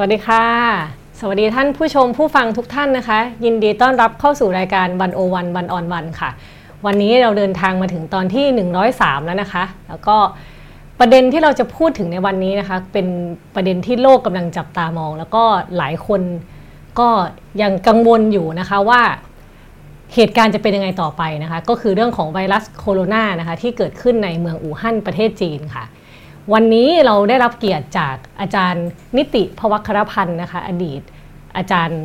วัสดีค่ะ สวัสดีท่านผู้ชมผู้ฟังทุกท่านนะคะ ยินดีต้อนรับเข้าสู่รายการวันโอวันวันออนวันค่ะ วันนี้เราเดินทางมาถึงตอนที่ 103 แล้วนะคะ แล้วก็ประเด็นที่เราจะพูดถึงในวันนี้นะคะ เป็นประเด็นที่โลกกำลังจับตามอง แล้วก็หลายคนก็ยังกังวลอยู่นะคะว่าเหตุการณ์จะเป็นยังไงต่อไปนะคะ ก็คือเรื่องของไวรัสโคโรนานะคะที่เกิดขึ้นในเมืองอู่ฮั่นประเทศจีนค่ะ วันนี้เราได้รับเกียรติจากอาจารย์นิติพวัครพันธ์นะคะ อดีต อาจารย์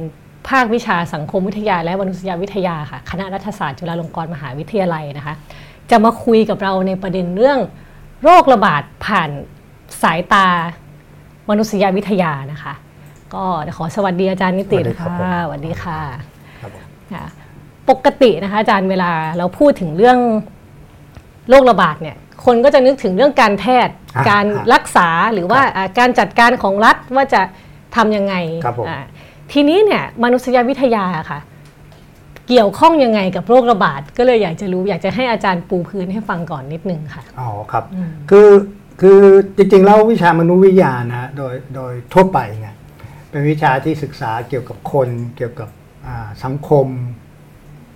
ภาควิชาสังคมวิทยาและมนุษยวิทยาค่ะ คณะรัฐศาสตร์จุฬาลงกรณ์มหาวิทยาลัยนะคะ จะมาคุยกับเราในประเด็นเรื่องโรคระบาดผ่านสายตามนุษยวิทยานะคะ ก็ขอสวัสดีอาจารย์นิตินะคะสวัสดีค่ะครับผมค่ะปกตินะคะอาจารย์เวลาเราพูดถึงเรื่องโรคระบาดเนี่ย คนก็จะนึกถึงเรื่องการแพทย์อ่าการอ่ารักษาหรือว่าอ่าการจัดการของรัฐว่าจะทำยังไงครับผมอ่าทีนี้เนี่ยมนุษยวิทยาค่ะ เกี่ยวข้องยังไงกับโรคระบาด ก็เลยอยากจะรู้อยากจะให้อาจารย์ปูพื้นให้ฟังก่อนนิดนึงค่ะ อ๋อครับ คือคือจริงๆแล้ววิชามนุษยวิทยานะโดยโดยทั่วไปเนี่ยเป็นวิชาที่ศึกษาเกี่ยวกับคนเกี่ยวกับอ่าสังคม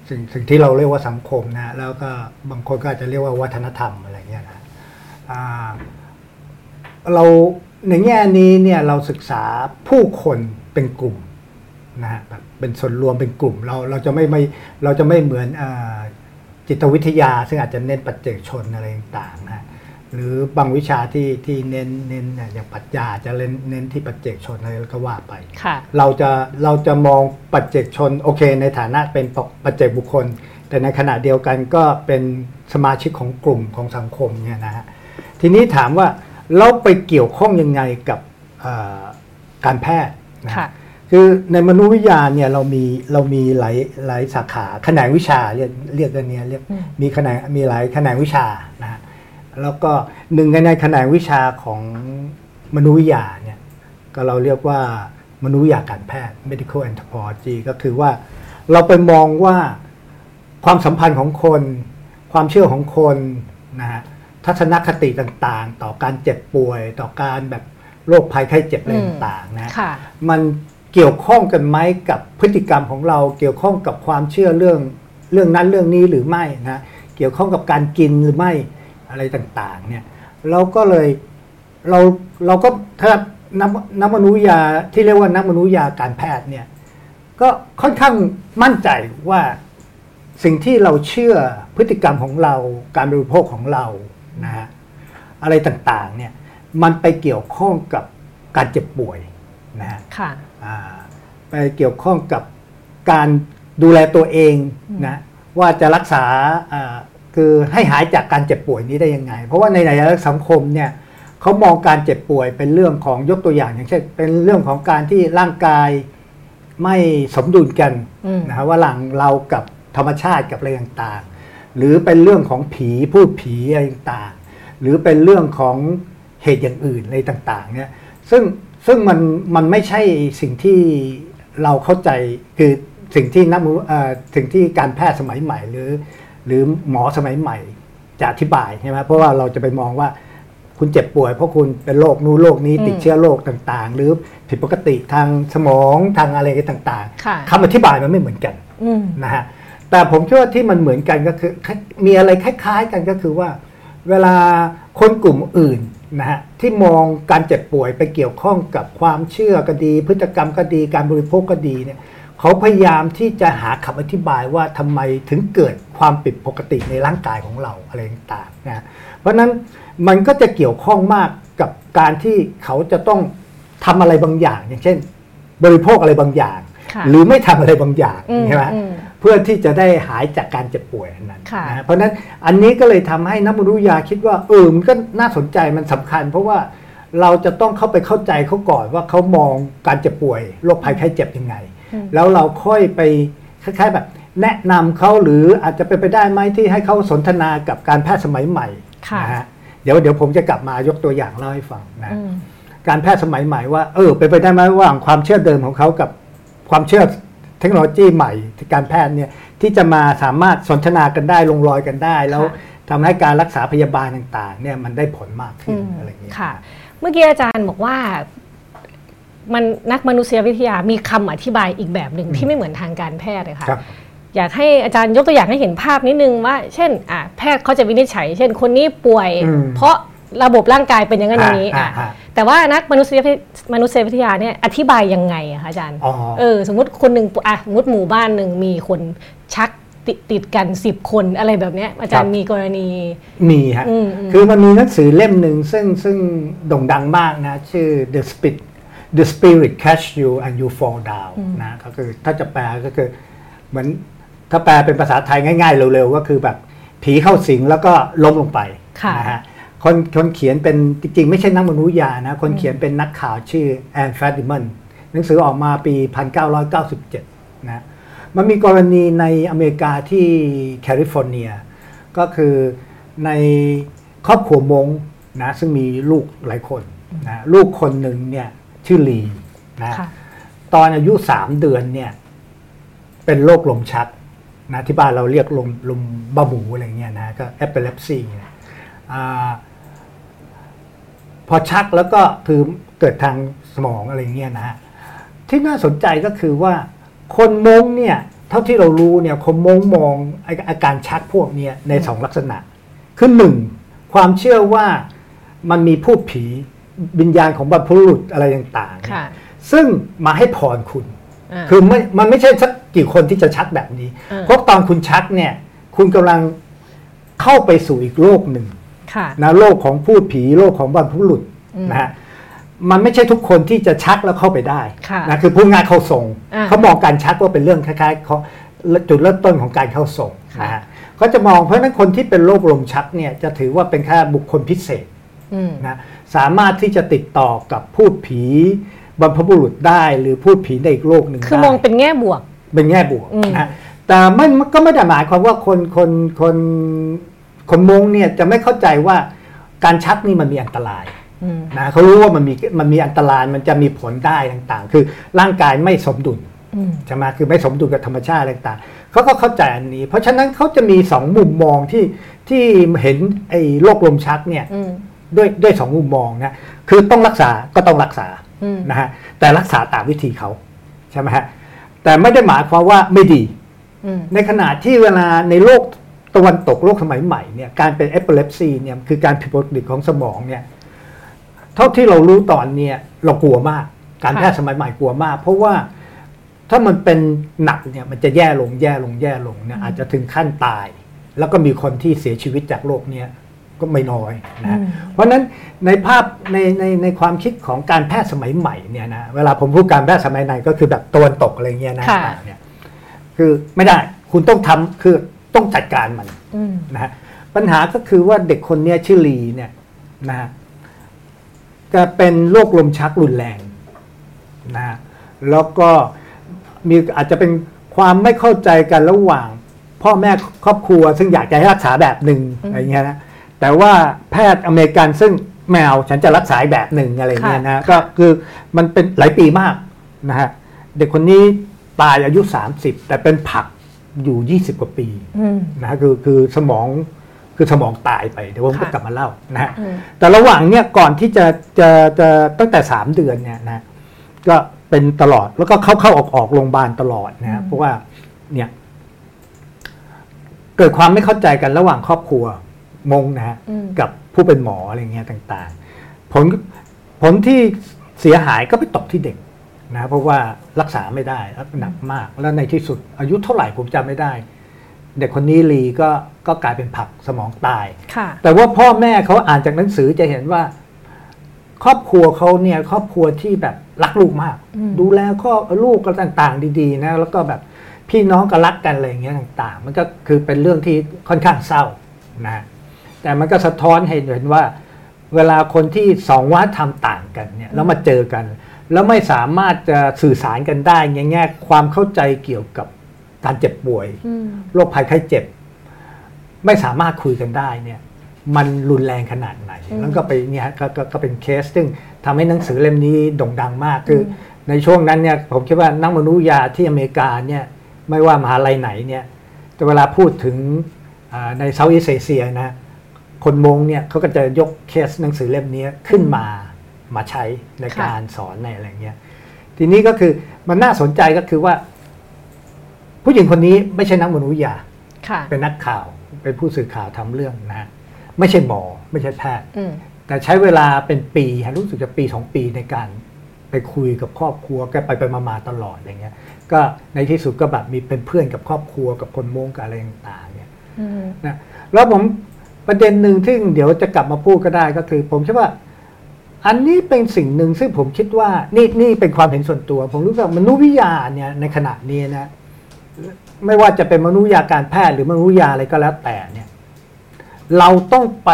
สิ่งสิ่งที่เราเรียกว่าสังคมนะแล้วก็บางคนก็อาจจะเรียกว่าวัฒนธรรมอะไรเงี้ยนะเราในแง่นี้เนี่ยเราศึกษาผู้คนเป็นกลุ่มนะฮะแบบเป็นส่วนรวมเป็นกลุ่มเราเราจะไม่ไม่เราจะไม่เหมือนอจิตวิทยา ซึ่งอาจจะเน้นปัจเจกชนอะไรต่างๆนะฮะ หรือบางวิชาที่ที่เน้นเน้นอย่างปรัชญาจะเน้นเน้นที่ปัจเจกชนอะไรก็ว่าไปค่ะเราจะเราจะมองปัจเจกชนโอเค ในฐานะเป็นปปัจเจกบุคคล แต่ในขณะเดียวกันก็เป็นสมาชิกของกลุ่มของสังคมเนี่ยนะฮะทีนี้ถามว่าเราไปเกี่ยวข้องยังไงกับเอ่อการแพทย์นะฮะค่ะคือในมนุษยวิทยาเนี่ยเรามีเรามีหลายหลายสาขาแขนงวิชาเรียกเรียกกันเนี้ยเรียกอืมมีแขนงมีหลายแขนงวิชานะฮะ แล้วก็หนึ่งในในแขนงวิชาของมนุษยวิทยาเนี่ยก็เราเรียกว่ามนุษยวิทยาการแพทย์ medical anthropology ก็คือว่าเราไปมองว่าความสัมพันธ์ของคน ความเชื่อของคนนะฮะทัศนคติต่างๆ ต่อการเจ็บป่วย ต่อการแบบโรคภัยไข้เจ็บอะไรอืมต่างๆนะฮะค่ะมันเกี่ยวข้องกันไหมกับพฤติกรรมของเรา เกี่ยวข้องกับความเชื่อเรื่องเรื่องนั้นเรื่องนี้หรือไม่นะเกี่ยวข้องกับการกินหรือไม่ อะไรต่างๆ เนี่ยเราก็เลยเราเราก็ถ้านักนักมนุษยวิทยาที่เรียกว่านักมนุษยวิทยาการแพทย์เนี่ยก็ค่อนข้างมั่นใจว่าสิ่งที่เราเชื่อพฤติกรรมของเราการบริโภคของเรานะฮะอะไรต่างๆเนี่ยมันไปเกี่ยวข้องกับการเจ็บป่วยนะฮะค่ะอ่าไปเกี่ยวข้องกับการดูแลตัวเองนะว่าจะรักษาอ่า คือให้หายจากการเจ็บป่วยนี้ได้ยังไง เพราะว่าในหลายๆสังคมเนี่ยเขามองการเจ็บป่วยเป็นเรื่องของยกตัวอย่าง อย่างเช่น เป็นเรื่องของการที่ร่างกายไม่สมดุลกันอืมนะฮะว่าหลังเรากับธรรมชาติกับอะไรต่างๆ หรือเป็นเรื่องของผีพูดผีอะไรต่างๆ หรือเป็นเรื่องของเหตุอย่างอื่นอะไรต่างๆเนี่ยซึ่งซึ่งมันมันไม่ใช่สิ่งที่เราเข้าใจคือสิ่งที่นักมนุเอ่อสิ่งที่การแพทย์สมัยใหม่หรือ หรือหมอสมัยใหม่จะอธิบายใช่ไหมเพราะว่าเราจะไปมองว่าคุณเจ็บป่วยเพราะคุณเป็นโรคนู้นโรคนี้อืมติดเชื้อโรคต่างๆ หรือผิดปกติทางสมองทางอะไรต่างค่ะๆคำอธิบายมันไม่เหมือนกันอืมนะฮะแต่ผมเชื่อว่าที่มันเหมือนกันก็คือมีอะไรคล้ายๆกันก็คือว่า เวลาคนกลุ่มอื่นนะฮะที่มองการเจ็บป่วยไปเกี่ยวข้องกับความเชื่อก็ดี พฤติกรรมก็ดีการบริโภคก็ดีเนี่ย เขาพยายามที่จะหาคำอธิบายว่าทำไมถึงเกิดความผิดปกติในร่างกายของเราอะไรต่างๆนะเพราะฉะนั้นมันก็จะเกี่ยวข้องมากกับการที่เขาจะต้องทำอะไรบางอย่าง อย่างเช่น บริโภคอะไรบางอย่างค่ะหรือไม่ทำอะไรบางอย่างอืมใช่ไหมอืมเพื่อที่จะได้หายจากการเจ็บป่วยอันนั้นค่ะนะฮะเพราะฉะนั้นอันนี้ก็เลยทำให้นักมนุษยวิทยาคิดว่าเออมันก็น่าสนใจมันสำคัญ เพราะว่าเราจะต้องเข้าไปเข้าใจเขาก่อนว่าเขามองการเจ็บป่วยโรคภัยไข้เจ็บยังไงอืม แล้วเราค่อยไปคล้ายๆแบบแนะนำเขาหรืออาจจะเป็นไปได้ไหมที่ให้เขาสนทนากับการแพทย์สมัยใหม่ค่ะนะฮะเดี๋ยวเดี๋ยวผมจะกลับมายกตัวอย่างเล่าให้ฟังนะอืมการแพทย์สมัยใหม่ว่าเออเป็นไปได้ไหมระหว่างความเชื่อเดิมของเขากับความเชื่อเทคโนโลยีใหม่ที่การแพทย์เนี่ยที่จะมาสามารถสนทนากันได้ลงรอยกันได้ แล้วค่ะทำให้การรักษาพยาบาลต่างๆเนี่ยมันได้ผลมากขึ้นอืมอะไรอย่างเงี้ยค่ะ เมื่อกี้อาจารย์บอกว่า มันนักมนุษยวิทยามีคำอธิบายอีกแบบหนึ่งที่ไม่เหมือนทางการแพทย์เลยค่ะครับอยากให้อาจารย์ยกตัวอย่างให้เห็นภาพนิดนึงว่า เช่นอะแพทย์เขาจะวินิจฉัย เช่น คนนี้ป่วยอืมเพราะระบบร่างกายเป็นอย่างนั้นอย่างนี้อ่าอะอ่าแต่ว่านักมนุษยวิมนุษยวิทยาเนี่ยอธิบายยังไงอะคะอาจารย์อ๋อเออสมมติคนหนึ่งอะสมมติหมู่บ้านหนึ่งมีคนชักติดติดกันสิบคนอะไรแบบเนี้ยอาจารย์มีกรณี มีฮะอืมอืมคือมันมีหนังสือเล่มหนึ่งซึ่งซึ่งโด่งดังมากนะ ชื่อ The Spirit The Spirit Catch You and You Fall Down นะก็คือถ้าจะแปลก็คือเหมือนถ้าแปลเป็นภาษาไทยง่าย ๆ เร็วๆ ก็คือแบบผีเข้าสิงแล้วก็ล้มลงไปค่ะนะฮะคนคนเขียนเป็นจริงๆ ไม่ใช่นักมนุษยวิทยานะ คนเขียนเป็นนักข่าวชื่อแอนฟาดิมันหนังสือออกมาปี 1997 นะ มันมีกรณีในอเมริกาที่แคลิฟอร์เนีย ก็คือในครอบครัวมงนะซึ่งมีลูกหลายคนนะลูกคนหนึ่งเนี่ย ชื่อลีนะค่ะตอนอายุสามเดือนเนี่ย เป็นโรคลมชักนะที่บ้านเราเรียกลมลมบ้าหมูอะไรเงี้ยนะก็เอปเป l ล p ซีเนี่ยอาพอชักแล้วก็คือเกิดทางสมองอะไรเงี้ยนะฮะที่น่าสนใจก็คือว่าคนมงเนี่ย เท่าที่เรารู้เนี่ยคนมงมองไอ้อาการชักพวกเนี้ยในสองลักษณะ คือหนึ่งความเชื่อว่ามันมีพูดผี วิญญาณของบรรพบุรุษอะไรต่างๆเนี่ยค่ะซึ่งมาให้พรคุณอ่าคือไม่มันไม่ใช่สักกี่คนที่จะชักแบบนี้อืมเพราะตอนคุณชักเนี่ย คุณกำลังเข้าไปสู่อีกโลกหนึ่ง ค่ะ นะโลกของพูดผีโลกของบรรพบุรุษอืมนะฮะมันไม่ใช่ทุกคนที่จะชักแล้วเข้าไปได้ค่ะนะคือพูดง่ายเข้าทรงอ่า เขามองการชักว่าเป็นเรื่องคล้ายๆเขาจุดเริ่มต้นของการเข้าทรงค่ะนะฮะเขาจะมองเพราะฉะนั้นคนที่เป็นโรคลมชักเนี่ยจะถือว่าเป็นแค่บุคคลพิเศษอืม นะ สามารถที่จะติดต่อกับพูดผีบรรพบุรุษได้หรือพูดผีในอีกโลกหนึ่งคือได้มองเป็นแง่บวก เป็นแง่บวกอืมนะแต่ไม่ก็ไม่ได้หมายความว่าคนคนคนคนมงเนี่ยจะไม่เข้าใจว่าการชักนี่มันมีอันตรายอืมนะเขารู้ว่ามันมีมันมีอันตรายมันจะมีผลได้ต่างๆ คือร่างกายไม่สมดุลอืมใช่ไหมคือไม่สมดุลกับธรรมชาติอะไรต่างๆเขาก็เข้าใจอันนี้ เพราะฉะนั้นเขาจะมีสองมุมมองที่ที่เห็นไอ้โรคลมชักเนี่ยอืม ด้วยด้วยสองมุมมองนะคือต้องรักษาก็ต้องรักษาอืมนะฮะแต่รักษาตามวิธีเขาใช่ไหมฮะแต่ไม่ได้หมายความว่าไม่ดีอืมในขณะที่เวลาในโลกตะวันตกโลกสมัยใหม่เนี่ยการเป็นเอป l e p s y เนี่ยคือการผิดปกติของสมองเนี่ยเท่าที่เรารู้ตอนเนี่ยเรากลัวมาก การแพทย์สมัยใหม่กลัวมาก เพราะว่าถ้ามันเป็นหนักเนี่ยมันจะแย่ลงแย่ลงแย่ลงเนี่ยอาจจะถึงขั้นตาย แล้วก็มีคนที่เสียชีวิตจากโรคเนี้ย ก็ไม่น้อยนะฮะอืมเพราะฉะนั้นในภาพในในในความคิดของการแพทย์สมัยใหม่เนี่ยนะเวลาผมพูดการแพทย์สมัยใหม่ก็คือแบบตะวันตกอะไรเงี้ยนะค่ะต่างๆเนี่ยคือไม่ได้คุณต้องทำคือต้องจัดการมันอืมนะฮะปัญหาก็คือว่าเด็กคนเนี้ยชื่อลีเนี่ยนะฮะจะเป็นโรคลมชักรุนแรงนะฮะแล้วก็มีอาจจะเป็นความไม่เข้าใจกันระหว่าง พ่อแม่ครอบครัวซึ่งอยากจะให้รักษาแบบหนึ่งอืมอะไรเงี้ยนะ แต่ว่าแพทย์อเมริกันซึ่งแมวฉันจะรักษาอีกแบบหนึ่งอะไรเงี้ยนะค่ะก็คือมันเป็นหลายปีมากนะฮะเด็กคนนี้ตายอายุ 30 แต่เป็นผักอยู่ 20 กว่าปีอืมนะฮะคือคือสมองคือสมองตายไปเดี๋ยวผมก็ค่ะกลับมาเล่านะฮะอืมแต่ระหว่างเนี่ยก่อนที่จะจะจะตั้งแต่ 3 เดือนเนี่ยนะก็เป็นตลอดแล้วก็เข้าเข้าออกออกโรงพยาบาลตลอดนะฮะเพราะว่าเนี่ยเกิดความไม่เข้าใจกันระหว่างครอบครัว มงนะฮะอืมกับผู้เป็นหมออะไรเงี้ยต่างๆ ผลผลที่เสียหายก็ไปตกที่เด็กนะเพราะว่ารักษาไม่ได้แล้วหนักมาก แล้วในที่สุดอายุเท่าไหร่ผมจำไม่ได้ เด็กคนนี้ลีก็ก็กลายเป็นผักสมองตายค่ะแต่ว่าพ่อแม่เขาอ่านจากหนังสือจะเห็นว่า ครอบครัวเขาเนี่ยครอบครัวที่แบบรักลูกมากอืมดูแลข้อลูกกันต่าง ๆ ดีๆนะแล้วก็แบบพี่น้องก็รักกันอะไรอย่างเงี้ยต่าง ๆ มันก็คือเป็นเรื่องที่ค่อนข้างเศร้านะ แต่มันก็สะท้อนให้เห็นว่า เวลาคนที่สองวัฒนธรรมต่างกันเนี่ยแล้วมาเจอกัน แล้วไม่สามารถจะสื่อสารกันได้ในแง่ความเข้าใจเกี่ยวกับการเจ็บป่วยอืมโรคภัยไข้เจ็บ ไม่สามารถคุยกันได้เนี่ยมันรุนแรงขนาดไหนอืมแล้วก็ไปเนี่ยก็ก็ก็เป็นเคส ซึ่งทำให้หนังสือเล่มนี้โด่งดังมากคืออมในช่วงนั้นเนี่ยผมคิดว่านักมนุษยวิทยาที่อเมริกาเนี่ยไม่ว่ามหาลัยไหนเนี่ยแต่เวลาพูดถึงอ่าในเซาท์อีสเอเชียนะ คนมงเนี่ยเขาก็จะยกเคสหนังสือเล่มนี้ขึ้นมามาใช้ในค่ะการสอนในอะไรเงี้ยทีนี้ก็คือมันน่าสนใจก็คือว่า ผู้หญิงคนนี้ไม่ใช่นักมนุษยวิทยาค่ะเป็นนักข่าวเป็นผู้สื่อข่าวทำเรื่องนะฮะไม่ใช่หมอไม่ใช่แพทย์อืมแต่ใช้เวลาเป็นปีฮะรู้สึกจะปีสองปีในการไปคุยกับครอบครัวแกไปไปมามาตลอดอย่างเงี้ย ก็ในที่สุดก็แบบมีเป็นเพื่อนกับครอบครัวกับคนมงกับอะไรต่างๆเนี่ยอืมนะแล้วผม ประเด็นหนึ่งที่เดี๋ยวจะกลับมาพูดก็ได้ก็คือ ผมคิดว่า อันนี้เป็นสิ่งหนึ่งซึ่งผมคิดว่านี่นี่เป็นความเห็นส่วนตัว ผมรู้สึกว่ามนุษยวิทยาเนี่ยในขณะนี้นะ ไม่ว่าจะเป็นมนุษยวิทยาการแพทย์หรือมนุษยวิทยาอะไรก็แล้วแต่เนี่ย เราต้องไป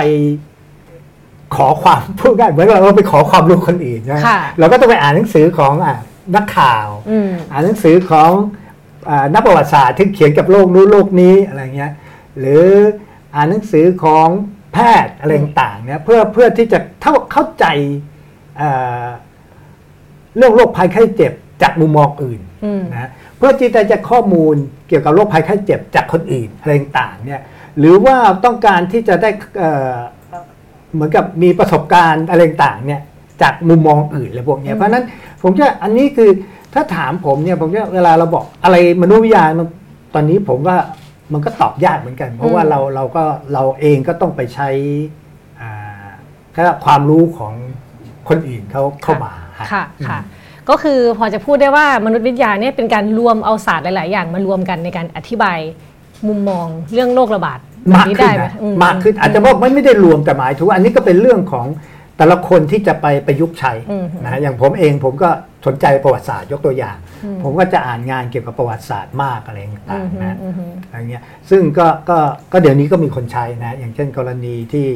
ขอความพูดง่ายเหมือนเราไปขอความรู้คนอื่นนะค่ะเราก็ต้องไปอ่านหนังสือของอะนักข่าวอืมอ่านหนังสือของอานักประวัติศาสตร์ที่เขียนกับโลกนู้นโลกนี้อะไรเงี้ย หรือ อ่านหนังสือของแพทย์อะไรต่างๆเนี่ยเพื่อเพื่อที่จะเข้าเข้าใจเอ่อเรื่องโรคภัยไข้เจ็บจากมุมมองอื่นอืมนะเพื่อที่จะจะข้อมูลเกี่ยวกับโรคภัยไข้เจ็บจากคนอื่นอะไรต่างๆเนี่ยหรือว่าต้องการที่จะได้เอ่อเหมือนกับมีประสบการณ์อะไรต่างๆเนี่ยจากมุมมองอื่นอะไรพวกเนี้ยเพราะฉะนั้นผมว่าอันนี้คือถ้าถามผมเนี่ยผมว่าเวลาเราบอกอะไรมนุษยวิทยามันตอนนี้ผมว่า มันก็ตอบยากเหมือนกัน เพราะว่าอืมเราเราก็เราเองก็ต้องไปใช้อ่าแค่ความรู้ของคนอื่นเขาเข้ามาฮค่ะค่ะก็คือพอจะพูดได้ว่ามนุษยวิทยาเนี่ยเป็นการรวมเอาศาสตร์หลาย ๆ อย่างมารวมกันในการอธิบายมุมมองเรื่องโรคระบาดแบบมากนี้ขึ้ได้นไหมนะอืมากขึ้นอาจจะบอกไม่ไม่ได้รวมแต่หมายถึงว่าอันนี้ก็เป็นเรื่องของแต่ละคนที่จะไปประยุกต์ใช้อืมนะฮะอย่างผมเองผมก็ สนใจประวัติศาสตร์ยกตัวอย่างอืมผมก็จะอ่านงานเกี่ยวกับประวัติศาสตร์มากอะไรต่างๆนะอืมอืมอะไรเงี้ยซึ่งก็ก็ก็เดี๋ยวนี้ก็มีคนใช้นะ อย่างเช่นกรณีที่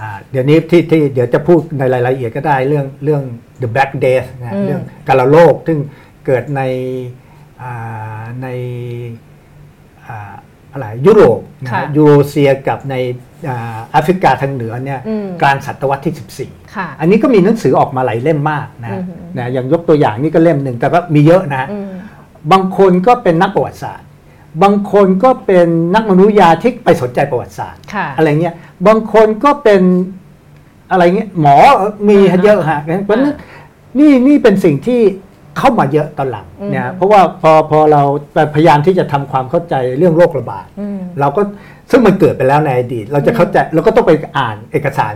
อ่าเดี๋ยวนี้ที่ที่เดี๋ยวจะพูดในรายละเอียดก็ได้เรื่องเรื่อง the black death นะอืมเรื่องกาลโรคซึ่งเกิดในอ่าในอ่าอะไรยุโรปนะค่ะฮะยูโรเซียกับในอ่า แอฟริกาทางเหนือเนี่ยอืมกลางศตวรรษที่ 14ค่ะอันนี้ก็มีหนังสือออกมาหลายเล่มมากนะอืมนะอย่างยกตัวอย่างนี่ก็เล่มหนึ่งแต่ว่ามีเยอะนะอืมบางคนก็เป็นนักประวัติศาสตร์ บางคนก็เป็นนักมนุษยวิทยาที่ไปสนใจประวัติศาสตร์ค่ะอะไรเงี้ยบางคนก็เป็นอะไรเงี้ยหมอมีอ่าฮะเยอะฮะเพราะฉะนั้นนี่นี่เป็นสิ่งที่ เข้ามาเยอะตอนหลังอืมเนี่ยเพราะว่าพอพอเราพยายามที่จะทำความเข้าใจเรื่องโรคระบาดอืมเราก็ซึ่งมันเกิดไปแล้วในอดีต เราจะเข้าใจเราก็ต้องไปอ่านเอกสาร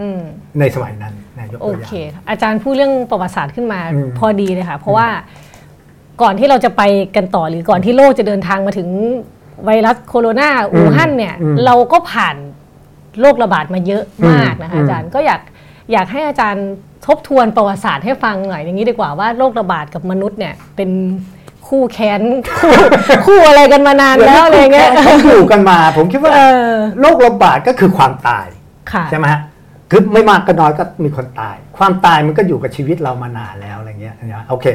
อืมในสมัยนั้นนะยกโอตัวอย่าเคงอาจารย์พูดเรื่องประวัติศาสตร์ขึ้นมาอืมพอดีเลยค่ะ เพราะว่าก่อนที่เราจะไปกันต่อหรือก่อนที่โลกจะเดินทางมาถึงไวรัสโคโรนาอู่ฮั่นเนี่ยอืมเราก็ผ่านโรคระบาดมาเยอะมากนะคะอืมอาจารย์ก็อยากอยากให้อาจารย์ ทบทวนประวัติศาสตร์ให้ฟังหน่อยอย่างนี้ดีกว่าว่าโรคระบาดกับมนุษย์เนี่ยเป็นคู่แค้นคู่คู่อะไรกันมานานแล้วอะไรเงี้ยเขาอยู่กันมา ผมคิดว่าเออโรคระบาดก็คือความตายค่ะใช่ไหมฮะคือไม่มากก็น้อยก็มีคนตาย ความตายมันก็อยู่กับชีวิตเรามานานแล้วอะไรเงี้ยนะโอเค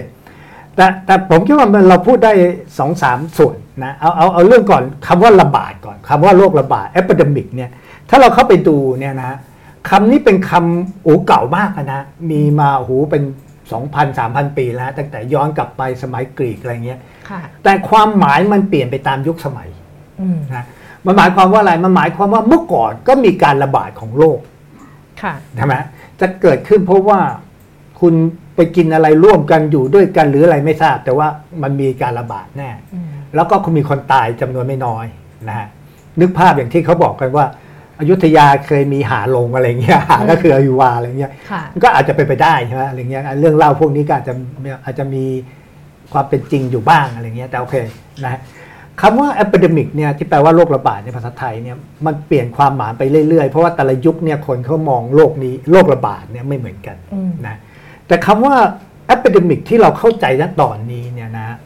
แต่แต่ผมคิดว่ามันเราพูดได้สองสามส่วนนะเอาเอาเอาเรื่องก่อนคำว่าระบาดก่อนคำว่าโรคระบาด epidemic เนี่ยถ้าเราเข้าไปดูเนี่ยนะ คำนี้เป็นคำโอ้เก่ามากอะนะ มีมาโอ้โหเป็น 2,000 3,000 ปีแล้ว ตั้งแต่ย้อนกลับไปสมัยกรีกอะไรเงี้ยค่ะแต่ความหมายมันเปลี่ยนไปตามยุคสมัยอืมนะมันหมายความว่าอะไร มันหมายความว่าเมื่อก่อนก็มีการระบาดของโรคค่ะใช่ไหมจะเกิดขึ้นเพราะว่าคุณไปกินอะไรร่วมกันอยู่ด้วยกันหรืออะไรไม่ทราบ แต่ว่ามันมีการระบาดแน่อืมแล้วก็คุณมีคนตายจำนวนไม่น้อยนะฮะนึกภาพอย่างที่เขาบอกกันว่า อยุธยาเคยมีหาลงอะไรเงี้ยหาก็คืออยุวาอะไรเงี้ยค่ะมันก็อาจจะเป็นไปได้ใช่ไหมอะไรเงี้ยเรื่องเล่าพวกนี้ก็อาจจะอาจจะมีความเป็นจริงอยู่บ้างอะไรเงี้ยแต่โอเคนะคำว่า epidemic เนี่ยที่แปลว่าโรคระบาดในภาษาไทยเนี่ยมันเปลี่ยนความหมายไปเรื่อยๆ เพราะว่าแต่ละยุคเนี่ยคนเขามองโรคนี้โรคระบาดเนี่ยไม่เหมือนกันอืมนะแต่คำว่า epidemic ที่เราเข้าใจณตอนนี้เนี่ยนะ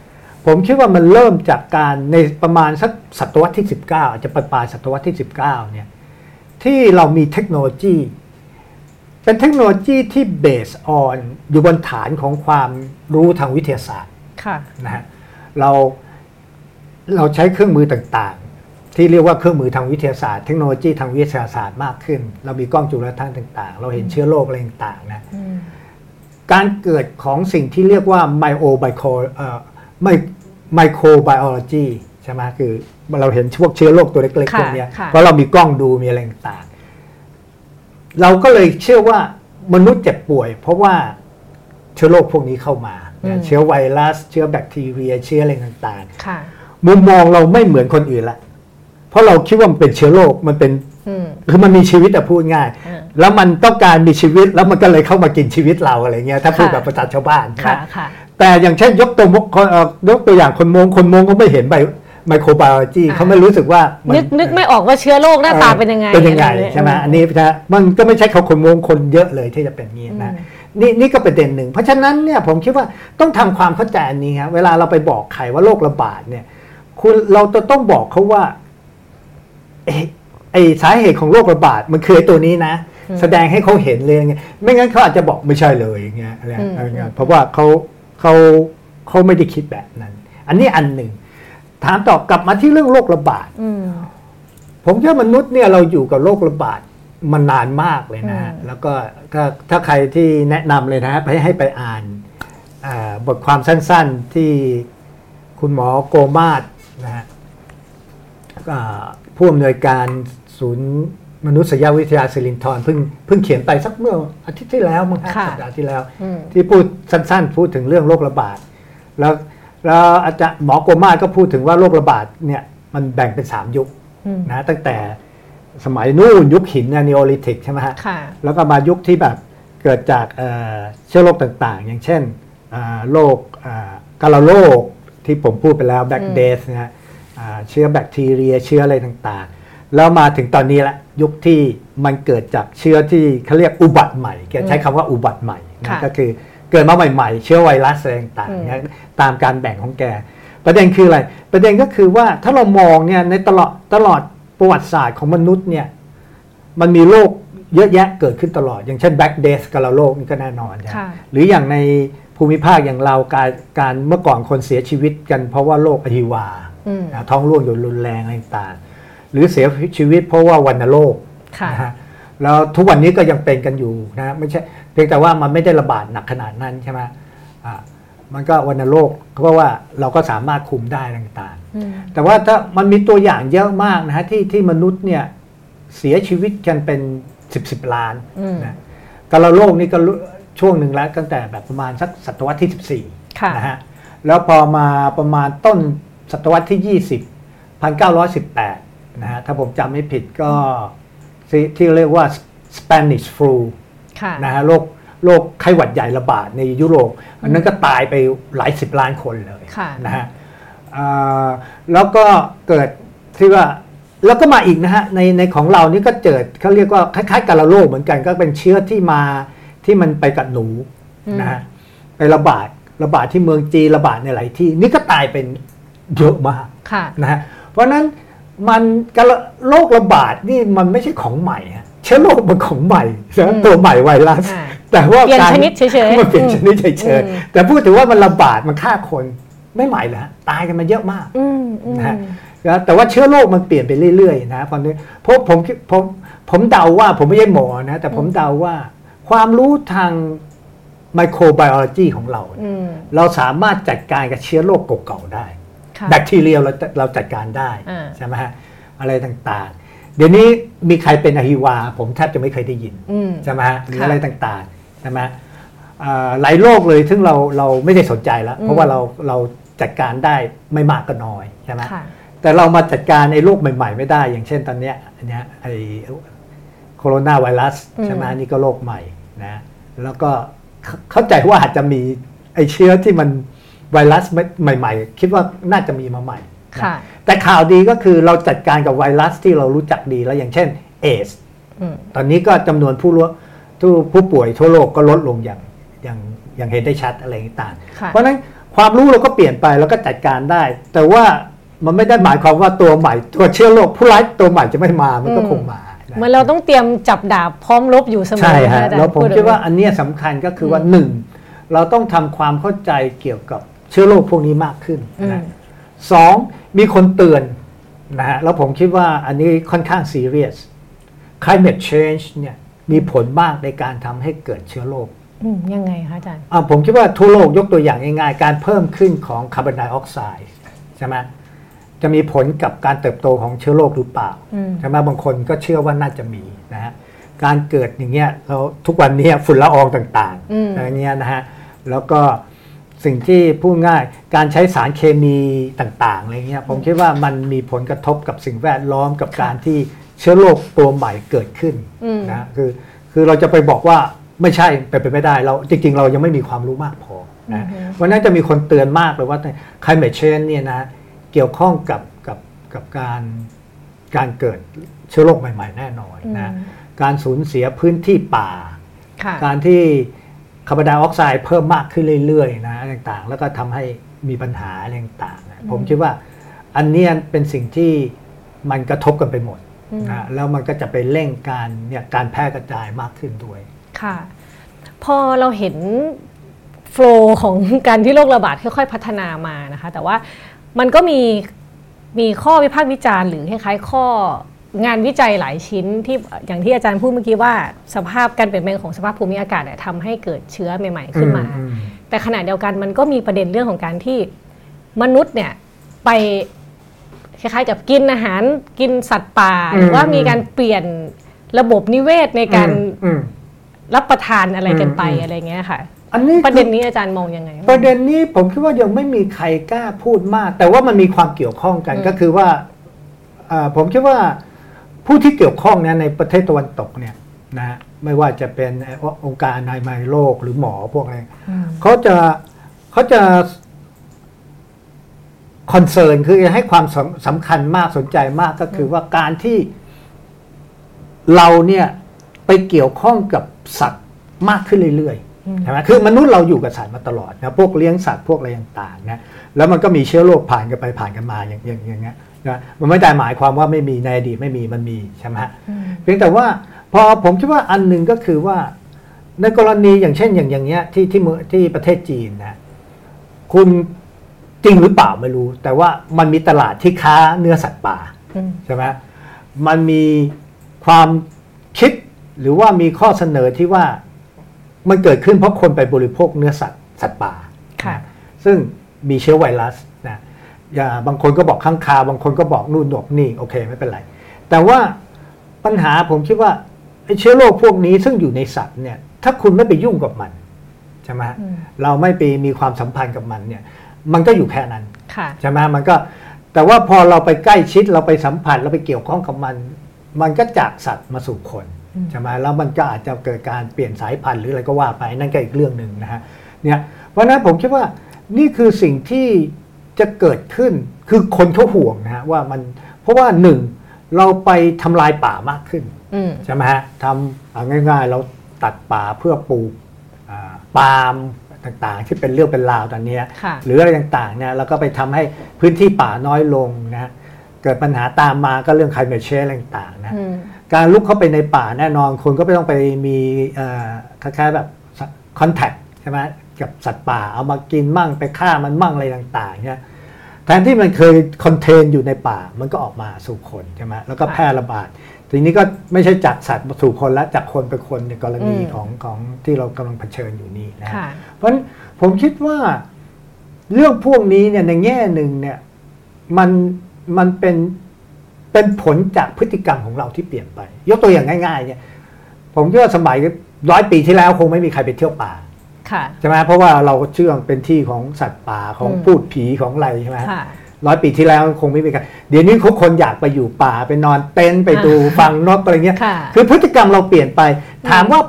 ผมคิดว่ามันเริ่มจากการในประมาณสักศตวรรษที่ 19 อาจจะปลายปลายศตวรรษที่ 19เนี่ย ที่เรามีเทคโนโลยี เป็นเทคโนโลยีที่ based on อยู่บนฐานของความรู้ทางวิทยาศาสตร์ค่ะนะฮะเราเราใช้เครื่องมือต่างๆ ที่เรียกว่าเครื่องมือทางวิทยาศาสตร์เทคโนโลยีทางวิทยาศาสตร์มากขึ้น เรามีกล้องจุลทรรศน์ต่าง ๆ เราเห็นเชื้อโรคอะไรต่างๆนะอืมการเกิดของสิ่งที่เรียกว่าไมโอไบโคเอ่อไมไมโครไบโอโลจี ใช่ไหมคือเราเห็นพวกเชื้อโรคตัวเล็กๆค่ะพวกเนี้ยค่ะเพราะเรามีกล้องดูมีอะไรต่างๆ เราก็เลยเชื่อว่ามนุษย์เจ็บป่วย เพราะว่าเชื้อโรคพวกนี้เข้ามาอืมเชื้อไวรัส เชื้อแบคทีเรีย เชื้ออะไรต่างค่ะๆมุมมองเราไม่เหมือนคนอื่นละ เพราะเราคิดว่ามันเป็นเชื้อโรคมันเป็นอืมคือมันมีชีวิตอะพูดง่ายอ่าแล้วมันต้องการมีชีวิตแล้วมันก็เลยเข้ามากินชีวิตเราอะไรเงี้ยถ้าพูดค่ะแบบภาษาชาวบ้านค่ะนะค่ะแต่อย่างเช่นยกตัวมกเอ่อยกตัวอย่างคนมงคนมงเขาไม่เห็นไบ ไมโครไบโอโลจีอ่าเขาไม่รู้สึกว่ามันึกนึกไม่ออกว่าเชื้อโรคหน้าตาเป็นยังไงเป็นยังไงอะรใช่ไหมเยอันนี้นะมันก็ไม่ใช่เขาคนมงคนเยอะเลยที่จะเป็นอย่างนี้นะอืมนี่นี่ก็ประเด็นหนึ่ง เพราะฉะนั้นเนี่ยผมคิดว่าต้องทำความเข้าใจอันนี้ครับเวลาเราไปบอกใครว่าโรคระบาดเนี่ย คุณเราจะต้องบอกเขาว่าเอ๊ะไอสาเหตุของโรคระบาดมันคือไอ้ตัวนี้นะอืมแสดงให้เขาเห็นเลยอย่างเงี้ยไม่งั้นเขาอาจจะบอกไม่ใช่เลยอย่างเงี้ยอะไรอืมอะไรเงี้ยเพราะว่าเขาเขาเขาไม่ได้คิดแบบนั้น อันนี้อันหนึ่ง ถามต่อกลับมาที่เรื่องโรคระบาดอืมผมคิดว่ามนุษย์เนี่ยเราอยู่กับโรคระบาดมานานมากเลยนะฮะอืมแล้วก็ถ้าถ้าใครที่แนะนำเลยนะฮะให้ให้ไปอ่านอ่าบทความสั้นๆที่คุณหมอโกมาศนะฮะอ่าผู้อำนวยการศูนย์มนุษยวิทยาสิรินทรเพิ่งเพิ่งเขียนไปสักเมื่ออาทิตย์ที่แล้วมั้งฮะค่ะสัปดาห์ที่แล้วอืมที่พูดสั้นๆ พูดถึงเรื่องโรคระบาด แล้ว แล้วอาจารย์หมอโกมาศก็พูดถึงว่าโรคระบาดเนี่ยมันแบ่งเป็นสามยุคอืมนะตั้งแต่สมัยนู่นยุคหินนีโอลิทิกใช่ไหมฮะค่ะแล้วก็มายุคที่แบบเกิดจากเอ่อเชื้อโรคต่างๆ อย่างเช่นอ่าโรคอ่ากาลาโรคที่ผมพูดไปแล้วแบคเดสนะฮะอ่าเชื้อแบคทีเรียเชื้ออะไรต่างๆ แล้วมาถึงตอนนี้ละยุคที่มันเกิดจากเชื้อที่เขาเรียกอุบัติใหม่แกใช้คำว่าอุบัติใหม่นะค่ะก็คือ เกิดมาใหม่ๆ เชื้อไวรัสอะไรต่างอืมๆนะตามการแบ่งของแก ประเด็นคืออะไร ประเด็นก็คือว่าถ้าเรามองเนี่ยในตลอดตลอดประวัติศาสตร์ของมนุษย์เนี่ยมันมีโรคเยอะแยะเกิดขึ้นตลอด อย่างเช่น Black Death กาฬโรคนี่ก็แน่นอนนะค่ะหรืออย่างในภูมิภาคอย่างเราการการเมื่อก่อนคนเสียชีวิตกันเพราะว่าโรคอหิวาอืมนะท้องร่วงอยู่รุนแรงอะไรต่างๆหรือเสียชีวิตเพราะว่าวัณโรคค่ะนะฮะแล้วทุกวันนี้ก็ยังเป็นกันอยู่นะไม่ใช่ เพียงแต่ว่ามันไม่ได้ระบาดหนักขนาดนั้นใช่ไหมอ่ามันก็วัณโรคเพราะว่าเราก็สามารถคุมได้ต่างๆอืมแต่ว่าถ้ามันมีตัวอย่างเยอะมากนะฮะที่ที่มนุษย์เนี่ยเสียชีวิตกันเป็นสิบสิบล้านอืมนะกาลาโรคนี่ก็รู้ช่วงหนึ่งแล้วตั้งแต่แบบประมาณสักศตวรรษที่ค่ะ14นะฮะแล้วพอมาประมาณต้นศตวรรษที่ 20 1918นะฮะถ้าผมจำไม่ผิดก็ที่ที่เรียกว่า Spanish flu ค่ะ นะฮะโรคโรคไข้หวัดใหญ่ระบาดในยุโรปอันนั้นก็ตายไปหลายสิบล้านคนเลยค่ะนะฮะอ่าแล้วก็เกิดที่ว่าแล้วก็มาอีกนะฮะในในของเรานี่ก็เกิดเขาเรียกว่าคล้ายๆกับโรคเหมือนกันก็เป็นเชื้อที่มาที่มันไปกับหนูอืมนะฮะไประบาดระบาดที่เมืองจีนระบาดในหลายที่ นี่ก็ตายเป็นเยอะมากค่ะนะฮะเพราะฉะนั้นมันการโรคระบาดนี่มันไม่ใช่ของใหม่ฮะ เชื้อโรคมันของใหม่นะอืมตัวใหม่ไวรัสอ่าแต่ว่าเปลี่ยนการชนิดเฉยๆมันเปลี่ยนชนิดเฉอืยมๆแต่พูดถึงว่ามันระบาดมันฆ่าคนไม่ใหม่เลยฮะตายกันมาเยอะมากอืมอืมนะฮะนะแต่ว่าเชื้อโรคมันเปลี่ยนไปเรื่อยๆนะตอนนี้เพราะผมคิดผมผมเดาว่าผมไม่ใช่หมอนะ แต่ผมเดาว่าความรู้ทางไมโครไบโอโลจีของเราอืมเราสามารถจัดการกับเชื้อโรคเก่าๆได้ค่ะแบคทีเรียเราเราจัดการได้อ่าใช่ไหมฮะอะไรต่างๆ เดี๋ยวนี้มีใครเป็นอหิวา ผมแทบจะไม่เคยได้ยินอืมใช่ไหมฮะหรือค่ะอะไรต่างๆใช่ไหมอ่าหลายโรคเลยซึ่งเราเราไม่ได้สนใจแล้ว เพราะว่าเราเราจัดการได้ไม่มากก็น้อยใช่ไหมค่ะแต่เรามาจัดการไอ้โรคใหม่ ๆ ไม่ได้ อย่างเช่นตอนเนี้ยอันเนี้ยไอ้โคโรนาไวรัสอืมใช่ไหมนี่ก็โรคใหม่นะแล้วก็เข้าเข้าใจว่าอาจจะมีไอ้เชื้อที่มันไวรัสใหม่ ๆ คิดว่าน่าจะมีมาใหม่นะค่ะ แต่ข่าวดีก็คือเราจัดการกับไวรัสที่เรารู้จักดีแล้วอย่างเช่นเอสอืมตอนนี้ก็จำนวนผู้รู้ผู้ผู้ป่วยทั่วโลกก็ลดลงอย่างอย่างอย่างเห็นได้ชัดอะไรต่างๆค่ะเพราะฉะนั้นความรู้เราก็เปลี่ยนไปเราก็จัดการได้ แต่ว่ามันไม่ได้หมายความว่าตัวใหม่ ตัวเชื้อโรคผู้ร้ายตัวใหม่จะไม่มามันก็อืมคงมานะเหมือนเราต้องเตรียมจับดาบพร้อมรบอยู่เสมอใช่นฮะอาจารย์แล้วผมพูดคิดว่าแบบนี้อันเนี้ยสำคัญก็คือว่าหนึ่งเราต้องทำความเข้าใจเกี่ยวกับเชื้อโรคพวกนี้มากขึ้นอืมนะ สองมีคนเตือนนะฮะแล้วผมคิดว่าอันนี้ค่อนข้างซีเรียส climate change เนี่ยมีผลมากในการทำให้เกิดเชื้อโรคอืมยังไงคะอาจารย์อ่าผมคิดว่าทั่วโลกยกตัวอย่างง่ายๆ การเพิ่มขึ้นของคาร์บอนไดออกไซด์ใช่ไหมจะมีผลกับการเติบโตของเชื้อโรคหรือเปล่าอืมใช่ไหมบางคนก็เชื่อว่าน่าจะมีนะฮะการเกิดอย่างเงี้ยเราทุกวันนี้ฝุ่นละอองต่างอืมๆอะไรเงี้ยนะฮะแล้วก็ สิ่งที่พูดง่ายการใช้สารเคมีต่างๆอะไรเงี้ยผมคิดว่ามันมีผลกระทบกับสิ่งแวดล้อมกับการที่เชื้อโรคตัวใหม่เกิดขึ้นอืมนะคือคือเราจะไปบอกว่าไม่ใช่ไปนไปไม่ได้เราจริง ๆ เรายังไม่มีความรู้มากพอนะวันนั้นจะมีคนเตือนมากเลยว่า climate change เนี่ยนะเกี่ยวข้องกับกับกับการการเกิดเชื้อโรคใหม่ ๆ แน่นอนนะอืมการสูญเสียพื้นที่ป่าค่ะการที่ คาร์บอนไดออกไซด์เพิ่มมากขึ้นเรื่อยๆนะอะไรต่างๆ แล้วก็ทำให้มีปัญหาอะไรต่างๆนะผมคิดว่าอันเนี้ยเป็นสิ่งที่มันกระทบกันไปหมดอืมนะแล้วมันก็จะไปเร่งการเนี่ยการแพร่กระจายมากขึ้นด้วย ค่ะ พอเราเห็นโฟลว์ของการที่โรคระบาดค่อยๆพัฒนามานะคะ แต่ว่ามันก็มีมีข้อวิพากษ์วิจารณ์หรือคล้ายๆข้อ งานวิจัยหลายชิ้นที่อย่างที่อาจารย์พูดเมื่อกี้ว่า สภาพการเปลี่ยนแปลงของสภาพภูมิอากาศเนี่ยทำให้เกิดเชื้อใหม่ ๆ ขึ้นมาอืมแต่ขณะเดียวกันมันก็มีประเด็นเรื่องของการที่มนุษย์เนี่ยไปคล้ายๆกับกินอาหารกินสัตว์ป่าหรือว่ามีการเปลี่ยนระบบนิเวศในการอืมรับประทานอะไรกันไปอืมอะไรเงี้ยค่ะ อันนี้ประเด็นนี้อาจารย์มองยังไง ประเด็นนี้ผมคิดว่ายังไม่มีใครกล้าพูดมาก แต่ว่ามันมีความเกี่ยวข้องกันอืมก็คือว่าอ่าผมคิดว่า ผู้ที่เกี่ยวข้องเนี่ยในประเทศตะวันตกเนี่ยนะไม่ว่าจะเป็นองค์การอนามัยโลกหรือหมอพวกอะไรอืมเขาจะเขาจะคอนเซิร์นคือให้ความสำสำคัญมากสนใจมากก็คือว่าการที่เราเนี่ยไปเกี่ยวข้องกับสัตว์มากขึ้นเรื่อยอืมๆใช่ไหมคือมนุษย์เราอยู่กับสัตว์มาตลอดนะพวกเลี้ยงสัตว์พวกอะไรต่างๆนะแล้วมันก็มีเชื้อโรคผ่านกันไปผ่านกันมาอย่างอย่างอย่างเงี้ย นะมันไม่ได้หมายความว่าไม่มีในอดีตไม่มีมันมีใช่ไหมฮะอืมเพียงแต่ว่าพอผมคิดว่าอันหนึ่งก็คือว่า ในกรณีอย่างเช่นอย่างอย่างเงี้ยที่ที่เมืองที่ประเทศจีนนะคุณจริงหรือเปล่าไม่รู้ แต่ว่ามันมีตลาดที่ค้าเนื้อสัตว์ป่าอืมใช่ไหมมันมีความคิดหรือว่ามีข้อเสนอที่ว่ามันเกิดขึ้นเพราะคนไปบริโภคเนื้อสัตว์สัตว์ป่าค่ะซึ่งมีเชื้อไวรัสนะ อย่าบางคนก็บอกข้างคาวบางคนก็บอกนู่นบอกนี่โอเคไม่เป็นไร แต่ว่าปัญหาผมคิดว่าไอ้เชื้อโรคพวกนี้ซึ่งอยู่ในสัตว์เนี่ย ถ้าคุณไม่ไปยุ่งกับมันใช่ไหมอืมเราไม่ไปมีความสัมพันธ์กับมันเนี่ย มันก็อยู่แค่นั้นค่ะใช่ไหมมันก็แต่ว่าพอเราไปใกล้ชิดเราไปสัมผัสเราไปเกี่ยวข้องกับมัน มันก็จากสัตว์มาสู่คนอืมใช่ไหมแล้วมันก็อาจจะเกิดการเปลี่ยนสายพันธุ์หรืออะไรก็ว่าไปนั่นก็อีกเรื่องหนึ่งนะฮะเนี่ยเพราะฉะนั้นผมคิดว่านี่คือสิ่งที่ จะเกิดขึ้นคือคนเขาห่วงนะฮะว่ามันเพราะว่าหนึ่งเราไปทำลายป่ามากขึ้นอืมใช่ไหมฮะทำเอาง่ายๆ เราตัดป่าเพื่อปลูกอ่าปาล์มต่างๆ ที่เป็นเรื่องเป็นราวตอนเนี้ยค่ะหรืออะไรต่างๆเนี่ยแล้วก็ไปทำให้พื้นที่ป่าน้อยลงนะเกิดปัญหาตามมาก็เรื่อง climate change อะไรต่างๆนะอืมการลุกเข้าไปในป่าแน่นอนคนก็ไม่ต้องไปมีเอ่อคล้ายๆแบบคอนแทคใช่ไหม กับสัตว์ป่า เอามากินมั่งไปฆ่ามันมั่งอะไรต่างๆเนี่ยแทนที่มันเคยคอนเทนอยู่ในป่ามันก็ออกมาสู่คนใช่ไหมแล้วก็แพร่ระบาดทีนี้ก็ไม่ใช่จากสัตว์สู่คนแล้วจากคนไปคนในกรณีอืมของของที่เรากำลังเผชิญอยู่นี่นะค่ะเพราะฉะนั้นผมคิดว่าเรื่องพวกนี้เนี่ยในแง่หนึ่งเนี่ยมันมันเป็นเป็นผลจากพฤติกรรมของเราที่เปลี่ยนไป ยกตัวอย่างง่ายๆเนี่ยผมคิดว่าสมัยร้อยปีที่แล้วคงไม่มีใครไปเที่ยวป่าค่ะ ใช่ไหมเพราะว่าเราเชื่อเป็นที่ของสัตว์ป่าของอืมพูดผีของอะไรใช่ไหมค่ะร้อยปีที่แล้วคงไม่มีใครเดี๋ยวนี้ทุกคนอยากไปอยู่ป่าไปนอนเต็นท์ไปดูฟังนกอะไรเงี้ยค่ะคือพฤติกรรมเราเปลี่ยนไป ถามว่า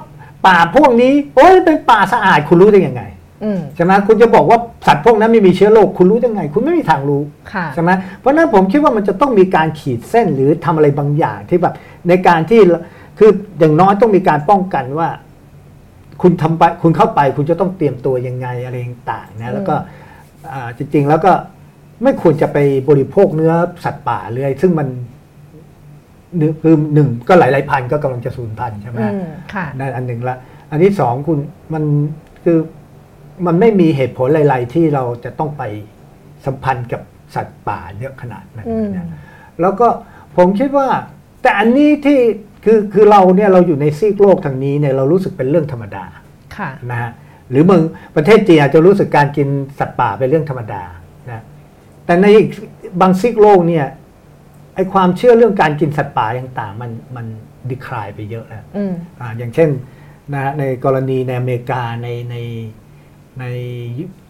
ป่าพวกนี้โอ้ยเป็นป่าสะอาดคุณรู้ได้ยังไงอืมใช่ไหมคุณจะบอกว่าสัตว์พวกนั้นไม่มีเชื้อโรคคุณรู้ได้ไง คุณไม่มีทางรู้ค่ะใช่ไหมเพราะฉะนั้นผมคิดว่ามันจะต้องมีการขีดเส้นหรือทำอะไรบางอย่างที่แบบในการที่คืออย่างน้อยต้องมีการป้องกันว่า คุณทำไปคุณเข้าไปคุณจะต้องเตรียมตัวยังไงอะไรต่างๆนะแล้วก็อ่าจริง ๆ แล้วก็ไม่ควรจะไปบริโภคเนื้อสัตว์ป่าเลย ซึ่งมันหนึ่งคือหนึ่งก็หลาย ๆ พันธุ์ก็กำลังจะสูญพันธุ์ใช่ไหมอืมค่ะนั่นอันหนึ่งละอันที่สองคุณมันคือมันไม่มีเหตุผลอะไรๆที่เราจะต้องไปสัมพันธ์กับสัตว์ป่าเยอะขนาดนั้นอืมนะแล้วก็ผมคิดว่า แต่อันนี้ที่ คือคือเราเนี่ยเราอยู่ในซีกโลกทางนี้เนี่ยเรารู้สึกเป็นเรื่องธรรมดาค่ะนะฮะหรือเมืองประเทศจีนอาจจะรู้สึกการกินสัตว์ป่าเป็นเรื่องธรรมดานะแต่ในอีกบางซีกโลกเนี่ยไอความเชื่อเรื่องการกินสัตว์ป่าต่างๆมันมันดีคลายไปเยอะแล้วอืมอ่าอย่างเช่นนะฮะในกรณีในอเมริกาในในใน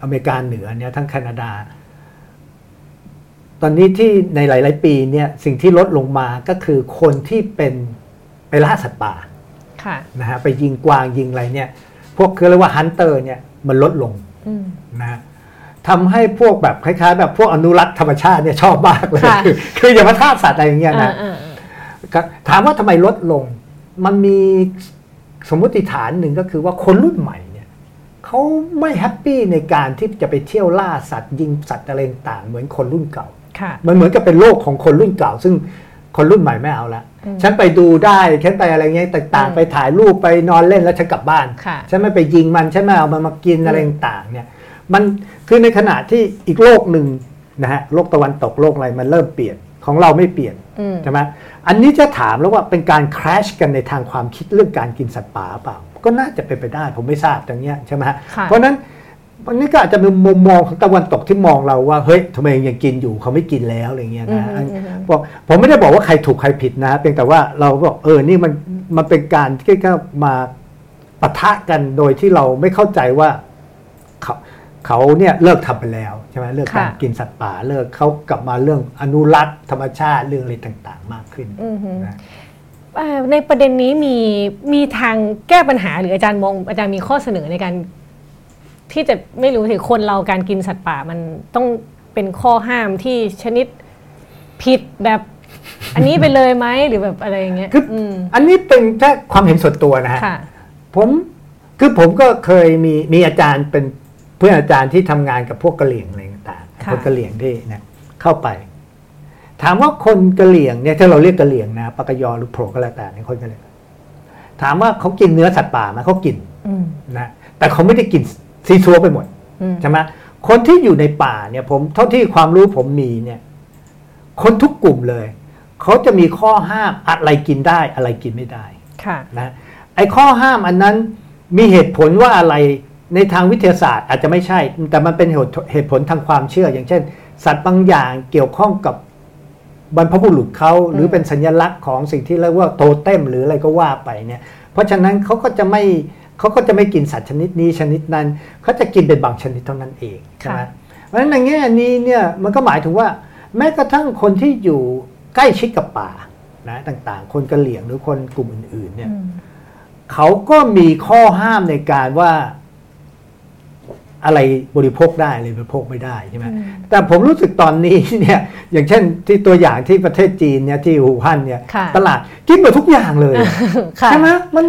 อเมริกาเหนือเนี่ยทั้งแคนาดา ตอนนี้ที่ในหลาย ๆ ปีเนี่ยสิ่งที่ลดลงมาก็คือคนที่เป็น ไปล่าสัตว์ป่าค่ะนะฮะไปยิงกวางยิงอะไรเนี่ย พวกคือเรียกว่าฮันเตอร์เนี่ยมันลดลงอืมนะฮะทำให้พวกแบบคล้ายๆ แบบพวกอนุรักษ์ธรรมชาติเนี่ยชอบมากเลยค่ะคือคืออย่ามาฆ่าสัตว์อะไรอย่างเงี้ยอ่านะอ่าอ่าก็ถามว่าทำไมลดลง มันมีสมมติฐานหนึ่งก็คือว่าคนรุ่นใหม่เนี่ยเขาไม่ happy ในการที่จะไปเที่ยวล่าสัตว์ยิงสัตว์อะไรต่างๆเหมือนคนรุ่นเก่าค่ะมันเหมือนกับเป็นโลกของคนรุ่นเก่า ซึ่งคนรุ่นใหม่ไม่เอาละอืม ฉันไปดูได้ฉันไปอะไรเงี้ยต่างอืมๆไปถ่ายรูปไปนอนเล่นแล้วฉันกลับบ้านค่ะฉันไม่ไปยิงมันฉันไม่เอามันมากินอะไรต่างๆเนี่ยมันคือในขณะที่อีกโลกหนึ่งนะฮะโลกตะวันตกโลกอะไรมันเริ่มเปลี่ยนของเราไม่เปลี่ยนอืมใช่ไหมอันนี้จะถามแล้วว่าเป็นการค a ชกันในทางความคิดเรื่องการกินสัตว์ป่าเปล่า ก็น่าจะเป็นไปได้ผมไม่ทราบอย่างเงี้ยใช่ไหมฮะค่ะเพราะฉะนั้น วันนี้ก็อาจจะเป็นมุมมองของตะวันตกที่มองเราว่าเฮ้ยทำไมยังกินอยู่เขาไม่กินแล้วอะไรเงี้ยนะอืมอืมอืมบอกผมไม่ได้บอกว่าใครถูกใครผิดนะเพียงแต่ว่าเราบอกเออนี่มันมันเป็นการที่ก็มาปะทะกันโดยที่เราไม่เข้าใจว่าเขาเขาเนี่ยเลิกทำไปแล้วใช่ไหมเลิกการค่ะกินสัตว์ป่าเลิกเขากลับมาเรื่องอนุรักษ์ธรรมชาติเรื่องอะไรต่าง ๆ มากขึ้นอือฮึนะเอ่อในประเด็นนี้มีมีทางแก้ปัญหาหรืออาจารย์มองอาจารย์มีข้อเสนอในการ ที่จะไม่รู้ถึงคนเราการกินสัตว์ป่ามันต้องเป็นข้อห้ามที่ชนิดผิดแบบ อันนี้ไปเลยไหมหรือแบบอะไรอย่างเงี้ยคืออมอันนี้เป็นแค่ความเห็นส่วนตัวนะฮะ ค่ะ ผมคือผมก็เคยมีมีอาจารย์เป็นเพื่อนอาจารย์ที่ทำงานกับพวกกะเหลี่ยงอะไรต่างๆค่ะ คนกะเหลี่ยงที่เนี่ยเข้าไป ถามว่าคนกะเหลี่ยงเนี่ยถ้าเราเรียกกะเหลี่ยงนะปากกยอหรือโผล่ก็แล้วแต่เนี่ยคนกะเหลี่ยงถามว่าเขากินเนื้อสัตว์ป่าไหมเขากินอืมนะแต่เขาไม่ได้กิน ซีซัวไปหมดอืมใช่ไหมคนที่อยู่ในป่าเนี่ยผมเท่าที่ความรู้ผมมีเนี่ย คนทุกกลุ่มเลย เขาจะมีข้อห้ามอะไรกินได้อะไรกินไม่ได้ค่ะนะไอ้ข้อห้ามอันนั้นมีเหตุผลว่าอะไรในทางวิทยาศาสตร์อาจจะไม่ใช่ แต่มันเป็นเหตุเหตุผลทางความเชื่อ อย่างเช่น สัตว์บางอย่างเกี่ยวข้องกับบรรพบุรุษเขาหรือเป็นสัญลักษณ์ของสิ่งที่เรียกว่าโทเต็มหรืออะไรก็ว่าไปเนี่ย เพราะฉะนั้นเขาก็จะไม่ เขาก็จะไม่กินสัตว์ชนิดนี้ชนิดนั้น เขาจะกินเป็นบางชนิดเท่านั้นเองใช่ไหมค่ะเพราะฉะนั้นในแง่นี้เนี่ยมันก็หมายถึงว่า แม้กระทั่งคนที่อยู่ใกล้ชิดกับป่านะต่างๆ คนกะเหลี่ยงหรือคนกลุ่มอื่น ๆ เนี่ยอืมเขาก็มีข้อห้ามในการว่าอะไรบริโภคได้อะไรบริโภคไม่ได้ใช่ไหมอืมแต่ผมรู้สึกตอนนี้เนี่ยอย่างเช่นที่ตัวอย่างที่ประเทศจีนเนี่ยที่หูฮั่นเนี่ยค่ะตลาดกินหมดทุกอย่างเลยค่ะใช่ไหมมัน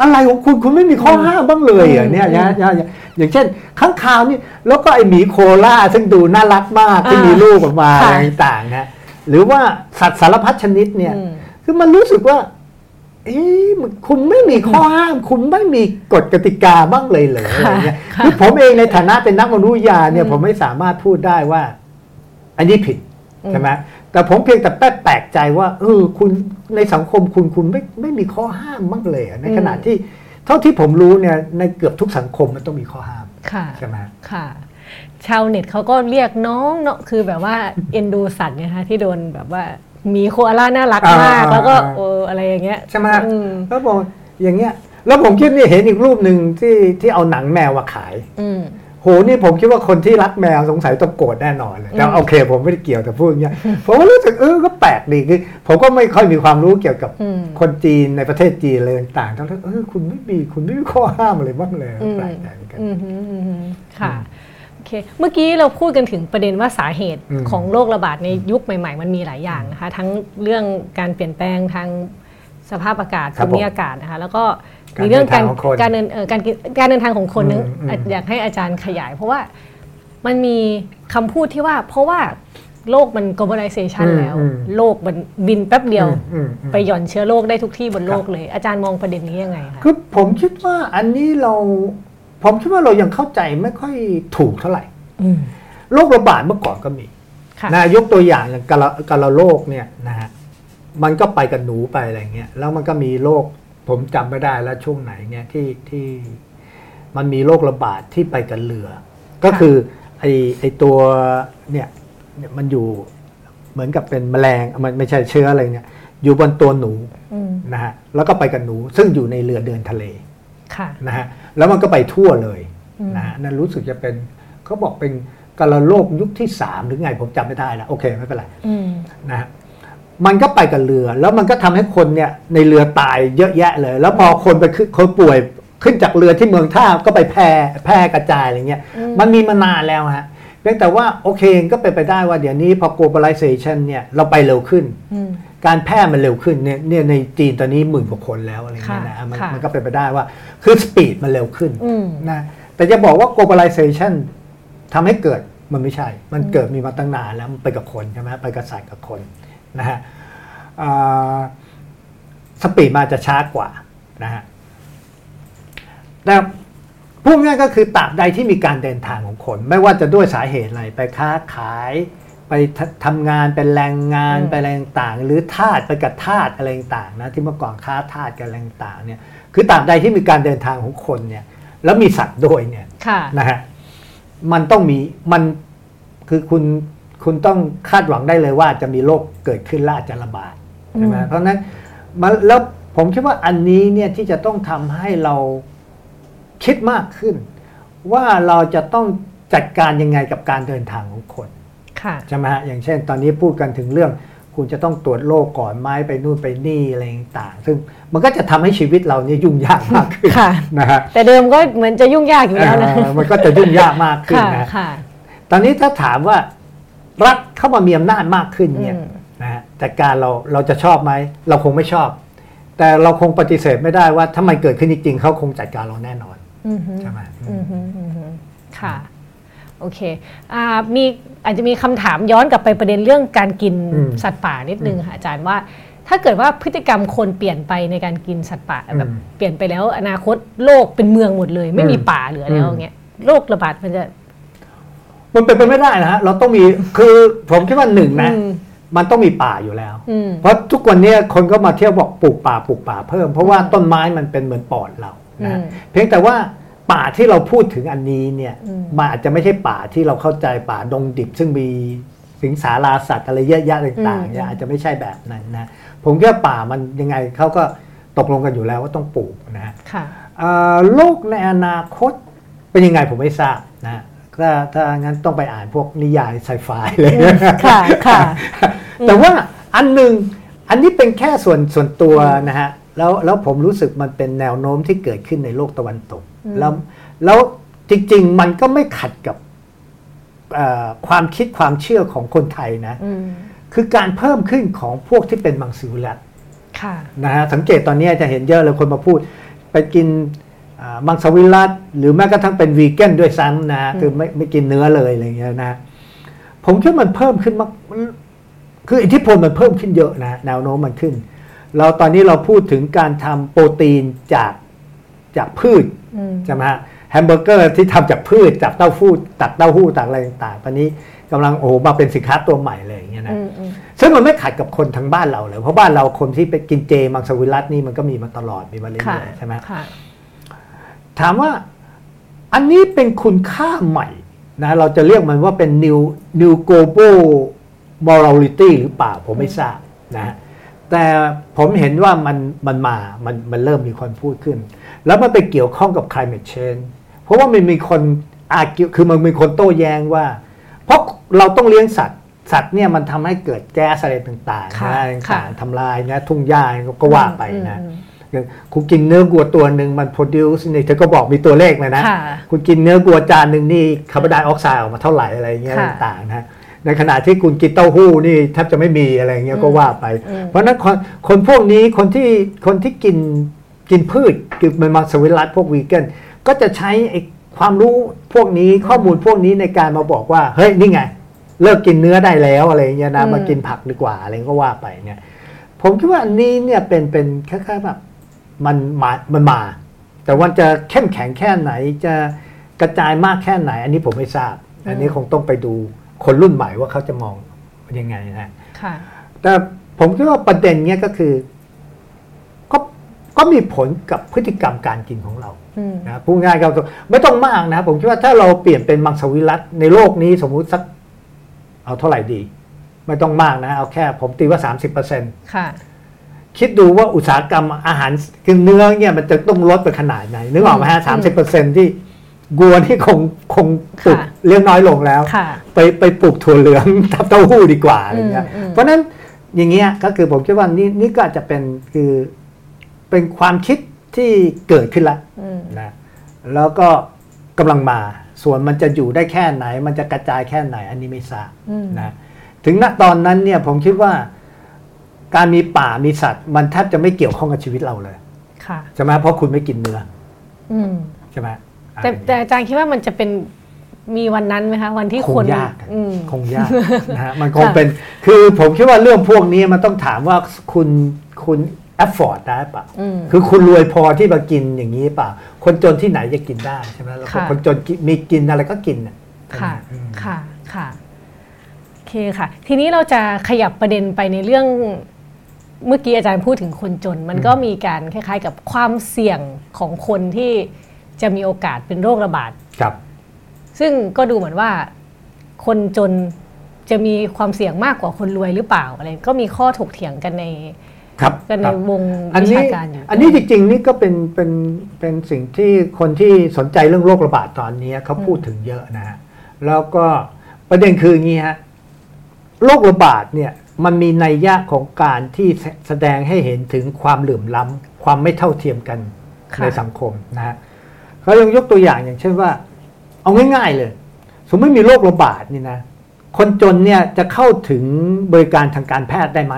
อะไรของคุณคุณไม่มีข้อห้ามบ้างเลยเหรอือะมเนี่ยอืมนะนะอย่างเช่นข้างคาวนี่แล้วก็ไอหมีโคล่าซึ่งดูน่ารักมากที่อ่ามีมีลูกออกมาค่ะอะไรต่างๆนะหรือว่าสัตว์สารพัดชนิดเนี่ยอืมคือมันรู้สึกว่าเอ๊ะมันคุณไม่มีข้อห้าม คุณไม่มีกฎกติกาบ้างเลยเหรออะไรเงี้ยค่ะคือผมเองในฐานะเป็นนักมนุษยวิทยาเนี่ยอืมผมไม่สามารถพูดได้ว่า อันนี้ผิดอืมใช่ไหม แต่ผมเพียงแต่แปลกใจว่าเออคุณในสังคมคุณคุณไม่ไม่มีข้อห้ามบ้างเลยอะในขณะที่เท่าที่ผมรู้เนี่ยในเกือบทุกสังคมมันต้องมีข้อห้ามค่ะใช่ไหมค่ะ ชาวเน็ตเขาก็เรียกน้องเนาะคือแบบว่าเอ็นดูสัตว์เนี่ยค่ะที่โดนแบบว่าหมีโคอาล่าน่ารักมากอ่าแล้วก็อ่าเอออะไรอย่างเงี้ยใช่ไหมอืมแล้วบอกอย่างเงี้ย แล้วผมคิดนี่เห็นอีกรูปหนึ่งที่ที่เอาหนังแมวมาขายอืม โหนี่ผมคิดว่าคนที่รักแมวสงสัยต้องโกรธแน่นอนเลยแต่อืมโอเค ผมไม่ได้เกี่ยวแต่พูดอย่างเงี้ยผมก็รู้สึกเออก็แปลกดีคือผมก็ไม่ค่อยมีความรู้เกี่ยวกับอืมคนจีนในประเทศจีนอะไรต่างๆทั้งที่เออคุณไม่มีคุณไม่มีข้อห้ามอะไรบ้างเลยอืมแปลกใจเหมือนกันอืมฮึอืมฮึค่ะโอเคเมื่อกี้เราพูดกันถึงประเด็นว่าสาเหตุอืมของโรคระบาดในยุคใหม่ ๆ มันมีหลายอย่างนะคะ ทั้งเรื่องการเปลี่ยนแปลงทางสภาพอากาศครัภูบผมมิอากาศนะคะแล้วก็การ มีเรื่องการเดินทางของคนการเดินเอ่อการกินการเดินทางของคนนึงอืมอืมอะอยากให้อาจารย์ขยาย เพราะว่ามันมีคำพูดที่ว่า เพราะว่าโลกมัน globalization อืมแล้วอืมโลกมันบินแป๊บเดียวอืมอืมอืมไปหย่อนเชื้อโรคได้ทุกที่บนโลกเลย อาจารย์มองประเด็นนี้ยังไงคะคือผมคิดว่าอันนี้เราผมคิดว่าเรายังเข้าใจไม่ค่อยถูกเท่าไหร่อืมโรคระบาดเมื่อก่อนก็มีค่ะนะยกตัวอย่างอย่างกาลกาลโรคเนี่ยนะฮะมันก็ไปกับหนูไปอะไรเงี้ยแล้วมันก็มีโรค ผมจำไม่ได้แล้วช่วงไหนเนี่ยที่ที่มันมีโรคระบาดที่ไปกับเรือ ก็คือไอไอตัวเนี่ยเนี่ยมันอยู่เหมือนกับเป็นแมลงมันไม่ใช่เชื้ออะไรเนี่ยอยู่บนตัวหนูอืมนะฮะแล้วก็ไปกับหนูซึ่งอยู่ในเรือเดินทะเลค่ะนะฮะแล้วมันก็ไปทั่วเลยอืมนะฮะนั่นรู้สึกจะเป็นเขาบอกเป็นกาลโลกยุคที่สามหรือไงผมจำไม่ได้แล้วโอเคไม่เป็นไรอืมนะฮะ มันก็ไปกับเรือ แล้วมันก็ทำให้คนเนี่ยในเรือตายเยอะแยะเลย แล้วพอคนไปขึ้นคนป่วยขึ้นจากเรือที่เมืองท่าก็ไปแพร่แพร่กระจายอะไรเงี้ยอืมมันมีมานานแล้วฮะเพียงแต่ว่าโอเคก็เป็นไปได้ว่าเดี๋ยวนี้พอ globalization เนี่ยเราไปเร็วขึ้นอืมการแพร่มันเร็วขึ้นเนี่ยเนี่ยในจีนตอนนี้หมื่นกว่าคนแล้วอะไรเงี้ยนะค่ะมันค่ะมันก็เป็นไปได้ว่าคือสปีดมันเร็วขึ้นอืมนะแต่จะบอกว่า globalization ทำให้เกิดมันไม่ใช่ มันเกิดมีมาตั้งนานแล้วมันไปกับคนใช่ไหมไปกับสัตว์กับคน นะฮะอ่าสปีดมาจะช้ากว่านะฮะแต่พูดง่ายก็คือตราบใดที่มีการเดินทางของคน ไม่ว่าจะด้วยสาเหตุอะไรไปค้าขายไปททำงานเป็นแรงงานอืมไปอะไรต่างๆหรือทาสไปกับทาสอะไรต่างๆนะที่เมื่อก่อนค้าทาสกันอะไรต่างๆเนี่ยคือตราบใดที่มีการเดินทางของคนเนี่ยแล้วมีสัตว์ด้วยเนี่ยค่ะนะฮะมันต้องมีมันคือคุณ คุณต้องคาดหวังได้เลยว่าจะมีโรคเกิดขึ้นและอาจจะระบาดใช่ไหมอืมเพราะฉะนั้นมันแล้วผมคิดว่าอันนี้เนี่ยที่จะต้องทำให้เราคิดมากขึ้น ว่าเราจะต้องจัดการยังไงกับการเดินทางของคนค่ะใช่ไหมฮะอย่างเช่น ตอนนี้พูดกันถึงเรื่อง คุณจะต้องตรวจโรคก่อนไหมไปนู่นไปนี่อะไรต่างๆซึ่งมันก็จะทำให้ชีวิตเราเนี่ยยุ่งยากมากขึ้นค่ะนะฮะแต่เดิมก็เหมือนจะยุ่งยากอยู่แล้วนะเออมันก็จะยุ่งยากมากขึ้นค่ะนะค่ะตอนนี้ถ้าถามว่า รัฐเข้ามามีอำนาจมากขึ้นเนี่ยอืมนะฮะแต่การเราเราจะชอบไหมเราคงไม่ชอบ แต่เราคงปฏิเสธไม่ได้ว่าถ้ามันเกิดขึ้นจริงๆเขาคงจัดการเราแน่นอนอือฮึใช่ไหมอือฮึอือฮึค่ะโอเคอ่ามีอาจจะมีคำถามย้อนกลับไปประเด็นเรื่องการกินอืมสัตว์ป่านิดนึงค่ะอาจารย์ว่า ถ้าเกิดว่าพฤติกรรมคนเปลี่ยนไปในการกินสัตว์ป่าแบบอืมเปลี่ยนไปแล้ว อนาคตโลกเป็นเมืองหมดเลย ไม่มีอืมป่าเหลือแล้วอืมเงี้ยโรคระบาดมันจะ มันเป็นไปไม่ได้นะฮะเราต้องมีคือผมคิดว่าหนึ่งนะอืมมันต้องมีป่าอยู่แล้วอืมเพราะทุกวันนี้คนก็มาเที่ยวบอกปลูกป่าปลูกป่าเพิ่ม เพราะว่าต้นไม้มันเป็นเหมือนปอดเรานะอืมเพียงแต่ว่าป่าที่เราพูดถึงอันนี้เนี่ยอืมมันอาจจะไม่ใช่ป่าที่เราเข้าใจป่าดงดิบ ซึ่งมีสิงสาราสัตว์อะไรเยอะแยะต่างๆเนี่ยอาจจะไม่ใช่แบบนั้นนะผมคิดว่าป่ามันยังไงเขาก็ตกลงกันอยู่แล้วว่าต้องปลูกนะฮะค่ะเอ่อโลกในอนาคตเป็นยังไงผมไม่ทราบนะ ถ้าถ้างั้นต้องไปอ่านพวกนิยายไซไฟเลยค่ะค่ะ แต่ว่าอันหนึ่งอันนี้เป็นแค่ส่วนส่วนตัวนะฮะแล้วแล้วผมรู้สึกมันเป็นแนวโน้มที่เกิดขึ้นในโลกตะวันตกอืมแล้วแล้วจริง ๆ มันก็ไม่ขัดกับเอ่อความคิดความเชื่อของคนไทยนะอืมคือการเพิ่มขึ้นของพวกที่เป็นมังสวิรัตค่ะนะฮะสังเกตตอนนี้จะเห็นเยอะเลยคนมาพูด ไปกินอ่า มังสวิรัตหรือแม้กระทั่งเป็นวีแกนด้วยซ้ำนะฮะอืมคือไม่ไม่กินเนื้อเลยอะไรอย่างเงี้ยนะผมคิดว่ามันเพิ่มขึ้นมากมันคืออิทธิพลมันเพิ่มขึ้นเยอะนะแนวโน้มมันขึ้น เราตอนนี้เราพูดถึงการทำโปรตีนจากจากพืชอืมใช่ไหมฮะแฮมเบอร์เกอร์ที่ทำจากพืชจากเต้าหู้ตักเต้าหู้ตักอะไรต่างๆตอนนี้กำลังโอ้โหมาเป็นสินค้าตัวใหม่เลยอย่างเงี้ยนะอืมอืมซึ่งมันไม่ขัดกับคนทางบ้านเราเลย เพราะบ้านเราคนที่ไปกินเจมังสวิรัตนี่มันก็มีมาตลอดมีมาเรื่ค่ะอยๆใช่ไหมค่ะ ถามว่าอันนี้เป็นคุณค่าใหม่นะเราจะเรียกมันว่าเป็น new new global morality หรือเปล่าผมไม่ทราบนะฮะแต่ผมเห็นว่ามันมันมา มันมันเริ่มมีคนพูดขึ้น แล้วมันไปเกี่ยวข้องกับ climate change เพราะว่ามันมีคนอากิคือมันมีคนโต้แย้งว่า เพราะเราต้องเลี้ยงสัตว์ สัตว์เนี่ยมันทำให้เกิดแก๊สอะไรต่างๆค่ะนะค่ะต่างๆทำลายนะทุ่งหญ้าก็ว่าไปนะอืมอย่าง คุณกินเนื้อวัวตัวหนึ่งมัน produce นี่เธอก็บอกมีตัวเลขเลยนะค่ะคุณกินเนื้อวัวจานหนึ่งนี่คาร์บอนไดออกไซด์ออกมาเท่าไหร่อะไรเงี้ยค่ะต่างๆนะในขณะที่คุณกินเต้าหู้นี่แทบจะไม่มีอะไรเงี้ยก็ว่าไปอืมเพราะฉะนั้นคนคนพวกนี้คนที่คนที่กินกินพืชคือมันมังสวิรัตพวกวีแกนก็จะใช้ไอ้ความรู้พวกนี้ข้อมูลพวกนี้ในการมาบอกว่าเฮ้ยนี่ไง เลิกกินเนื้อได้แล้วอะไรเงี้ยนะอืมมากินผักดีกว่าอะไรก็ว่าไปเนี่ยผมคิดว่าอันนี้เนี่ยเป็นเป็นคล้ายๆแบบ มันมามันมา แต่ว่าจะเข้มแข็งแค่ไหนจะกระจายมากแค่ไหน อันนี้ผมไม่ทราบ อันนี้คงต้องไปดูคนรุ่นใหม่ว่าเขาจะมองยังไงนะค่ะแต่ผมคิดว่าประเด็นเนี้ยก็คือก็ก็มีผลกับพฤติกรรมการกินของเราอืมนะพูดง่ายๆก็ไม่ต้องมากนะผมคิดว่าถ้าเราเปลี่ยนเป็นมังสวิรัตในโลกนี้สมมุติสักเอาเท่าไหร่ดี ไม่ต้องมากนะ เอาแค่ผมตีว่า30%ค่ะ คิดดูว่าอุตสาหกรรมอาหารคือเนื้อเนี่ยมันจะต้องลดไปขนาดไหน นึกออกไหมฮะอืสามสิบเปอร์เซ็นที่วัวนี่คงคงปลูกค่ะเลี้ยงน้อยลงแล้วค่ะไปไปปลูกถั่วเหลืองทับเต้าหู้ดีกว่าอะไรเงี้ยอืมอืมเพราะฉะนั้นอย่างเงี้ยก็คือผมคิดว่านี่นี่ก็อาจจะเป็นคือเป็นความคิดที่เกิดขึ้นละอืมนะแล้วก็กำลังมาส่วนมันจะอยู่ได้แค่ไหน มันจะกระจายแค่ไหน อันนี้ไม่ทราบอืมนะถึงณตอนนั้นเนี่ยผมคิดว่า การมีป่ามีสัตว์ มันแทบจะไม่เกี่ยวข้องกับชีวิตเราเลยค่ะใช่ไหมเพราะคุณไม่กินเนื้ออืมใช่ไหมแต่แต่อาจารย์คิดว่ามันจะเป็นมีวันนั้นไหมคะวันที่คคงนยากอืมคงยากนะฮะมันคงค่ะเป็นคือผมคิดว่าเรื่องพวกนี้มันต้องถามว่าคุณคุณ afford ได้ปะอืมคือคุณรวยพอที่มากินอย่างนี้เปล่าคนจนที่ไหนจะกินได้ใช่ไหมแล้วค่ะคนจนกินมีกินอะไรก็กินน่ะค่ะอืมค่ะค่ะโอเคค่ะ ทีนี้เราจะขยับประเด็นไปในเรื่อง เมื่อกี้อาจารย์พูดถึงคนจน มันก็มีการคล้าย ๆ กับความเสี่ยงของคนที่จะมีโอกาสเป็นโรคระบาดครับ ซึ่งก็ดูเหมือนว่าคนจนจะมีความเสี่ยงมากกว่าคนรวยหรือเปล่าอะไรก็มีข้อถกเถียงกันในครับกันคในรับวงอันวินี้ชาการอยู่อันนี้จริง ๆ นี่ก็เป็นเป็นเป็นสิ่งที่คนที่สนใจเรื่องโรคระบาดตอนนี้เขาพูดถึงเยอะนะฮะแล้วก็ประเด็นคืออย่างนี้ฮะโรคระบาดเนี่ย มันมีนัยยะของการที่แสแสดงให้เห็นถึงความเหลื่อมล้ำความไม่เท่าเทียมกันค่ะในสังคมนะฮะเขายังยกตัวอย่างอย่างเช่นว่า เอาง่าย ๆเลย สมมติมีโรคระบาดนี่นะ คนจนเนี่ยจะเข้าถึงบริการทางการแพทย์ได้ไหม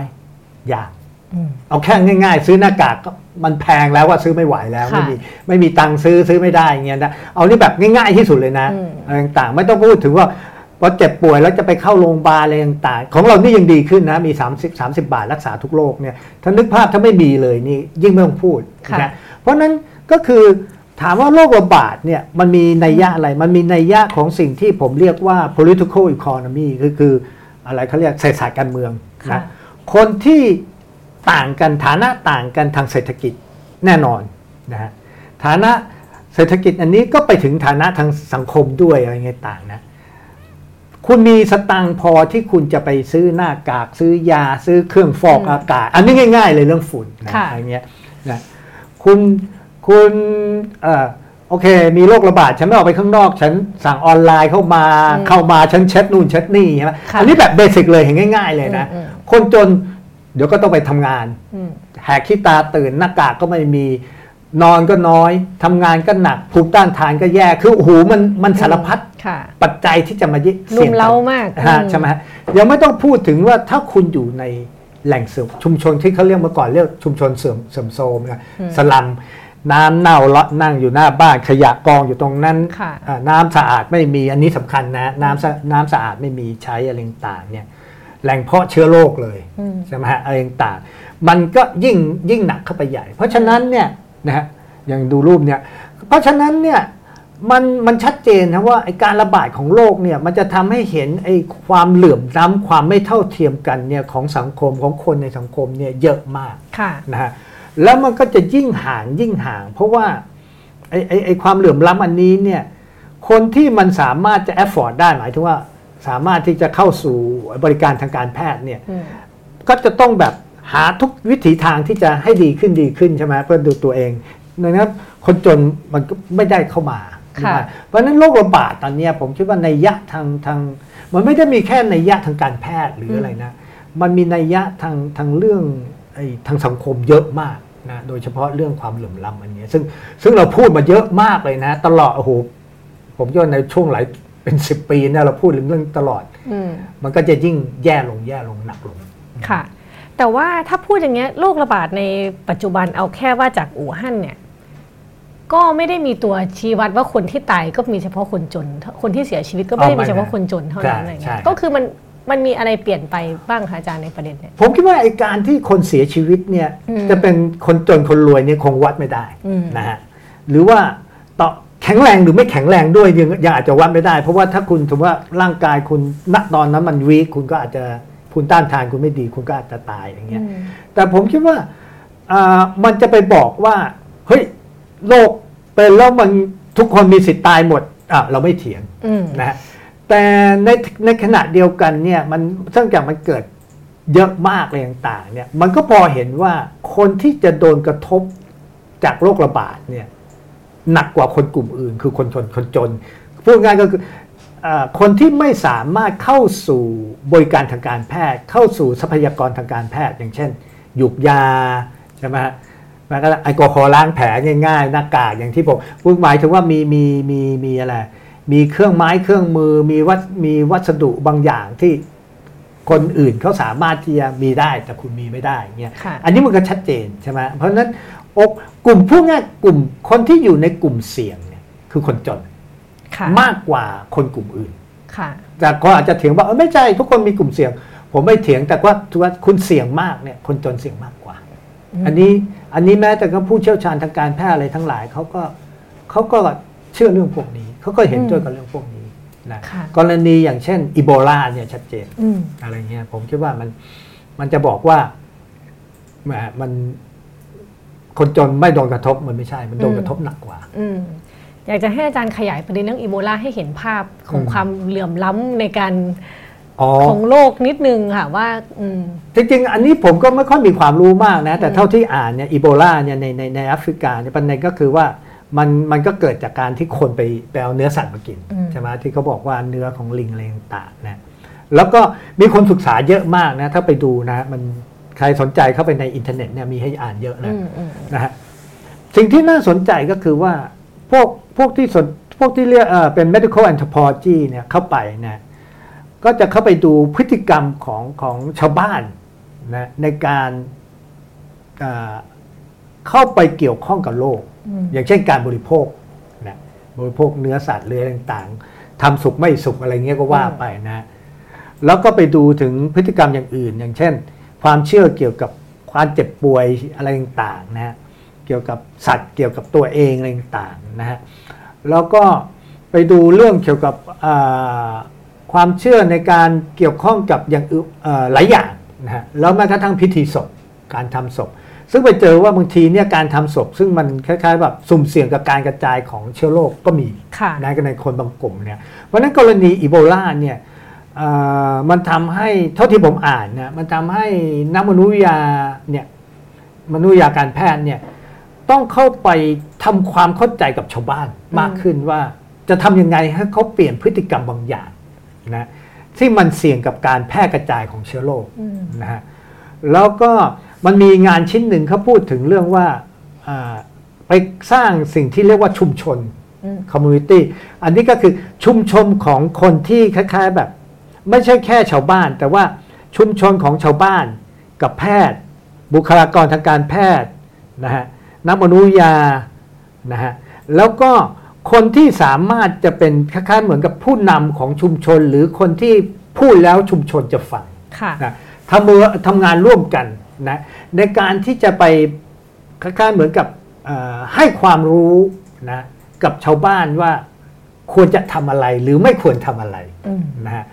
ยากอืมเอาแค่ง่าย ๆ ซื้อหน้ากากก็มันแพงแล้วว่าซื้อไม่ไหวแล้วค่ะไม่มีไม่มีตังค์ซื้อซื้อไม่ได้อย่างเงี้ยนะเอานี่แบบง่าย ๆที่สุดเลยนะอืมอะไรต่างๆไม่ต้องพูดถึงว่าพ อเจ็บป่วยแล้วจะไปเข้าโรงพยาบาลอะไรต่างๆ ของเรานี่ยังดีขึ้นนะ มี 30 30 บาทรักษาทุกโรคเนี่ยถ้านึกภาพถ้าไม่มีเลยนี่ยิ่งไม่ต้องพูดค่ะนะเพราะฉะนั้นก็คือถามว่าโรคระบาดเนี่ยมันมีนัยยะอะไร มันมีนัยยะของสิ่งที่ผมเรียกว่า political economy คือคืออะไรเขาเรียกเศรษฐศาสตร์การเมืองค่ะนะคนที่ต่างกันฐานะต่างกันทางเศรษฐกิจแน่นอนนะฮะฐานะเศรษฐกิจอันนี้ก็ไปถึงฐานะทางสังคมด้วยอะไรเงี้ยต่างนะ คุณมีสตังค์พอที่คุณจะไปซื้อหน้ากากซื้อยาซื้อเครื่องฟอกอืมอากาศ อันนี้ง่าย ๆ เลยเรื่องฝุ่นนะค่ะอะไรเงี้ยนะคุณคุณเอ่อโอเค มีโรคระบาด ฉันไม่ออกไปข้างนอก ฉันสั่งออนไลน์เข้ามาอืมเข้ามาฉันเช็ดนู่นเช็ดนี่ใช่ไหมค่ะอันนี้แบบเบสิกเลยเห็นง่าย ๆ เลยนะอืมอืมคนจนเดี๋ยวก็ต้องไปทำงานอืมแหกขี้ตาตื่นหน้ากากก็ไม่มี นอนก็น้อยทำงานก็หนักภูมิต้านทานก็แย่คือโอ้โหมันมันสารพัดค่ะปัจจัยที่จะมาเยรุมเร้ามากฮะอืมใช่ไหมฮะยังไม่ต้องพูดถึงว่าถ้าคุณอยู่ในแหล่งเสื่อมชุมชนที่เขาเรียกเมื่อก่อนเรียกชุมชนเสื่อมเสื่อมโทรมนะสลัมน้ำเน่าเลาะนั่งอยู่หน้าบ้านขยะกองอยู่ตรงนั้นค่ะอ่าน้ำสะอาดไม่มีอันนี้สำคัญนะน้ำสะน้ำสะอาดไม่มีใช้อะไรต่างๆเนี่ยแหล่งเพาะเชื้อโรคเลยอืมใช่ไหมฮะอะไรต่างๆมันก็ยิ่งยิ่งหนักเข้าไปใหญ่ เพราะฉะนั้นเนี่ย นะฮะอย่างดูรูปเนี่ยเพราะฉะนั้นเนี่ยมันมันชัดเจนนะว่าไอการระบาดของโรคเนี่ยมันจะทำให้เห็นไอความเหลื่อมล้ำความไม่เท่าเทียมกันเนี่ยของสังคมของคนในสังคมเนี่ยเยอะมากค่ะนะฮะแล้วมันก็จะยิ่งห่างยิ่งห่าง เพราะว่าไอ้ไอ้ไอ้ความเหลื่อมล้ำอันนี้เนี่ยคนที่มันสามารถจะ afford ได้หมายถึงว่าสามารถที่จะเข้าสู่บริการทางการแพทย์เนี่ยอืมก็จะต้องแบบ หาทุกวิถีทางที่จะให้ดีขึ้นดีขึ้นใช่ไหมเพื่อดูตัวเองดังนั้นคนจนมันก็ไม่ได้เข้ามาค่ะเพราะฉะนั้นโรคระบาดตอนเนี้ยผมคิดว่าในยยะทางทาง มันไม่ได้มีแค่ในยยะทางการแพทย์หรืออะไรนะ มันมีนัยยะทางทางเรื่องไอ้ทางสังคมเยอะมากนะโดยเฉพาะเรื่องความเหลื่อมล้ำอันเนี้ยซึ่งซึ่งเราพูดมาเยอะมากเลยนะ ตลอดโอ้โหผมคิดว่าในช่วงหลายเป็นสิบปีเนี่ยเราพูดเรื่องตลอดอืมมันก็จะยิ่งแย่ลงแย่ลงหนักลงค่ะ แต่ว่าถ้าพูดอย่างเงี้ยโรคระบาดในปัจจุบันเอาแค่ว่าจากอู่ฮั่นเนี่ยก็ไม่ได้มีตัวชี้วัดว่าคนที่ตายก็มีเฉพาะคนจน คนที่เสียชีวิตก็ไม่ได้เอาไม่มีเฉพาะคนจนเท่านั้นใช่อะไรเงี้ใช่ยก็คือมันมันมีอะไรเปลี่ยนไปบ้างคะอาจารย์ในประเด็นเนี่ยผมคิดว่าไอ้การที่คนเสียชีวิตเนี่ยอืมจะเป็นคนจนคนรวยเนี่ยคงวัดไม่ได้อืมนะฮะหรือว่าต่อแข็งแรงหรือไม่แข็งแรงด้วยยังยังอาจจะวัดไม่ได้ เพราะว่าถ้าคุณถือว่าร่างกายคุณณตอนนั้นมันวีคคุณก็อาจจะ ภูมิต้านทานคุณไม่ดี คุณก็อาจจะตายอย่างเงี้ยอืมแต่ผมคิดว่าอ่ามันจะไปบอกว่าเฮ้ยโรคเป็นแล้วมันทุกคนมีสิทธิ์ตายหมดอะเราไม่เถียงอืมนะฮะแต่ในในขณะเดียวกันเนี่ยมันเนื่องจากมันเกิดเยอะมากอะไรต่างๆเนี่ยมันก็พอเห็นว่าคนที่จะโดนกระทบจากโรคระบาดเนี่ยหนักกว่าคนกลุ่มอื่น คือคนชนคนจนพูดง่ายก็คืออา คนที่ไม่สามารถเข้าสู่บริการทางการแพทย์ เข้าสู่ทรัพยากรทางการแพทย์ อย่างเช่นหยุกยาใช่ไหมฮะมันก็แอลกอฮอล์ล้างแผลง่ายๆหน้ากากอย่างที่ผมพูดหมายถึงว่ามีมีมีมีอะไรมีเครื่องไม้เครื่องมือมีวัสมีวัสดุบางอย่างที่คนอื่นเขาสามารถที่จะมีได้แต่คุณมีไม่ได้เงี้ยค่ะอันนี้มันก็ชัดเจนใช่ไหมเพราะฉะนั้นอกกลุ่มพวกนี้กลุ่มคนที่อยู่ในกลุ่มเสี่ยงเนี่ยคือคนจนค่ะ มากกว่าคนกลุ่มอื่นค่ะแต่ก็อาจจะเถียงว่าเออไม่ใช่ทุกคนมีกลุ่มเสี่ยง ผมไม่เถียงแต่ว่าถือว่าคุณเสี่ยงมากเนี่ยคนจนเสี่ยงมากกว่าอืมอันนี้อันนี้แม้แต่ก็ผู้เชี่ยวชาญทางการแพทย์อะไรทั้งหลายเขาก็เขาก็เชื่อเรื่องพวกนี้เขาก็เห็นด้วยกับเรื่องพวกนี้นะค่ะกรณีอย่างเช่นอีโบลาเนี่ยชัดเจนอืมอะไรเงี้ยผมคิดว่ามันมันจะบอกว่าแหมมันคนจนไม่โดนกระทบมันไม่ใช่ มันโดนกระทบหนักกว่า อืมอยากจะให้อาจารย์ขยายประเด็นเรื่องอีโบลาให้เห็นภาพของอืมความเหลื่อมล้ำในการอ๋อของโลกนิดนึงค่ะว่าอืมจริงๆ อันนี้ผมก็ไม่ค่อยมีความรู้มากนะ แต่เท่าที่อ่านเนี่ยอีโบลาเนี่ยในในในแอฟริกาเนี่ยประเด็นก็คือว่ามันมันก็เกิดจากการที่คนไปไปเอาเนื้อสัตว์มากินอืมใช่ไหมที่เขาบอกว่าเนื้อของลิงอะไรต่างๆนะแล้วก็มีคนศึกษาเยอะมากนะ ถ้าไปดูนะมันใครสนใจเข้าไปในอินเทอร์เน็ตเนี่ยมีให้อ่านเยอะนะอืมอืมนะฮะสิ่งที่น่าสนใจก็คือว่าพวก พวกที่สนพวกที่เรียกเอ่อเป็น medical anthropology เนี่ยเข้าไปนะก็จะเข้าไปดูพฤติกรรมของของชาวบ้านนะในการเอ่อเข้าไปเกี่ยวข้องกับโลกอืมอย่างเช่นการบริโภคนะบริโภคเนื้อสัตว์หรืออะไรต่างๆทำสุกไม่สุกอะไรเงี้ยก็ว่าไปนะ แล้วก็ไปดูถึงพฤติกรรมอย่างอื่น อย่างเช่น ความเชื่อเกี่ยวกับความเจ็บป่วยอะไรต่างๆนะฮะ เกี่ยวกับสัตว์เกี่ยวกับตัวเองอะไรต่างๆนะฮะแล้วก็ไปดูเรื่องเกี่ยวกับอ่าความเชื่อในการเกี่ยวข้องกับอย่างอื่นเอ่อหลายอย่างนะฮะแล้วแม้กระทั่งพิธีศพการทำศพ ซึ่งไปเจอว่าบางทีเนี่ยการทำศพ ซึ่งมันคล้ายๆแบบสุ่มเสี่ยงกับการกระจายของเชื้อโรคก็มีค่ะนะในคนบางกลุ่มเนี่ยเพราะฉะนั้นกรณีอีโบลาเนี่ยเอ่อมันทำให้เท่าที่ผมอ่านนะมันทำให้นักมนุษยวิทยาเนี่ยมนุษยวิทยาการแพทย์เนี่ย ต้องเข้าไปทำความเข้าใจกับชาวบ้านมากขึ้นว่าจะทำยังไงให้เขาเปลี่ยนพฤติกรรมบางอย่างนะที่มันเสี่ยงกับการแพร่กระจายของเชื้อโรคอืมนะฮะแล้วก็มันมีงานชิ้นหนึ่งเขาพูดถึงเรื่องว่าอ่าไปสร้างสิ่งที่เรียกว่าชุมชนอืม community อันนี้ก็คือชุมชนของคนที่คล้าย ๆแบบ ไม่ใช่แค่ชาวบ้าน แต่ว่าชุมชนของชาวบ้านกับแพทย์ บุคลากรทางการแพทย์นะฮะ นักมนุษยวิทยานะฮะแล้วก็คนที่สามารถจะเป็นคล้ายๆเหมือนกับผู้นำของชุมชน หรือคนที่พูดแล้วชุมชนจะฟังค่ะนะทำมือทำงานร่วมกันนะในการที่จะไปคล้ายๆเหมือนกับเอ่อให้ความรู้นะกับชาวบ้านว่าควรจะทำอะไรหรือไม่ควรทำอะไรอืมนะฮะ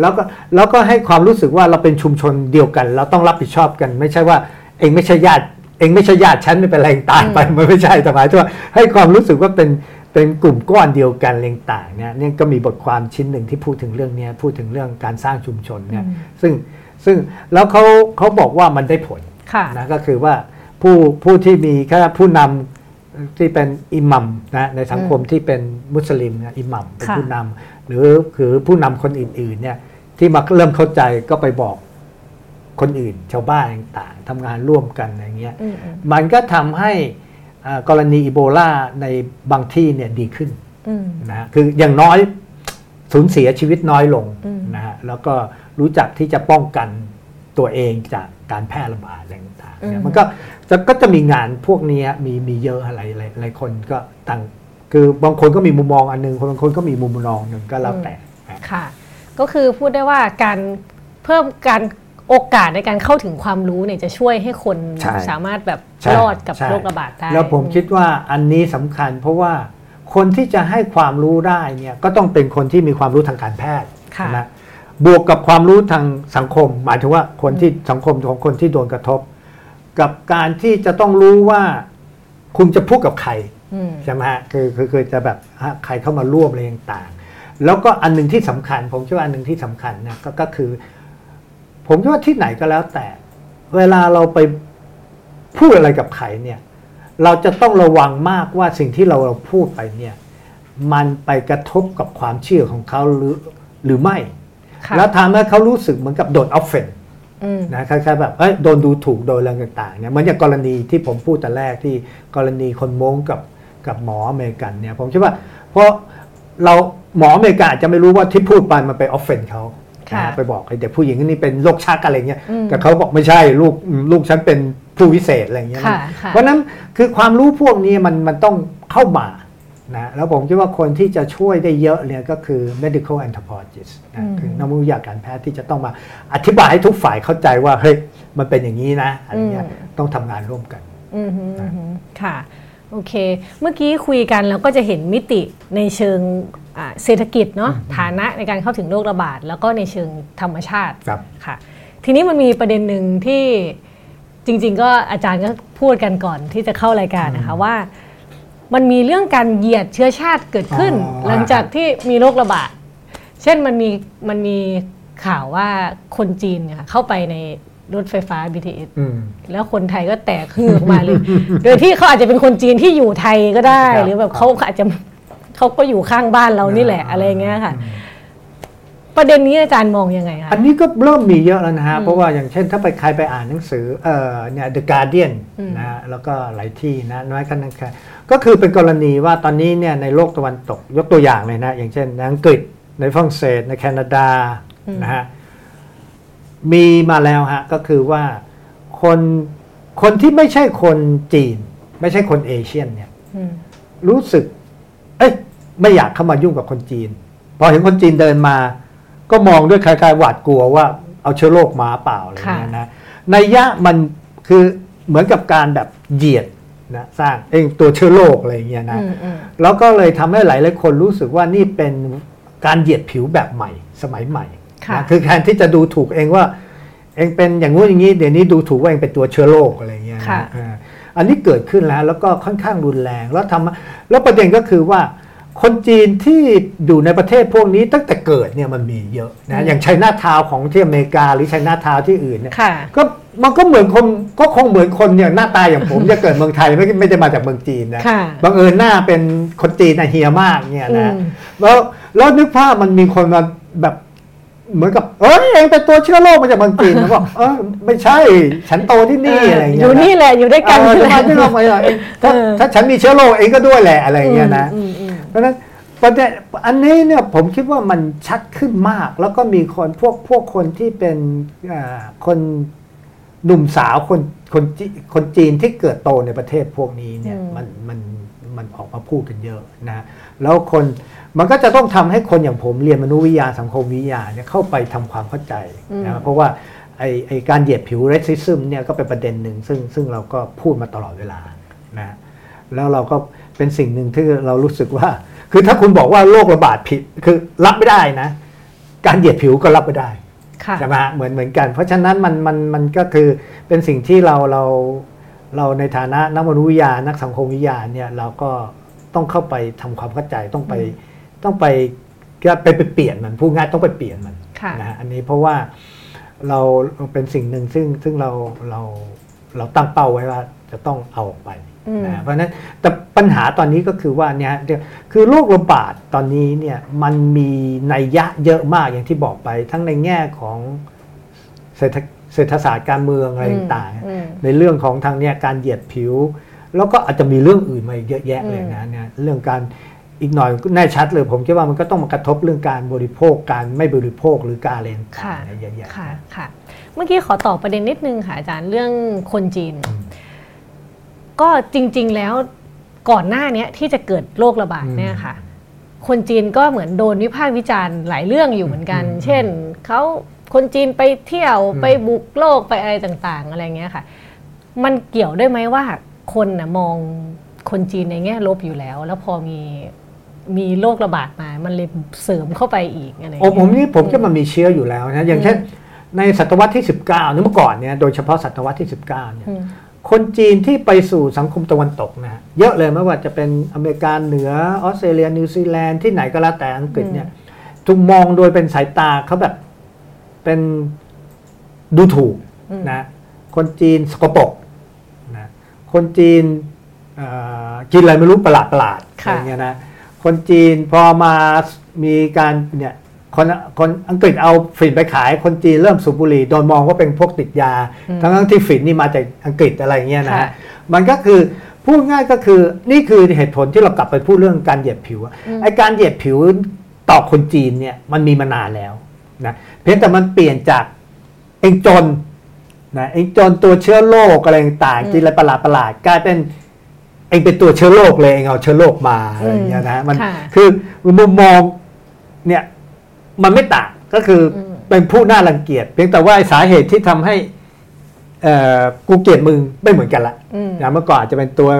แล้วก็แล้วก็ให้ความรู้สึกว่าเราเป็นชุมชนเดียวกัน เราต้องรับผิดชอบกัน ไม่ใช่ว่าเองไม่ใช่ญาติเองไม่ใช่ญาติฉันไม่เป็นไรตายไปมันไม่ใช่แต่หมายถึงว่าให้ความรู้สึกว่าเป็นเป็นกลุ่มก้อนเดียวกันอะไรต่างๆเนี่ยเนี่ยก็มีบทความชิ้นหนึ่งที่พูดถึงเรื่องเนี้ยพูดถึงเรื่องการสร้างชุมชนเนี่ยอืมซึ่งซึ่งแล้วเขาเขาบอกว่ามันได้ผลค่ะนะก็คือว่าผู้ผู้ที่มีแค่ผู้นำที่เป็นอิหมัมนะในสังคมที่เป็นมุสลิมนะอิหมัมเป็นค่ะผู้นำหรือคือผู้นำคนอื่นๆเนี่ยที่มาเริ่มเข้าใจก็ไปบอก คนอื่นชาวบ้านต่างๆทำงานร่วมกันอะไรเงี้ยอืมอืมมันก็ทำให้อ่ากรณีอีโบลาในบางที่เนี่ยดีขึ้นอืมนะฮะคืออย่างน้อยสูญเสียชีวิตน้อยลงอืมนะฮะแล้วก็รู้จักที่จะป้องกันตัวเองจากการแพร่ระบาดอะไรต่างๆเนี่ยมันก็จะก็จะมีงานพวกนี้มีมีเยอะอะไรหลายหลายคนก็ต่างคือบางคนก็มีมุมมองอันหนึงคนบางคนก็มีมุมมองหนึ่งก็แล้วแต่นะค่ะ ก็คือพูดได้ว่าการเพิ่มการ โอกาสในการเข้าถึงความรู้เนี่ยจะช่วยให้คนใช่สามารถแบบใช่รอดกับใช่โรคระบาดได้แล้วผมคิดว่าอันนี้สำคัญ เพราะว่าคนที่จะให้ความรู้ได้เนี่ยก็ต้องเป็นคนที่มีความรู้ทางการแพทย์ค่ะนะบวกกับความรู้ทางสังคม หมายถึงว่าคนที่สังคมของคนที่โดนกระทบ กับการที่จะต้องรู้ว่าคุณจะพูดกับใครอืมใช่ไหมฮะคือคือคือจะแบบฮะใครเข้ามาร่วมอะไรต่างๆแล้วก็อันหนึ่งที่สำคัญ ผมคิดว่าอันหนึ่งที่สำคัญนะก็ก็คือ ผมคิดว่าที่ไหนก็แล้วแต่ เวลาเราไปพูดอะไรกับใครเนี่ย เราจะต้องระวังมากว่าสิ่งที่เราเราพูดไปเนี่ย มันไปกระทบกับความเชื่อของเขาหรือหรือไม่ค่ะแล้วทำให้เขารู้สึกเหมือนกับโดนออฟเฟนอืมนะคล้ายๆแบบเอ้ยโดนดูถูกโดนอะไรต่างๆเนี่ยเหมือนอย่างกรณีที่ผมพูดแต่แรกที่กรณีคนม้งกับกับหมออเมริกันเนี่ยผมคิดว่า เพราะเราหมออเมริกันอาจจะไม่รู้ว่าที่พูดไปมันไป offend เขาค่ะนะ ไปบอกไอ้เด็กผู้หญิงคนนี้เป็นโรคชักอะไรเงี้ยอืมแต่เขาบอกไม่ใช่ลูกลูกฉันเป็นผู้วิเศษอะไรเงี้ยค่ะนะค่ะเพราะฉะนั้นคือความรู้พวกนี้มันมันต้องเข้ามานะแล้วผมคิดว่าคนที่จะช่วยได้เยอะเนี่ยก็คือ medical anthropologist นะคือนักวิทยาการแพทย์ที่จะต้องมาอธิบายให้ทุกฝ่ายเข้าใจว่าเฮ้ยมันเป็นอย่างนี้นะอะไรเงี้ยอืมต้องทำงานร่วมกันอืมฮึอืมฮึค่ะโอเค เมื่อกี้คุยกันเราก็จะเห็นมิติในเชิงอ่า เศรษฐกิจเนาะฐานะในการเข้าถึงโรคระบาด แล้วก็ในเชิงธรรมชาติครับค่ะทีนี้มันมีประเด็นหนึ่งที่จริง ๆ ก็อาจารย์ก็พูดกันก่อนที่จะเข้ารายการนะคะว่า มันมีเรื่องการเหยียดเชื้อชาติเกิดขึ้นอ๋อหลังจากที่มีโรคระบาด เช่นมันมีมันมีข่าวว่าคนจีนเนี่ยค่ะเข้าไปในรถไฟฟ้า BTS อืมแล้วคนไทยก็แตกฮือออกมาเลย โดยที่เขาอาจจะเป็นคนจีนที่อยู่ไทยก็ได้ครับหรือแบบเขาอาจจะ เขาก็อยู่ข้างบ้านเรานี่แหละอะไรอย่างเงี้ยค่ะ ประเด็นนี้อาจารย์มองยังไงคะอันนี้ก็เริ่มมีเยอะแล้วนะฮะ เพราะว่าอย่างเช่นถ้าไปใครไปอ่านหนังสือเอ่อเนี่ย The Guardian อืมนะฮะแล้วก็หลายที่นะน้อยกันนันค่ะก็คือเป็นกรณีว่าตอนนี้เนี่ยในโลกตะวันตกยกตัวอย่างเลยนะ อย่างเช่นในอังกฤษในฝรั่งเศสในแคนาดานะฮะมีมาแล้วฮะก็คือว่าคนคนที่ไม่ใช่คนจีน ไม่ใช่คนเอเชียนเนี่ยอืมรู้สึก เอ้ยไม่อยากเข้ามายุ่งกับคนจีน พอเห็นคนจีนเดินมา ก็มองด้วยคล้ายๆหวาดกลัวว่าเอาเชื้อโรคมาเปล่าอะไรเงี้ยนะในยยะมันคือเหมือนกับการแบบเหยียดนะสร้างเองตัวเชื้อโรคอะไรเงี้ยนะอืมอืมแล้วก็เลยทำให้หลายหลายๆคนรู้สึกว่านี่เป็นการเหยียดผิวแบบใหม่สมัยใหม่ค่ะนะคือแทนที่จะดูถูกเองว่า เองเป็นอย่างงู้นอย่างนี้เดี๋ยวนี้ดูถูกว่าเองเป็นตัวเชื้อโรคอะไรเงี้ยนะค่ะ อ่าอันนี้เกิดขึ้นแล้วแล้วก็ค่อนข้างรุนแรงแล้วทำแล้วประเด็นก็คือว่า คนจีนที่อยู่ในประเทศพวกนี้ตั้งแต่เกิดเนี่ยมันมีเยอะนะอย่างไชน่าทาวน์ของที่อเมริกาหรือไชน่าทาวน์ที่อื่นเนี่ยค่ะก็มันก็เหมือนคนก็คงเหมือนคนเนี่ยหน้าตาอย่างผมจะเกิดเมืองไทยไม่ไม่ได้มาจากเมืองจีนนะค่ะบังเอิญหน้าเป็นคนจีนนะเฮียมากเนี่ยนะอืมแล้วแล้วนึกภาพมันมีคนมาแบบ เหมือนกับเอ้ยเองเป็นตัวเชื้อโรคมาจากเมืองจีนแล้วบอกเออไม่ใช่ ฉันโตที่นี่อะไรอย่างเงี้ยอยู่นี่แหละอยู่ด้วยกันเออนี่จะแหละมาที่เราไปอะเองถ้าเออถ้าฉันมีเชื้อโรคเองก็ด้วยแหละอะไรอย่างเงี้ยนะอืมอืมเพราะฉะนั้นประเด็นอันนี้เนี่ยผมคิดว่ามันชัดขึ้นมาก แล้วก็มีคนพวกพวกคนที่เป็นอ่าคนหนุ่มสาวคนคนจีคนจีนที่เกิดโตในประเทศพวกนี้เนี่ยอืมมันมันมันออกมาพูดกันเยอะนะ แล้วคน มันก็จะต้องทำให้คนอย่างผมเรียนมนุษยวิทยาสังคมวิทยาเนี่ยเข้าไปทำความเข้าใจนะเพราะว่าไอไอการเหยียดผิวเรสซิซึมเนี่ยก็เป็นประเด็นหนึ่งซึ่งซึ่งเราก็พูดมาตลอดเวลานะแล้วเราก็เป็นสิ่งหนึ่งที่เรารู้สึกว่า คือถ้าคุณบอกว่าโรคระบาดผิดคือรับไม่ได้นะ การเหยียดผิวก็รับไม่ได้ค่ะใช่ไหมฮะเหมือนเหมือนกัน เพราะฉะนั้นมันมันมันก็คือเป็นสิ่งที่เราเราเราในฐานะนักมนุษยวิทยานักสังคมวิทยาเนี่ยเราก็ต้องเข้าไปทำความเข้าใจต้องไป ต้องไปก็ไปไปเปลี่ยนมันพูดง่ายต้องไปเปลี่ยนมันค่ะนะฮะอันนี้เพราะว่าเราเป็นสิ่งหนึ่งซึ่งซึ่งเราเราเราตั้งเป้าไว้ว่าจะต้องเอาออกไปอืมนะเพราะฉะนั้นแต่ปัญหาตอนนี้ก็คือว่าเนี่ยเดี๋ยวคือโรคระบาดตอนนี้เนี่ยมันมีนัยยะเยอะมากอย่างที่บอกไป ทั้งในแง่ของเศรษฐเศรษฐศาสตร์การเมืองอะไรต่างอืมๆในเรื่องของทางเนี่ยการเหยียดผิว แล้วก็อาจจะมีเรื่องอื่นมาอีกเยอะแยะเลยนะเนี่ยเรื่องการ อีกหน่อยแน่ชัดเลย ผมคิดว่ามันก็ต้องมากระทบเรื่องการบริโภคการไม่บริโภคหรือการเรียนค่ะอะไรเยอะแยะค่ะค่ะ เมื่อกี้ขอตอบประเด็นนิดนึงค่ะอาจารย์เรื่องคนจีน ก็จริง ๆแล้วก่อนหน้าเนี้ยที่จะเกิดโรคระบาดเนี่ยค่ะ คนจีนก็เหมือนโดนวิพากษ์วิจารณ์หลายเรื่องอยู่เหมือนกันอืมเช่นเขาคนจีนไปเที่ยวอืมไปบุกโลกไปอะไรต่างๆ อะไรเงี้ยค่ะ มันเกี่ยวด้วยไหมว่าคนนะมองคนจีนในแง่ลบอยู่แล้ว แล้วพอมี มีโรคระบาดมา มันเลยเสริมเข้าไปอีกอะไรโอ้เงี้ยผมนี่ผมคิดว่ามันมีเชื้ออยู่แล้วนะอย่างเช่นในศตวรรษที่ 19เนี่ยเมื่อก่อนเนี่ยโดยเฉพาะศตวรรษที่ 19เนี่ยอืมคนจีนที่ไปสู่สังคมตะวันตกนะฮะเยอะเลยไม่ว่าจะเป็นอเมริกาเหนือออสเตรเลียนิวซีแลนด์ที่ไหนก็แล้วแต่อังกฤษเนี่ยถูกมองโดยเป็นสายตาเขาแบบเป็นดูถูกอืมนะคนจีนสกปรกนะคนจีนเอ่อกินอะไรไม่รู้ประหลาดประหลาดๆค่ะอะไรเงี้ยนะ คนจีนพอมามีการเนี่ยคนคนอังกฤษเอาฝิ่นไปขายคนจีนเริ่มสูบบุหรี่โดนมองว่าเป็นพวกติดยา ทั้งทั้งๆที่ฝิ่นนี่มาจากอังกฤษอะไรเงี้ยนะค่ะฮะมันก็คือพูดง่ายก็คือนี่คือเหตุผลที่เรากลับไปพูดเรื่องการเหยียดผิวอะไอการเหยียดผิวต่อคนจีนเนี่ยมันมีมานานแล้วนะเพียงแต่มันเปลี่ยนจากเองจนนะเองจนตัวเชื้อโรคอะไรต่างๆกินอะไรประหลาดประหลาดๆกลายเป็นเองเป็นตัวเชื้อโรคเลยเองเอาเชื้อโรคมาอะไรอย่างเงี้ยนะมันค่ะคือมุมมองเนี่ยมันไม่ต่างก็คืออมเป็นผู้น่ารังเกียจเพียงแต่ว่าไอ้สาเหตุที่ทำให้เอ่อกูเกลียดมึงไม่เหมือนกันละอืมนะเมื่อก่อนอาจจะเป็นตัว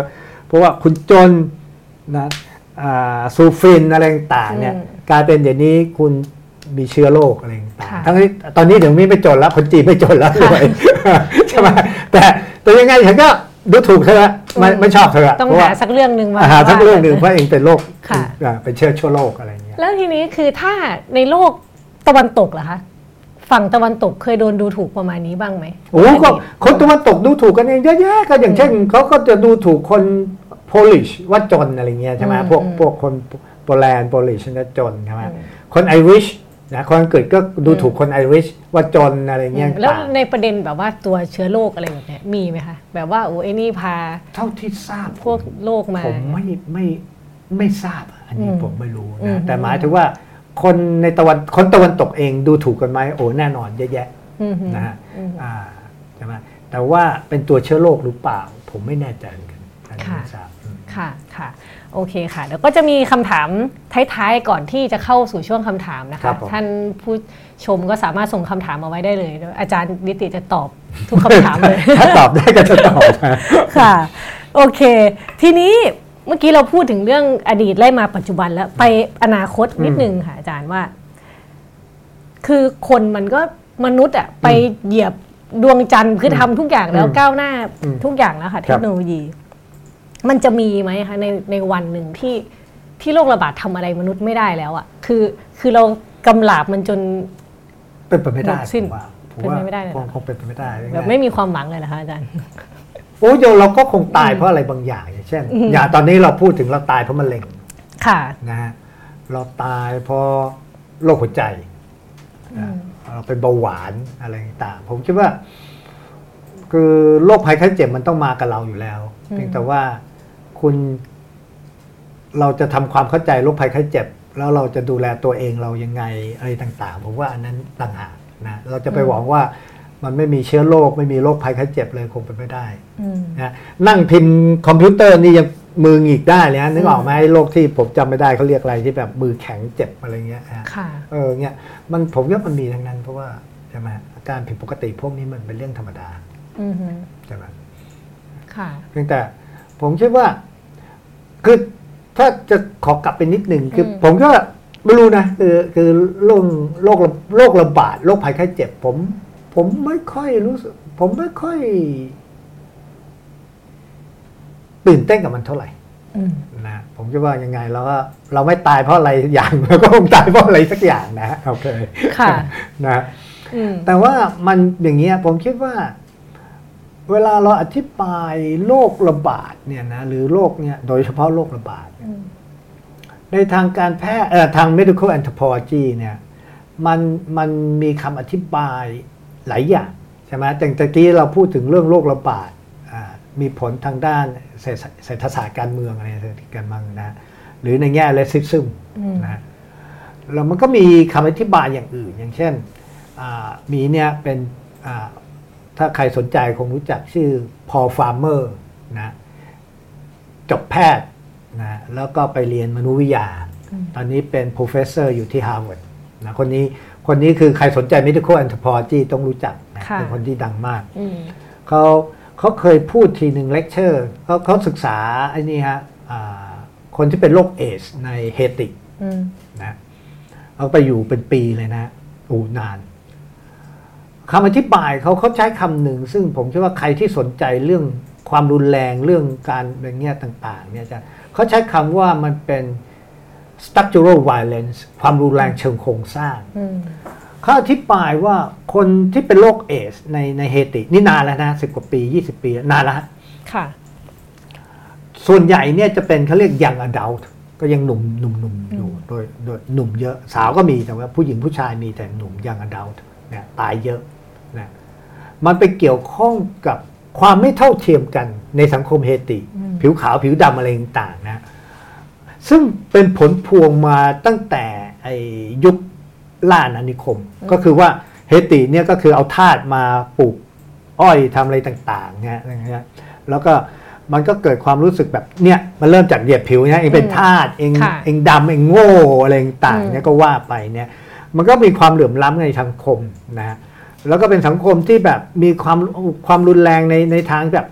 เพราะว่าคุณจนนะอ่าซูฟินอะไรต่างๆเนี่ยอืมกลายเป็นเดี๋ยวนี้คุณมีเชื้อโรคอะไรต่างค่ะๆทั้งที่ตอนนี้เดี๋ยวนี้ไม่จนแล้วคนจีนไม่จนแล้วค่ะด้วยใช่ไหมแต่แต่ยังไงฉันก็ ดูถูกเธอละไม่อืมไม่ชอบเธอละต้องเพราะหาว่าสักเรื่องหนึ่งมาอาหารทั้งว่าเรื่องหนึ่งเพราะเองเป็นโรคค่ะอ่าเป็นเชื้อชั่วโรคอะไรอย่างเงี้ยแล้วทีนี้คือถ้าในโลกตะวันตกเหรอคะฝั่งตะวันตกเคยโดนดูถูกประมาณนี้บ้างไหมโอ้โหก็คนตะวันตกดูถูกกันเองเยอะแยะก็อย่างเช่นเขาก็จะดูถูกคนโพลิชว่าจนอะไรเงี้ยใช่ไหมอืมพวกอืมพวกคนโปแลนด์โพลิชนะจนใช่ไหมอืมคนไอริช นะคนอังกฤษก็ดูถูกคนไอริชว่าจนอะไรเงี้ยแล้วต่างในประเด็นแบบว่าตัวเชื้อโรคอะไรแบบเนี้ยมีไหมคะแบบว่าโอ้ไอ้นี่พา เท่าที่ทราบพวกโรคมาผมไม่ไม่ไม่ทราบอะอันนี้อืมผมไม่รู้อืมนะแต่หมายถึงว่าคนในตะวันคนตะวันตกเองดูถูกกันไหมโอ้แน่นอนเยอะแยะอืมฮึนะฮะอืมอ่าใช่ไหมแต่ว่าเป็นตัวเชื้อโรคหรือเปล่า ผมไม่แน่ใจเหมือนกันอันนี้ค่ะไม่ทราบอืมค่ะค่ะ โอเคค่ะเดี๋ยวก็จะมีคำถามท้ายๆก่อนที่จะเข้าสู่ช่วงคำถามนะครัคะบผม ท่านผู้ชมก็สามารถส่งคำถามมาไว้ได้เลยเดี๋ยวอาจารย์นิติจะตอบทุกคำถามเลย ถ้าตอบได้ก็จะตอบนะ ค่ะ โอเค ทีนี้เมื่อกี้เราพูดถึงเรื่องอดีตไล่มาปัจจุบันแล้วไปอนาคตนิดนึงค่ะอาจารย์ว่า คือคนมันก็มนุษย์อะไปเหยียบดวงจันทร์คือทำทุกอย่างแล้วอืมก้าวหน้าอืมทุกอย่างแล้วค่ะคเทรับคโนโลยี มันจะมีไหมคะในในวันหนึ่งที่ที่โรคระบาดทำอะไรมนุษย์ไม่ได้แล้วอะคือคือเรากำลาบมันจนเป็นไปไม่ได้หมดสิ้นผมว่าผมเป็นว่าไปไม่ได้เลยเหรคองคงเป็นไปไม่ได้แบบไม่มีความหวังเลยนะคะอาจารย์โอ้ยเดี๋ยวเราก็คงตายเพราะอะไรบางอย่างอย่างเช่นอืมอย่างตอนนี้เราพูดถึงเราตายเพราะมะเร็งค่ะนะฮะเราตายเพราะโรคหัวใจนะเราเป็นเบาหวานอะไรต่างๆผมคิดว่า คือโรคภัยไข้เจ็บมันต้องมากับเราอยู่แล้วอืมเพียงแต่ว่า คุณเราจะทำความเข้าใจโรคภัยไข้เจ็บ แล้วเราจะดูแลตัวเองเรายังไงอะไรต่างๆ ผมว่าอันนั้นต่างหากนะเราจะไปหวังว่ามันไม่มีเชื้อโรคไม่มีโรคภัยไข้เจ็บเลยคงเป็นไม่ได้อืมนะนั่งพิมพ์คอมพิวเตอร์นี่ยังมือหงิกได้เลยนะนึกออกไหมไอ้โรคที่ผมจำไม่ได้เขาเรียกอะไรที่แบบมือแข็งเจ็บอะไรเงี้ยฮะค่ะเออเงี้ยมันผมว่ามันมีทั้งนั้นเพราะว่าใช่ไหมอาการผิดปกติพวกนี้มันเป็นเรื่องธรรมดาอือฮึใช่ไหมค่ะเพียงแต่ผมคิดว่า คือถ้าจะขอกลับไปนิดหนึ่งคืออม ผมก็ไม่รู้นะคือคือโรคโรคระโรคระบาดโรคภัยไข้เจ็บ ผม ผมไม่ค่อยรู้สึก ผมไม่ค่อย ตื่นเต้นกับมันเท่าไหร่ อืม นะผมคิดว่ายังไงเราก็เราไม่ตายเพราะอะไรอย่าง เราก็คงตายเพราะอะไรสักอย่างนะโอเคค่ะ นะอืม แต่ว่ามันอย่างเงี้ยผมคิดว่า เวลาเราอธิบายโรคระบาดเนี่ยนะหรือโรคเนี่ยโดยเฉพาะโรคระบาดอืมในทางการแพทย์เอ่อทาง medical anthropology เนี่ยมันมันมีคำอธิบายหลายอย่างใช่ไหมแต่ตะกี้เราพูดถึงเรื่องโรคระบาดอ่ามีผลทางด้านเศรษฐเศรษฐศาสตร์การเมืองอะไรเศรษฐกิจการเมืองนะหรือในแง่ racism อืมนะแล้วมันก็มีคำอธิบายอย่างอื่น อย่างเช่นอ่าหมีเนี่ยเป็นอ่า ถ้าใครสนใจคงรู้จักชื่อ Paul Farmer นะจบแพทย์นะแล้วก็ไปเรียนมนุษยวิทยาอืมตอนนี้เป็น professor อยู่ที่ Harvard นะคนนี้คนนี้คือใครสนใจ medical anthropology ต้องรู้จักนะค่ะเป็นคนที่ดังมากอืมเขาเขาเคยพูดทีหนึ่งเลคเชอร์เขาเขาศึกษาไอ้นี่ฮะอ่าคนที่เป็นโรคเอสในเฮติอืมนะเอาไปอยู่เป็นปีเลยนะอูนาน คำอธิบายเขาเขาใช้คำหนึ่ง ซึ่งผมคิดว่าใครที่สนใจเรื่องความรุนแรงเรื่องการอย่างเงี้ยต่างๆเนี่ยจะเขาใช้คำว่ามันเป็น structural violence ความรุนแรงเชิงโครงสร้างอืมเขาอธิบายว่าคนที่เป็นโรคเอสในในเฮติ นี่นานแล้วนะสิบกว่าปี 20 ปี นานแล้วฮะค่ะส่วนใหญ่เนี่ยจะเป็นเขาเรียกยังอดัลก็ยังหนุ่มหนุ่มหนุ่มอยู่โดยโดยหนุ่มเยอะสาวก็มีแต่ว่าผู้หญิงผู้ชายมีแต่หนุ่มยังอดัลเนี่ยตายเยอะ นะมันไปเกี่ยวข้องกับความไม่เท่าเทียมกันในสังคมเฮติ ผิวขาวผิวดำอะไรต่างๆนะซึ่งเป็นผลพวงมาตั้งแต่ไอ้ยุคล่าอาณานิคม ก็คือว่าเฮติเนี่ยก็คือเอาทาสมาปลูกอ้อยทำอะไรต่างๆเนี่ยนะฮะแล้วก็มันก็เกิดความรู้สึกแบบเนี่ยมันเริ่มจากเหยียดผิวเนี่ยเองเป็นทาสเองค่ะเองดำเองโง่อะไรต่างอืๆมเนี่ยก็ว่าไปเนี่ยมันก็มีความเหลื่อมล้ำในสังคมนะฮะ แล้วก็เป็นสังคมที่แบบมีความความรุนแรงในในทางแบบ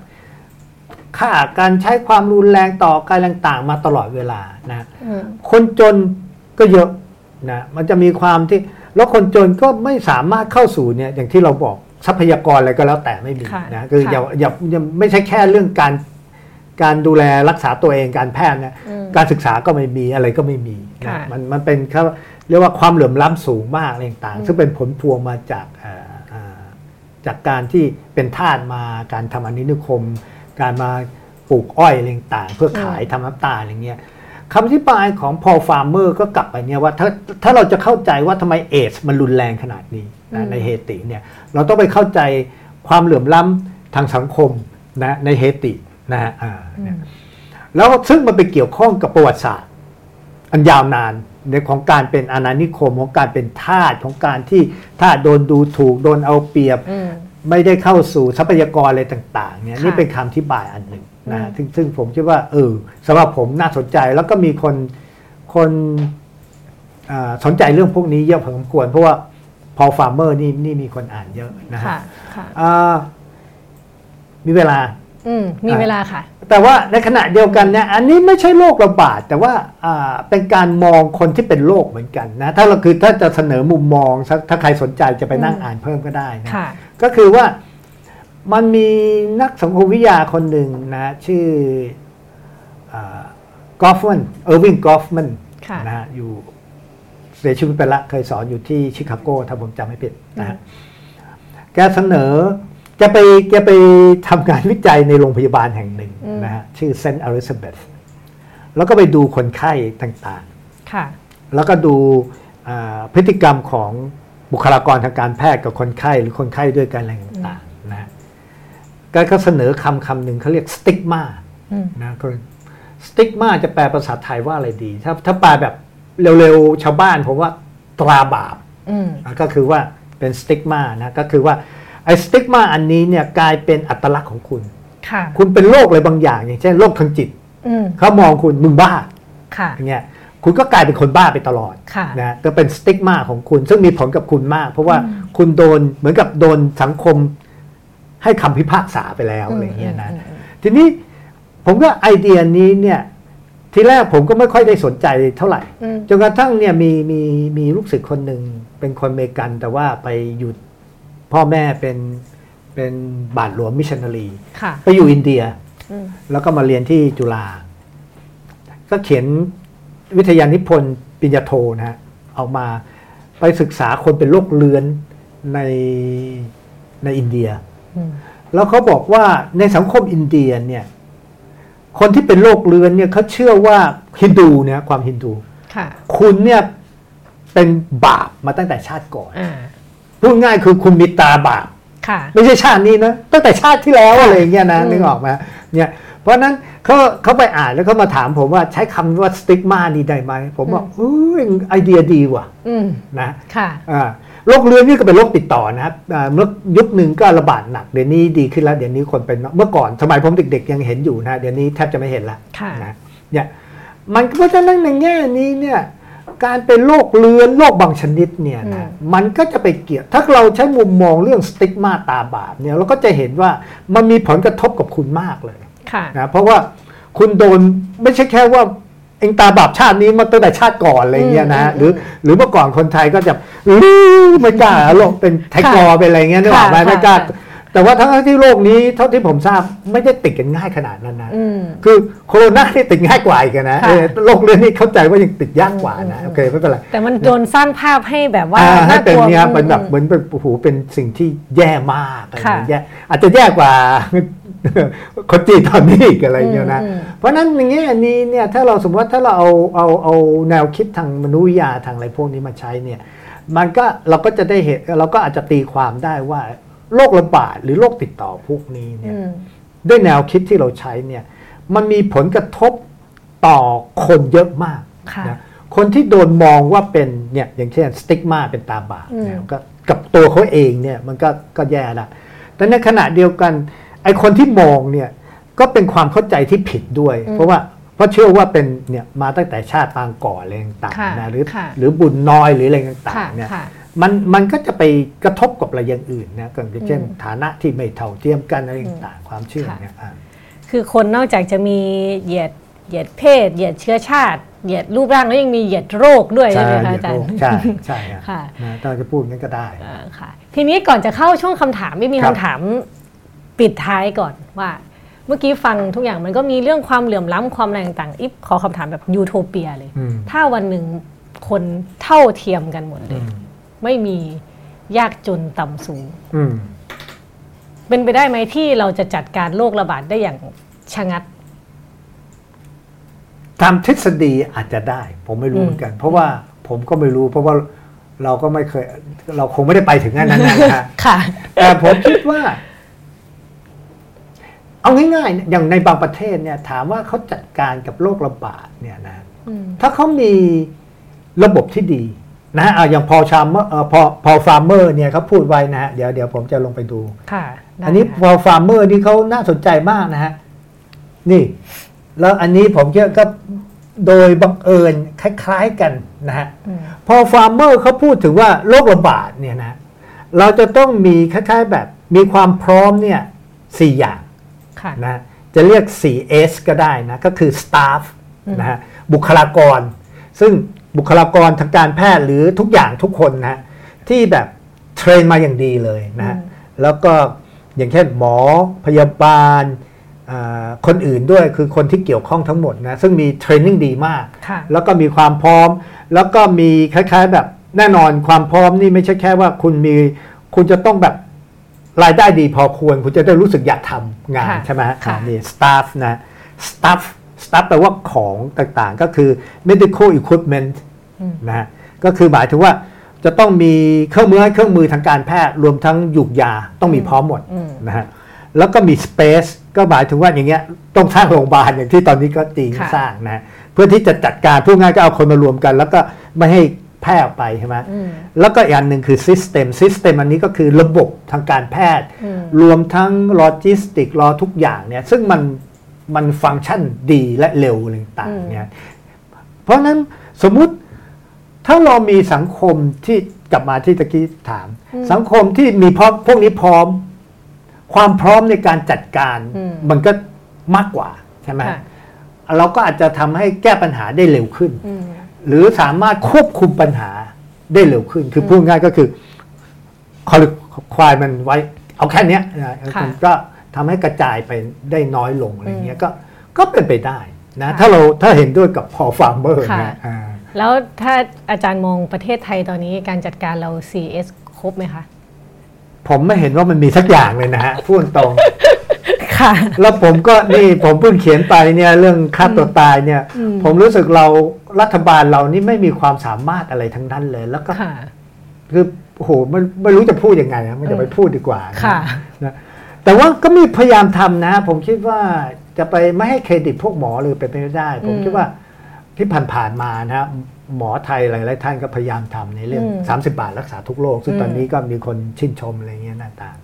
ค่าการใช้ความรุนแรงต่อการต่างๆ มาตลอดเวลานะอืมคนจนก็เยอะนะมันจะมีความที่แล้วคนจนก็ไม่สามารถเข้าสู่เนี่ยอย่างที่เราบอกทรัพยากรอะไรก็แล้วแต่ไม่มีค่ะนะคืออย่าค่ะอย่าอย่าไม่ใช่แค่เรื่องการการดูแลรักษาตัวเองการแพทย์นะอืมการศึกษาก็ไม่มีอะไรก็ไม่มีนะค่ะมันมันเป็นเขาเรียกว่าความเหลื่อมล้ำสูงมากอะไรต่างอืมๆซึ่งเป็นผลพวงมาจากเอ่อเอ่อ จากการที่เป็นทาสมาการทำอาณานิคม การมาปลูกอ้อยอะไรต่างๆเพื่อขายทำน้ำตาลอะไรเงี้ยคำอธิบายของพอลฟาร์เมอร์ก็กลับไปเนี่ยว่าถ้าถ้าเราจะเข้าใจว่าทำไมเอสมันรุนแรงขนาดนี้อืนะมในเฮติเนี่ยเราต้องไปเข้าใจความเหลื่อมล้ำทางสังคมนะในเฮตินะฮะอ่าเนี่ยแล้วซึ่งมันไปเกี่ยวข้องกับประวัติศาสตร์ อันยาวนานในของการเป็นอาณานิคมของการเป็นทาสของการที่ทาสโดนดูถูกโดนเอาเปรียบอืมไม่ได้เข้าสู่ทรัพยากรอะไรต่างๆเนี่ยค่ะนี่เป็นคำอธิบายอันหนึ่งนะฮะอืมซึ่งซึ่งผมคิดว่าเออสำหรับผมน่าสนใจแล้วก็มีคนคนอ่าสนใจเรื่องพวกนี้เยอะพอสมควร เพราะว่าพอฟาร์เมอร์นี่นี่มีคนอ่านเยอะนะฮะค่ะค่ะอ่ามีเวลา อืมมีเวลาค่ะ แต่ว่าในขณะเดียวกันเนี่ยอันนี้ไม่ใช่โรคระบาด แต่ว่าอ่าเป็นการมองคนที่เป็นโรคเหมือนกันนะถ้าเราคือถ้าจะเสนอมุมมองถ้าถ้าใครสนใจจะไปนั่งอืมอ่านเพิ่มก็ได้นะค่ะก็คือว่ามันมีนักสังคมวิทยาคนหนึ่งนะชื่อกอฟฟ์แมนเออร์วิงกอฟฟ์แมนค่ะนะฮะอยู่เสียชีวิตไปละเคยสอนอยู่ที่ชิคาโกถ้าผมจำไม่ผิดนะฮะแกเสนอแกไปแกไปทำงานวิจัยในโรงพยาบาลแห่งหนึ่งอืมนะฮะชื่อเซนต์อลิซาเบธแล้วก็ไปดูคนไข้ต่างค่ะๆแล้วก็ดูอ่าพฤติกรรมของบุคลากรทางการแพทย์กับคนไข้หรือคนไข้ด้วยกันอะไรต่างๆนะฮะแกก็เสนอคำคำหนึ่งเขาเรียกสติ๊กมาอืมนะก็สติ๊กมาจะแปลภาษาไทยว่าอะไรดี ถ้าถ้าแปลแบบเร็วๆชาวบ้านผมว่าตราบาปอืมนะก็คือว่าเป็นสติ๊กมานะก็คือว่า ไอ้สติ๊กมาอันนี้เนี่ยกลายเป็นอัตลักษณ์ของคุณ ค่ะ คุณเป็นโรคอะไรบางอย่าง อย่างเช่นโรคทางจิตอืมเขามองคุณมึงบ้าค่ะ อย่างเงี้ยคุณก็กลายเป็นคนบ้าไปตลอดค่ะนะก็เป็น stigma ของคุณ ซึ่งมีผลกับคุณมาก เพราะว่าคุณโดนเหมือนกับโดนสังคมให้คำพิพากษาไปแล้วอะไรเงี้ยนะอืมอืมทีนี้ผมก็ไอเดียนี้เนี่ยทีแรกผมก็ไม่ค่อยได้สนใจเท่าไหร่อืมจนกระทั่งเนี่ยมีมีมีลูกศิษย์คนหนึ่งเป็นคนอเมริกันแต่ว่าไปอยู่ พ่อแม่เป็นเป็นบาทหลวงมิชชันนารีค่ะไปอยู่อินเดียอืมแล้วก็มาเรียนที่จุฬาก็เขียนวิทยานิพนธ์ปริญญาโทนะฮะออกมาไปศึกษาคนเป็นโรคเลือนในในอินเดียอืมแล้วเขาบอกว่าในสังคมอินเดียเนี่ย คนที่เป็นโรคเรือนเนี่ยเขาเชื่อว่าฮินดูเนี่ยความฮินดูค่ะคุณเนี่ยเป็นบาปมาตั้งแต่ชาติก่อนอ่า พูดง่ายคือคุณมีตาบาปค่ะไม่ใช่ชาตินี้นะตั้งแต่ชาติที่แล้วอะไรอย่างเงี้ยนะอืมนึกออกไหมเนี่ยเพราะฉะนั้นเขาเขาไปอ่านแล้วเขามาถามผมว่าใช้คำว่าสติ๊กมานี่ได้ไหมผมบอกเฮ้ยไอเดียดีว่ะอืมนะค่ะอ่าโรคเรื้อนนี่ก็เป็นโรคติดต่อนะครับอ่าเมื่อยุคหนึ่งก็ระบาดหนักเดี๋ยวนี้ดีขึ้นแล้วเดี๋ยวนี้คนเป็นเมื่อก่อนสมัยผมเด็ก ๆ ยังเห็นอยู่นะเดี๋ยวนี้แทบจะไม่เห็นละค่ะนะเนี่ยมันเพราะฉะนั้นในแง่นี้เนี่ย การเป็นโรคเรื้อนโรคบางชนิดเนี่ยนะมันก็จะไปเกี่ยว ถ้าเราใช้มุมมองเรื่องสติ๊กมาตาบาปเนี่ยเราก็จะเห็นว่ามันมีผลกระทบกับคุณมากเลยค่ะนะเพราะว่าคุณโดนไม่ใช่แค่ว่าเองตาบาปชาตินี้มาตั้งแต่ชาติก่อนอะไรเงี้ยนะอืมหรือหรือเมื่อก่อนคนไทยก็จะลื้อไม่กล้าโลกเป็นไทยกอเป็นอะไรเงี้ยนึกออกไหมค่ะไม่กล้าค่ะ แต่ว่าทั้งที่โลกนี้เท่าที่ผมทราบไม่ได้ติดกันง่ายขนาดนั้นนะอืมคือโคโรนาที่ติดง่ายกว่าอีกอะนะค่ะเออโรคเรื้อนนี่เข้าใจว่ายังติดยากกว่านะอืมโอเคไม่เป็นไรแต่มันโดนสร้างภาพให้แบบว่าอ่าให้น่ากเป็นลัวเนี่ยเป็นแบบอืมเหมือนเป็นโอ้โหเป็นสิ่งที่แย่มากอะไรค่ะอย่างเงี้ยอาจจะแย่กว่าคนจีนตอนนี้อีกอะไรเงี้ยนะอืมเพราะฉะนั้นอย่างเงี้ยอันนี้เนี่ยถ้าเราสมมติว่าถ้าเราเอาเอาเอาแนวคิดทางมนุษยวิทยาทางอะไรพวกนี้มาใช้เนี่ยมันก็เราก็จะได้เห็นเราก็อาจจะตีความได้ว่า โรคระบาดหรือโรคติดต่อพวกนี้เนี่ยอืมด้วยแนวคิดที่เราใช้เนี่ยมันมีผลกระทบต่อคนเยอะมากค่ะนะคนที่โดนมองว่าเป็นเนี่ยอย่างเช่นสติ๊กมาเป็นตาบาปอืมเนี่ยก็กับตัวเขาเองเนี่ยมันก็ก็แย่ละแต่ในขณะเดียวกันไอคนที่มองเนี่ยก็เป็นความเข้าใจที่ผิดด้วย เพราะว่าเพราะเชื่อว่าเป็นเนี่ยมาตั้งแต่ชาติปางก่อนอะไรต่างค่ะๆนะหรือค่ะหรือบุญน้อยหรืออะไรต่างค่ะๆเนี่ยค่ะ มันมันก็จะไปกระทบกับอะไรอย่างอื่นนะก็อย่างเช่นอืมฐานะที่ไม่เท่าเทียมกันอะไรต่างๆความเชื่อค่ะเนี่ยอ่าคือคนนอกจากจะมีเหยียดเหยียดเพศ เหยียดเชื้อชาติ เหยียดรูปร่างแล้วยังมีเหยียดโรคด้วยใช่ไหมคะอาจารย์ใช่ใช่ฮะค่ะนะถ้าจะพูดงั้นก็ได้เอ่อค่ะ ทีนี้ก่อนจะเข้าช่วงคำถามไม่มีครัคำบถามปิดท้ายก่อนว่า เมื่อกี้ฟังทุกอย่างมันก็มีเรื่องความเหลื่อมล้ำความอะไรต่างๆอิฟขอคำถามแบบยูโทเปียเลยอืมถ้าวันหนึ่งคนเท่าเทียมกันหมดเลอืยม ไม่มียากจนต่ำสูงอืมเป็นไปได้ไหมที่เราจะจัดการโรคระบาดได้อย่างชะงัด ตามทฤษฎีอาจจะได้ ผมไม่รู้อืมเหมือนกัน เพราะว่าผมก็ไม่รู้ เพราะว่าเราก็ไม่เคย เราคงไม่ได้ไปถึงอันนั้นนะฮะค่ะแต่ผมคิดว่า เอาง่ายๆอย่างในบางประเทศเนี่ย ถามว่าเขาจัดการกับโรคระบาดเนี่ยนะอืมถ้าเขามีระบบที่ดี นะฮะอะอย่างพอลชามเมอร์เอ่อพอพอลฟาร์เมอร์เนี่ยเขาพูดไว้นะฮะเดี๋ยวเดี๋ยวผมจะลงไปดู ค่ะได้อันนี้ค่ะพอลฟาร์เมอร์นี่เขาน่าสนใจมากนะฮะนี่ แล้วอันนี้ผมเชื่อก็โดยบังเอิญคล้ายๆกันนะฮะ อืมพอลฟาร์เมอร์เขาพูดถึงว่าโรคระบาดเนี่ยนะเราจะต้องมีคล้ายๆแบบมีความพร้อมเนี่ยสี่อย่างค่ะ นะจะเรียก 4S ก็ได้นะ ก็คือ staff นะฮะบุคลากร ซึ่ง บุคลากรทางการแพทย์หรือทุกอย่างทุกคนนะฮะที่แบบเทรนมาอย่างดีเลยนะฮะอืมแล้วก็อย่างเช่นหมอพยาบาลอ่าคนอื่นด้วยคือคนที่เกี่ยวข้องทั้งหมดนะซึ่งมีเทรนนิ่งดีมากค่ะแล้วก็มีความพร้อม แล้วก็มีคล้ายๆแบบแน่นอนความพร้อมนี่ไม่ใช่แค่ว่าคุณมีคุณจะต้องแบบรายได้ดีพอควร คุณจะได้รู้สึกอยากทำงานค่ะใช่ไหมฮะค่ะอ่านี่ staff นะ staff staff แปลว่าของต่างๆ ก็คือ medical equipment อืมนะฮะก็คือหมายถึงว่าจะต้องมีเครื่องมือให้เครื่องมือทางการแพทย์รวมทั้งหยุกยาต้องมีพร้อมหมดอืมนะฮะแล้วก็มี space ก็หมายถึงว่าอย่างเงี้ยต้องสร้างโรงพยาบาลอย่างที่ตอนนี้ก็จีนค่ะสร้างนะฮะเพื่อที่จะจัดการพูดง่ายก็เอาคนมารวมกัน แล้วก็ไม่ให้แพร่ออกไปใช่ไหมอืมแล้วก็อีกอันหนึ่งคือ system system อันนี้ก็คือระบบทางการแพทย์อืมรวมทั้งโลจิสติกรอทุกอย่างเนี่ยซึ่งมัน มันฟังก์ชันดีและเร็วอะไรต่างๆเนี่ยเพราะฉะนั้นสมมุติถ้าเรามีสังคมที่กลับมาที่ตะกี้ถามอืมสังคมที่มีพร้อมพวกนี้พร้อม ความพร้อมในการจัดการอืมมันก็มากกว่าใช่ไหมค่ะเราก็อาจจะทำให้แก้ปัญหาได้เร็วขึ้นอืมหรือสามารถควบคุมปัญหาได้เร็วขึ้น คือพูดง่ายก็คือคอนควายมันไว้ เอาแค่เนี้ยนะค่ะมันก็ ทำให้กระจายไปได้น้อยลงอะไรเงี้ยอืมก็ก็เป็นไปได้นะค่ะถ้าเราถ้าเห็นด้วยกับพอลฟาร์เมอร์ค่ะนะอ่าแล้วถ้าอาจารย์มองประเทศไทยตอนนี้การจัดการเรา CS ครบไหมคะ ผมไม่เห็นว่ามันมีสักอย่างเลยนะฮะพูดตรงค่ะแล้วผมก็นี่ผมเพิ่งเขียนไปเนี่ยเรื่องฆ่าตัวตายเนี่ยอืมผมรู้สึกเรารัฐบาลเรานี่ไม่มีความสามารถอะไรทั้งนั้นเลย แล้วก็ค่ะคือโอ้โหไม่ไม่รู้จะพูดยังไงนะไม่จะไปพูดดีกว่านะค่ะนะ แต่ว่าก็มีพยายามทำนะ ผมคิดว่าจะไปไม่ให้เครดิตพวกหมอเลยไปนไปไม่ได้ผมอืมคิดว่าที่ผ่านๆมานะฮะหมอไทยหลายๆท่านก็พยายามทำในเรื่องอืม30 บาทรักษาทุกโรคซึ่งอืมตอนนี้ก็มีคนชื่นชมอะไรเงี้ยหน้าตาง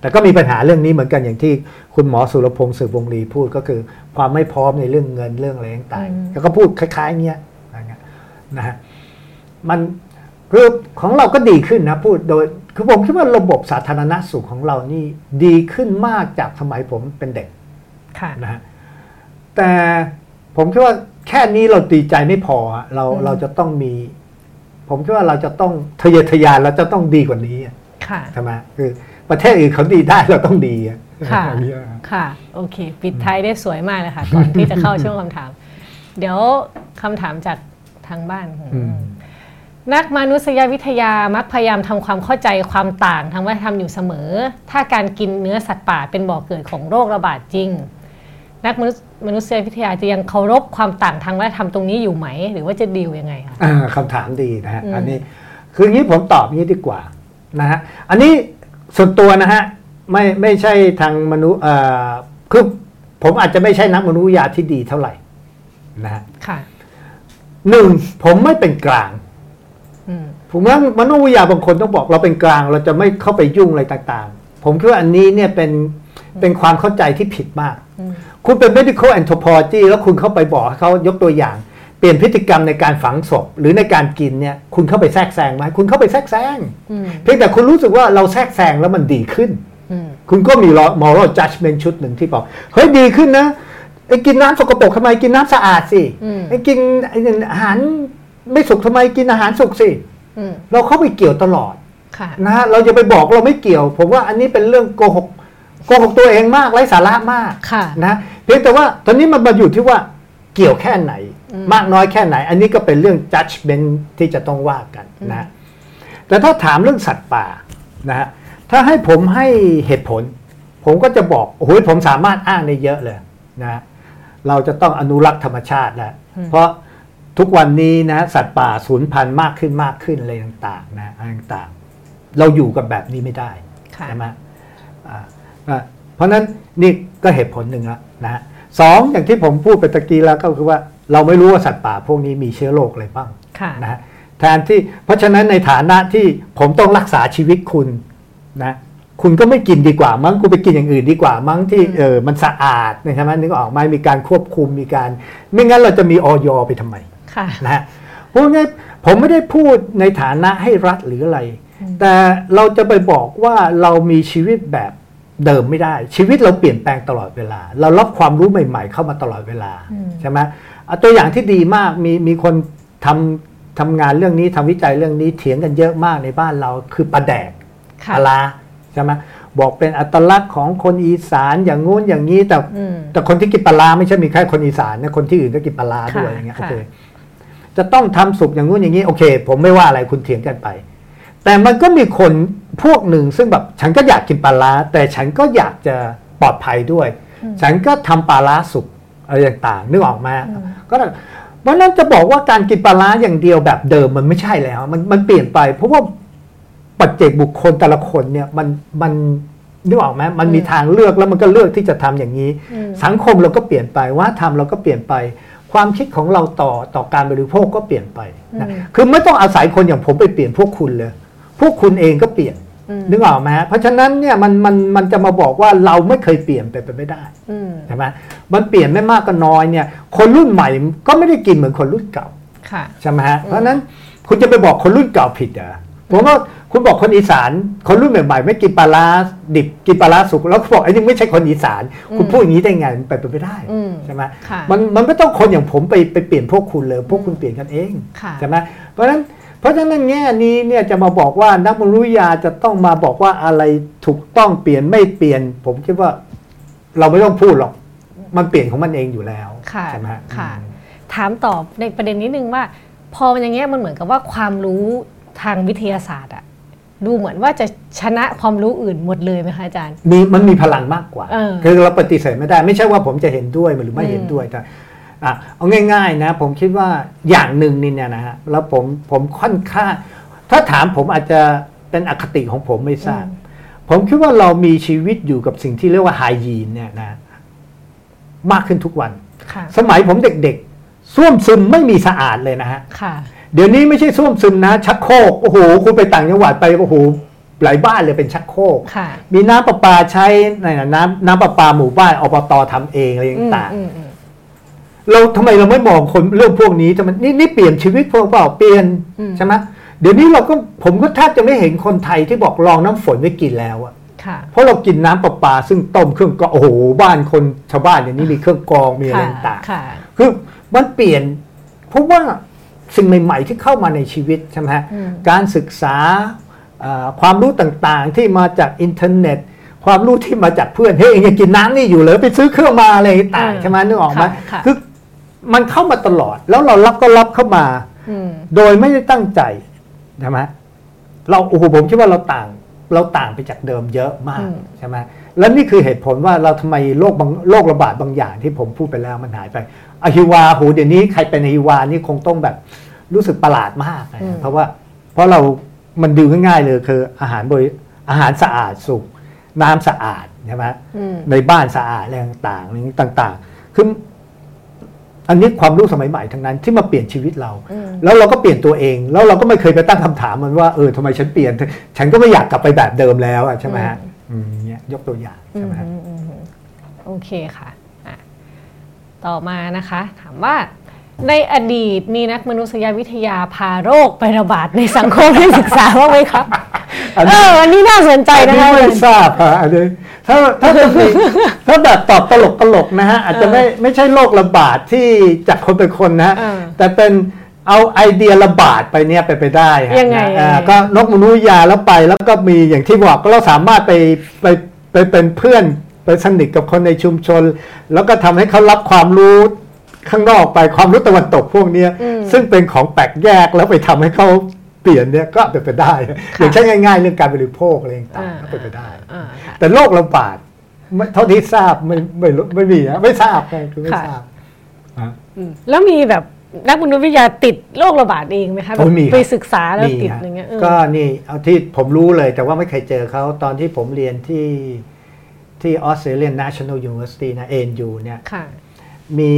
แต่ก็มีปัญหาเรื่องนี้เหมือนกันอย่างที่คุณหมอสุรพงศ์สืบวงลีพูดก็คือความไม่พร้อมในเรื่องเงินเรื่องอะไรต่างๆแล้วก็พูดคล้ายๆเงี้ยอะไรเงี้ยนะฮะมัน คือของเราก็ดีขึ้นนะพูดโดยคือผมคิดว่าระบบสาธารณสุขของเรานี่ดีขึ้นมากจากสมัยผมเป็นเด็กค่ะนะฮะแต่ผมคิดว่าแค่นี้เราดีใจไม่พอฮะเราอืมเราจะต้องมี ผมคิดว่าเราจะต้องทะเยอทะยานเราจะต้องดีกว่านี้อะค่ะใช่ไหมคือประเทศอื่นเขาดีได้เราต้องดีอะค่ะอย่างเงี้ยค่ะ โอเค ปิดท้ายได้สวยมากเลยค่ะก่อนที่จะเข้าช่วงคำถาม เดี๋ยวคำถามจากทางบ้านอืม นักมนุษยวิทยามักพยายามทำความเข้าใจความต่างทางวัฒนธรรมอยู่เสมอ ถ้าการกินเนื้อสัตว์ป่าเป็นบ่อกเกิดของโรคระบาดจริง นักมนุษยมนุษยวิทยาจะยังเคารพความต่างทางวัฒนธรรมตรงนี้อยู่ไหม หรือว่าจะดีลยังไงคะอ่าคำถามดีนะฮะอืมอันนี้คืออย่างนี้ผมตอบอย่างนี้ดีกว่านะฮะอันนี้ส่วนตัวนะฮะไม่ไม่ใช่ทางมนุษย์เอ่อคือผมอาจจะไม่ใช่นักมนุษยวิทยาที่ดีเท่าไหร่นะฮะค่ะหนึ่งผมไม่เป็นกลางอืม ผมว่ามนุษยวิทยาบางคนต้องบอกเราเป็นกลาง เราจะไม่เข้าไปยุ่งอะไรต่างๆ ผมคิดว่าอันนี้เนี่ยเป็นเป็นความเข้าใจที่ผิดมากอืมคุณเป็น medical anthropology แล้วคุณเข้าไปบอกให้เขายกตัวอย่าง เปลี่ยนพฤติกรรมในการฝังศพหรือในการกินเนี่ย คุณเข้าไปแทรกแซงไหมคุณเข้าไปแทรกแซงอืมเพียงแต่คุณรู้สึกว่าเราแทรกแซงแล้วมันดีขึ้นอืมคุณก็มี moral judgment ชุดหนึ่งที่บอกเฮ้ยดีขึ้นนะไอ้กินน้ำสกปรกทำไมกินน้ำสะอาดสิอืมไอ้กินไอ้อาหาร ไม่สุกทำไมกินอาหารสุกสิอืมเราเข้าไปเกี่ยวตลอดค่ะนะฮะเราจะไปบอกเราไม่เกี่ยว ผมว่าอันนี้เป็นเรื่องโกหกโกหกตัวเองมากไร้สาระมากค่ะนะเพียงแต่ว่าตอนนี้มันมาอยู่ที่ว่าเกี่ยวแค่ไหนอืมมากน้อยแค่ไหน อันนี้ก็เป็นเรื่อง judgment ที่จะต้องว่ากันนะแต่ถ้าถามเรื่องสัตว์ป่านะฮะถ้าให้ผมให้เหตุผล ผมก็จะบอกโอ้โหผมสามารถอ้างได้เยอะเลยนะเราจะต้องอนุรักษ์ธรรมชาติแล้วเพราะ ทุกวันนี้นะสัตว์ป่าสูญพันธุ์มากขึ้นมากขึ้นอะไรต่างๆนะอะไรต่างๆ เราอยู่กับแบบนี้ไม่ได้ค่ะใช่ไหมอ่าอ่าเพราะฉะนั้นนี่ก็เหตุผลหนึ่งละนะฮะสองอย่างที่ผมพูดไปตะกี้แล้วก็คือว่าเราไม่รู้ว่าสัตว์ป่าพวกนี้มีเชื้อโรคอะไรบ้างค่ะนะฮะแทนที่เพราะฉะนั้นในฐานะที่ผมต้องรักษาชีวิตคุณนะคุณก็ไม่กินดีกว่ามั้งคุณไปกินอย่างอื่นดีกว่ามั้งที่อืมเออมันสะอาดนะใช่ไหมนึกออกไหมมีการควบคุมมีการ ไม่งั้นเราจะมีออยไปทำไมค่ะ นะฮะเพราะงั้นผมไม่ได้พูดในฐานะให้รัฐหรืออะไร แต่เราจะไปบอกว่าเรามีชีวิตแบบเดิมไม่ได้ ชีวิตเราเปลี่ยนแปลงตลอดเวลา เรารับความรู้ใหม่ ๆ เข้ามาตลอดเวลาอืมใช่ไหมเอาตัวอย่างที่ดีมากมีมีคนทำทำงานเรื่องนี้ทำวิจัยเรื่องนี้เถียงกันเยอะมากในบ้านเราคือปลาแดกค่ะปลาร้าใช่ไหมบอกเป็นอัตลักษณ์ของคนอีสานอย่างงู้นอย่างนี้แต่อืมแต่คนที่กินปลาร้าไม่ใช่มีแค่คนอีสานนะคนที่อื่นก็กินปลาร้าด้วยค่ะอย่างเงี้ยโอค่ะเค จะต้องทำสุกอย่างงู้นอย่างนี้โอเค ผมไม่ว่าอะไรคุณเถียงกันไป แต่มันก็มีคนพวกหนึ่งซึ่งแบบฉันก็อยากกินปลาร้าแต่ฉันก็อยากจะปลอดภัยด้วย ฉันก็ทำปลาร้าสุกอะไรต่างๆนึกออกมาก็นั่นเพราะฉะนั้นจะบอกว่าการกินปลาร้าอย่างเดียวแบบเดิมมันไม่ใช่แล้ว มันมันเปลี่ยนไป เพราะว่าปัจเจกบุคคลแต่ละคนเนี่ยมันมันนึกออกไหมมันมีอืมทางเลือกแล้วมันก็เลือกที่จะทำอย่างนี้อืมสังคมเราก็เปลี่ยนไปวัฒนธรรมเราก็เปลี่ยนไป ความคิดของเราต่อต่อการบริโภคก็เปลี่ยนไปนะอืมคือไม่ต้องอาศัยคนอย่างผมไปเปลี่ยนพวกคุณเลย พวกคุณเองก็เปลี่ยนอืมนึกออกไหมฮะเพราะฉะนั้นเนี่ยมันมันมันจะมาบอกว่าเราไม่เคยเปลี่ยนไปไปไม่ได้อืมใช่ไหมมันเปลี่ยนไม่มากก็น้อยเนี่ย คนรุ่นใหม่ก็ไม่ได้กินเหมือนคนรุ่นเก่าค่ะใช่ไหมฮะเพราะฉะนั้นคุณจะไปบอกคนรุ่นเก่าผิดเหรอผมว่า คุณบอกคนอีสาน คนรุ่นใหม่ๆไม่กินปลาร้าดิบกินปลาร้าสุกแล้วคุณบอกไอ้นี่ไม่ใช่คนอีสาน คุณอืมพูดอย่างนี้ได้ไงมันไปนไปไม่ได้อืมใช่ไหมค่ะมันมันไม่ต้องคนอย่างผมไปไปเปลี่ยนพวกคุณเลยพวกคุณเปลี่ยนกันเองค่ะใช่ไหมเพราะฉะนั้นเพราะฉะนั้นแง่นี้เนี่ยจะมาบอกว่านักมนุษยวิทยาจะต้องมาบอกว่าอะไรถูกต้องเปลี่ยนไม่เปลี่ยน ผมคิดว่าเราไม่ต้องพูดหรอก มันเปลี่ยนของมันเองอยู่แล้วค่ะใช่ไหมฮค่ะอืมถามตอบในประเด็นนิดนึงว่า พอมันอย่างเงี้ยมันเหมือนกับว่าความรู้ทางวิทยาศาสตร์อะ ดูเหมือนว่าจะชนะความรู้อื่นหมดเลยไหมคะอาจารย์ มีมันมีพลังมากกว่าเออคือเราปฏิเสธไม่ได้ ไม่ใช่ว่าผมจะเห็นด้วยหรือไม่เห็นด้วยแต่อะเอาง่ายๆนะผมคิดว่าอย่างหนึ่งนี่เนี่ยนะฮะแล้วผมผมค่อนข้างถ้าถามผมอาจจะเป็นอคติของผมไม่ทราบ ผมคิดว่าเรามีชีวิตอยู่กับสิ่งที่เรียกว่าไฮยีนเนี่ยนะ มากขึ้นทุกวันค่ะสมัยผมเด็กๆส้วมซึมไม่มีสะอาดเลยนะฮะค่ะ เดี๋ยวนี้ไม่ใช่ส้วมซึมนะ ชักโครกโอ้โหคุณไปต่างจังหวัดไปโอ้โหหลายบ้านเลยเป็นชักโครกค่ะมีน้ำประปาใช้ในน้ำน้ำประปาหมู่บ้านอบตทำเองอะไรอืมต่างอืมอืมๆเราทำไมเราไม่มองคนเรื่องพวกนี้ทำไมนี่นี่เปลี่ยนชีวิตพวกเปล่าเปลี่ยนอืมใช่ไหมเดี๋ยวนี้เราก็ผมก็แทบจะไม่เห็นคนไทยที่บอกลองน้ำฝนไว้กินแล้วอะค่ะเพราะเรากินน้ำประปาซึ่งต้มเครื่องกรองโอ้โหบ้านคนชาวบ้านอย่างนี้มีเครื่องกรองมีอะไรค่ะต่างๆค่ะคือมันเปลี่ยนเพราะว่า สิ่งใหม่ๆ ที่เข้ามาในชีวิตใช่ไหมฮะอืมการศึกษาอ่าความรู้ต่างๆที่มาจากอินเทอร์เน็ต ความรู้ที่มาจากเพื่อนเฮ้ยเองยังกินน้ำนี่อยู่เลยไปซื้อเครื่องมาอะไรต่างอ่าใช่ไหมนึกออกไหมค่ะค่ะคือมันเข้ามาตลอดแล้วเรารับก็รับเข้ามาอืมโดยไม่ได้ตั้งใจใช่ไหมเราโอ้โหผมคิดว่าเราต่างเราต่างไปจากเดิมเยอะมากอืมใช่ไหม แล้วนี่คือเหตุผลว่าเราทำไมโรคบางโรคระบาดบางอย่างที่ผมพูดไปแล้วมันหายไปอะฮิวาโหเดี๋ยวนี้ใครเป็นอะฮิวานี่คงต้องแบบรู้สึกประหลาดมากนะอืมเพราะว่าเพราะเรามันดูง่ายๆเลยคืออาหารบริอาหารสะอาดสุกน้ำสะอาดใช่ไหมอืมในบ้านสะอาดอะไรต่างๆอะไรต่างๆคืออันนี้ความรู้สมัยใหม่ทั้งนั้นที่มาเปลี่ยนชีวิตเราอืมแล้วเราก็เปลี่ยนตัวเอง แล้วเราก็ไม่เคยไปตั้งคำถามมันว่าเออทำไมฉันเปลี่ยน ฉันก็ไม่อยากกลับไปแบบเดิมแล้วอะใช่ไหมฮะอืม เนี่ยยกตัวอย่างอืใช่มไหมฮะอืมอืมอืมโอเคค่ะอะต่อมานะคะ ถามว่าในอดีตมีนักมนุษยวิทยาพาโรคไประบาดในสังคมให้ศึกษาบ้างไหมครับอันเอนี้ออันนี้น่าสนใจอันนะนี้คะไม่ทราบฮะอันนี้ถ้าถ้าจะมีถ้าแบบตอบตลกตลกๆนะฮะอาจจะไม่ไม่ใช่โรคระบาดที่จากคนเป็นคนนะฮะเออแต่เป็น เอาไอเดียระบาดไปเนี่ยไปไปได้ฮะยังไงนะอ่ายังไงก็นกมนุษย์ยาแล้วไปแล้วก็มีอย่างที่บอกก็เราสามารถไปไปไปเป็นเพื่อนไปสนิทกับคนในชุมชน แล้วก็ทำให้เขารับความรู้ข้างนอกไปความรู้ตะวันตกพวกเนี้ยอืมซึ่งเป็นของแปลกแยกแล้วไปทำให้เขาเปลี่ยนเนี่ยก็เป็นไปได้ อย่างเช่นง่าย ๆ เรื่องการบริโภคอะไรต่างๆก็เป็นไปได้อ่าค่ะแต่โรคระบาดไม่เท่าที่ทราบไม่ไม่รู้ไม่มีนะไม่ทราบไงคือไม่ค่ะทราบอะอืมแล้วมีแบบ นักมนุษยวิทยาติดโรคระบาดเองไหมคะแบโอ้บมีครับไปศึกษาแล้วมีติดฮะอย่างเงี้ยเออก็นี่เอาที่ผมรู้เลยแต่ว่าไม่เคยเจอเขาตอนที่ผมเรียนที่ที่ Australian National University นะ ANU เนี่ยค่ะมี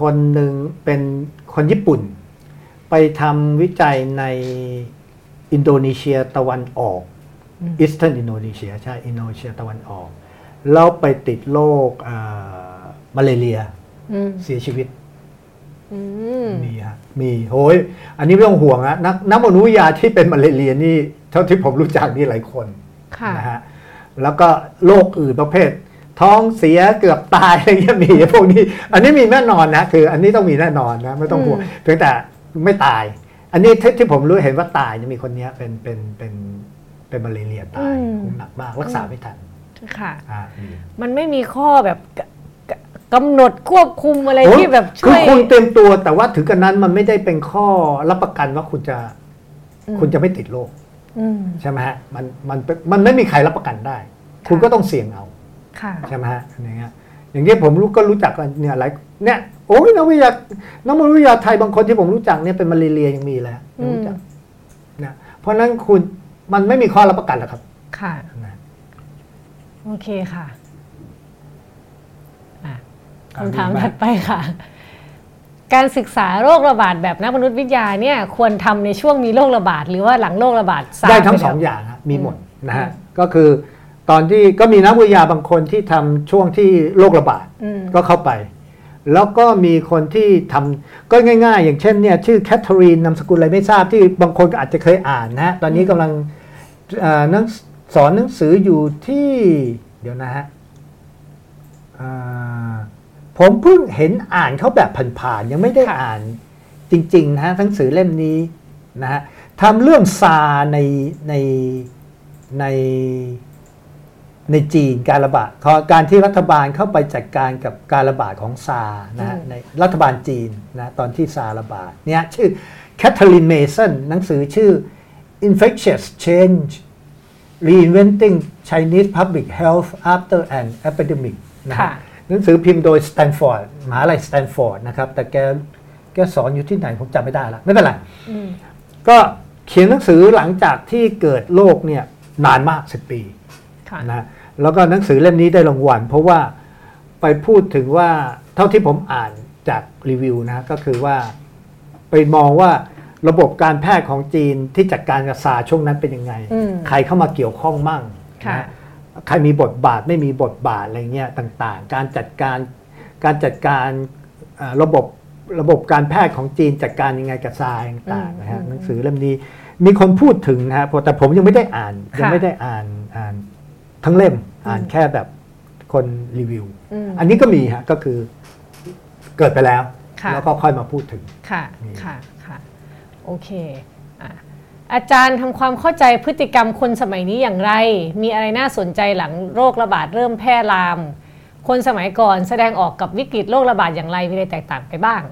คนหนึ่งเป็นคนญี่ปุ่น ไปทำวิจัยในอินโดนีเซียตะวันออกอืม Eastern Indonesia ใช่อินโดนีเซียตะวันออก แล้วไปติดโรคอ่ามาเลเรียอืมเสียชีวิตอื มมีฮะมีโอ้ยอันนี้ไม่ต้องห่วงนะนักนักมนุษยวิทยาที่เป็นมาเลเรียนี่เท่าที่ผมรู้จักนี่หลายคนค่ะนะฮะแล้วก็โรคอื่นประเภท ท้องเสียเกือบตายอะไรเงี้ยมีพวกนี้ อันนี้มีแน่นอนนะคืออันนี้ต้องมีแน่นอนนะไม่ต้องห่วงอืมเพียงแต่ไม่ตาย อันนี้ที่ที่ผมรู้เห็นว่าตายจะมีคนเนี้ยเป็นเป็นเป็นเป็นมาเลเรียตายคงหนักมากรักษาไม่ทันค่ะอ่ามีมันไม่มีข้อแบบ กะกะกำหนดควบคุมอะไรโอ้ยที่แบบคืช่อวยคุณเต็มตัวแต่ว่าถึงกันนั้นมันไม่ได้เป็นข้อรับประกันว่าคุณจะอืมคุณจะไม่ติดโรคอืมใช่ไหมฮะมันมันเป็นมันไม่มีใครรับประกันได้ คุณก็ต้องเสี่ยงเอาค่ะใช่ไหมฮะอย่างเงี้ยอย่างที่ผมรู้ก็รู้จักกันเนี่ยหลายเนี่ยโอ้ยนักวิทยานักมนุษยวิทยาไทยบางคนที่ผมรู้จักเนี่ยเป็นมาเลเรียยังมีเลยยังรู้จักเนี่ยเพราะฉะนั้นคุณมันไม่มีข้อรับประกันหรอกครับ ค่ะนะโอเคค่ะอะอะ คำถามมีไหมถัดไปค่ะ การศึกษาโรคระบาดแบบนักมนุษยวิทยาเนี่ยควรทำในช่วงมีโรคระบาด หรือว่าหลังโรคระบาดซาได้ทั้งปสองแล้วอย่างฮะมีหมดนะฮะอืมก็คือตอนที่ก็มีนักวิทยาบางคนที่ทำช่วงที่โรคระบาดอืมก็เข้าไป แล้วก็มีคนที่ทำก็ง่าย ๆ อย่างเช่นเนี่ยชื่อแคทเธอรีนนามสกุลอะไรไม่ทราบที่บางคนก็อาจจะเคยอ่านนะฮะตอนนี้กำลังเอ่อหนังสอนหนังสืออยู่ที่เดี๋ยวนะฮะอ่า ผมเพิ่งเห็นอ่านเขาแบบผ่านๆยังไม่ได้ค่ะอ่านจริง ๆ นะฮะหนังสือเล่มนี้นะฮะทำเรื่องซาในในในในจีนการระบาดขอการที่รัฐบาลเข้าไปจัดการกับการระบาดของซานะฮะอืมในรัฐบาลจีนนะตอนที่ซาร์สระบาดเนี่ยชื่อแคทเธอรีนเมสันหนังสือชื่อ Infectious Change reinventing Chinese public health after an epidemic นะฮะค่ะ หนังสือพิมพ์โดยสแตนฟอร์ดมหาลัยสแตนฟอร์ดนะครับ แต่แกแกสอนอยู่ที่ไหนผมจำไม่ได้ละไม่เป็นไรอืมก็เขียนหนังสือหลังจากที่เกิดโรคเนี่ยนานมากสิบปีค่ะนะแล้วก็หนังสือเล่มนี้ได้รางวัล เพราะว่าไปพูดถึงว่าเท่าที่ผมอ่านจากรีวิวนะก็คือว่าไปมองว่าระบบการแพทย์ของจีนที่จัดการกับซาร์ช่วงนั้นเป็นยังไงอืมใครเข้ามาเกี่ยวข้องมั่งค่ะนะ ใครมีบทบาทไม่มีบทบาทอะไรเงี้ยต่างๆ การจัดการการจัดการเอ่อระบบระบบการแพทย์ของจีนจัดการยังไงกับซาร์ต่างๆนะฮะอืมหนังสือเล่มนี้มีคนพูดถึงนะฮะแต่ผมยังไม่ได้อ่านค่ะยังไม่ได้อ่านอ่านทั้งเล่มอ่านอืมแค่แบบคนรีวิวอืมอันนี้ก็มีฮะก็คือเกิดไปแล้วค่ะแล้วก็ค่อยมาพูดถึงค่ะนี่ค่ะค่ะโอเคอะ ออาจารย์ทำความเข้าใจพฤติกรรมคนสมัยนี้อย่างไร มีอะไรน่าสนใจหลังโรคระบาดเริ่มแพร่ลาม คนสมัยก่อนแสดงออกกับวิกฤตโรคระบาดอย่างไรมีอะไรแตกต่างไปบ้าง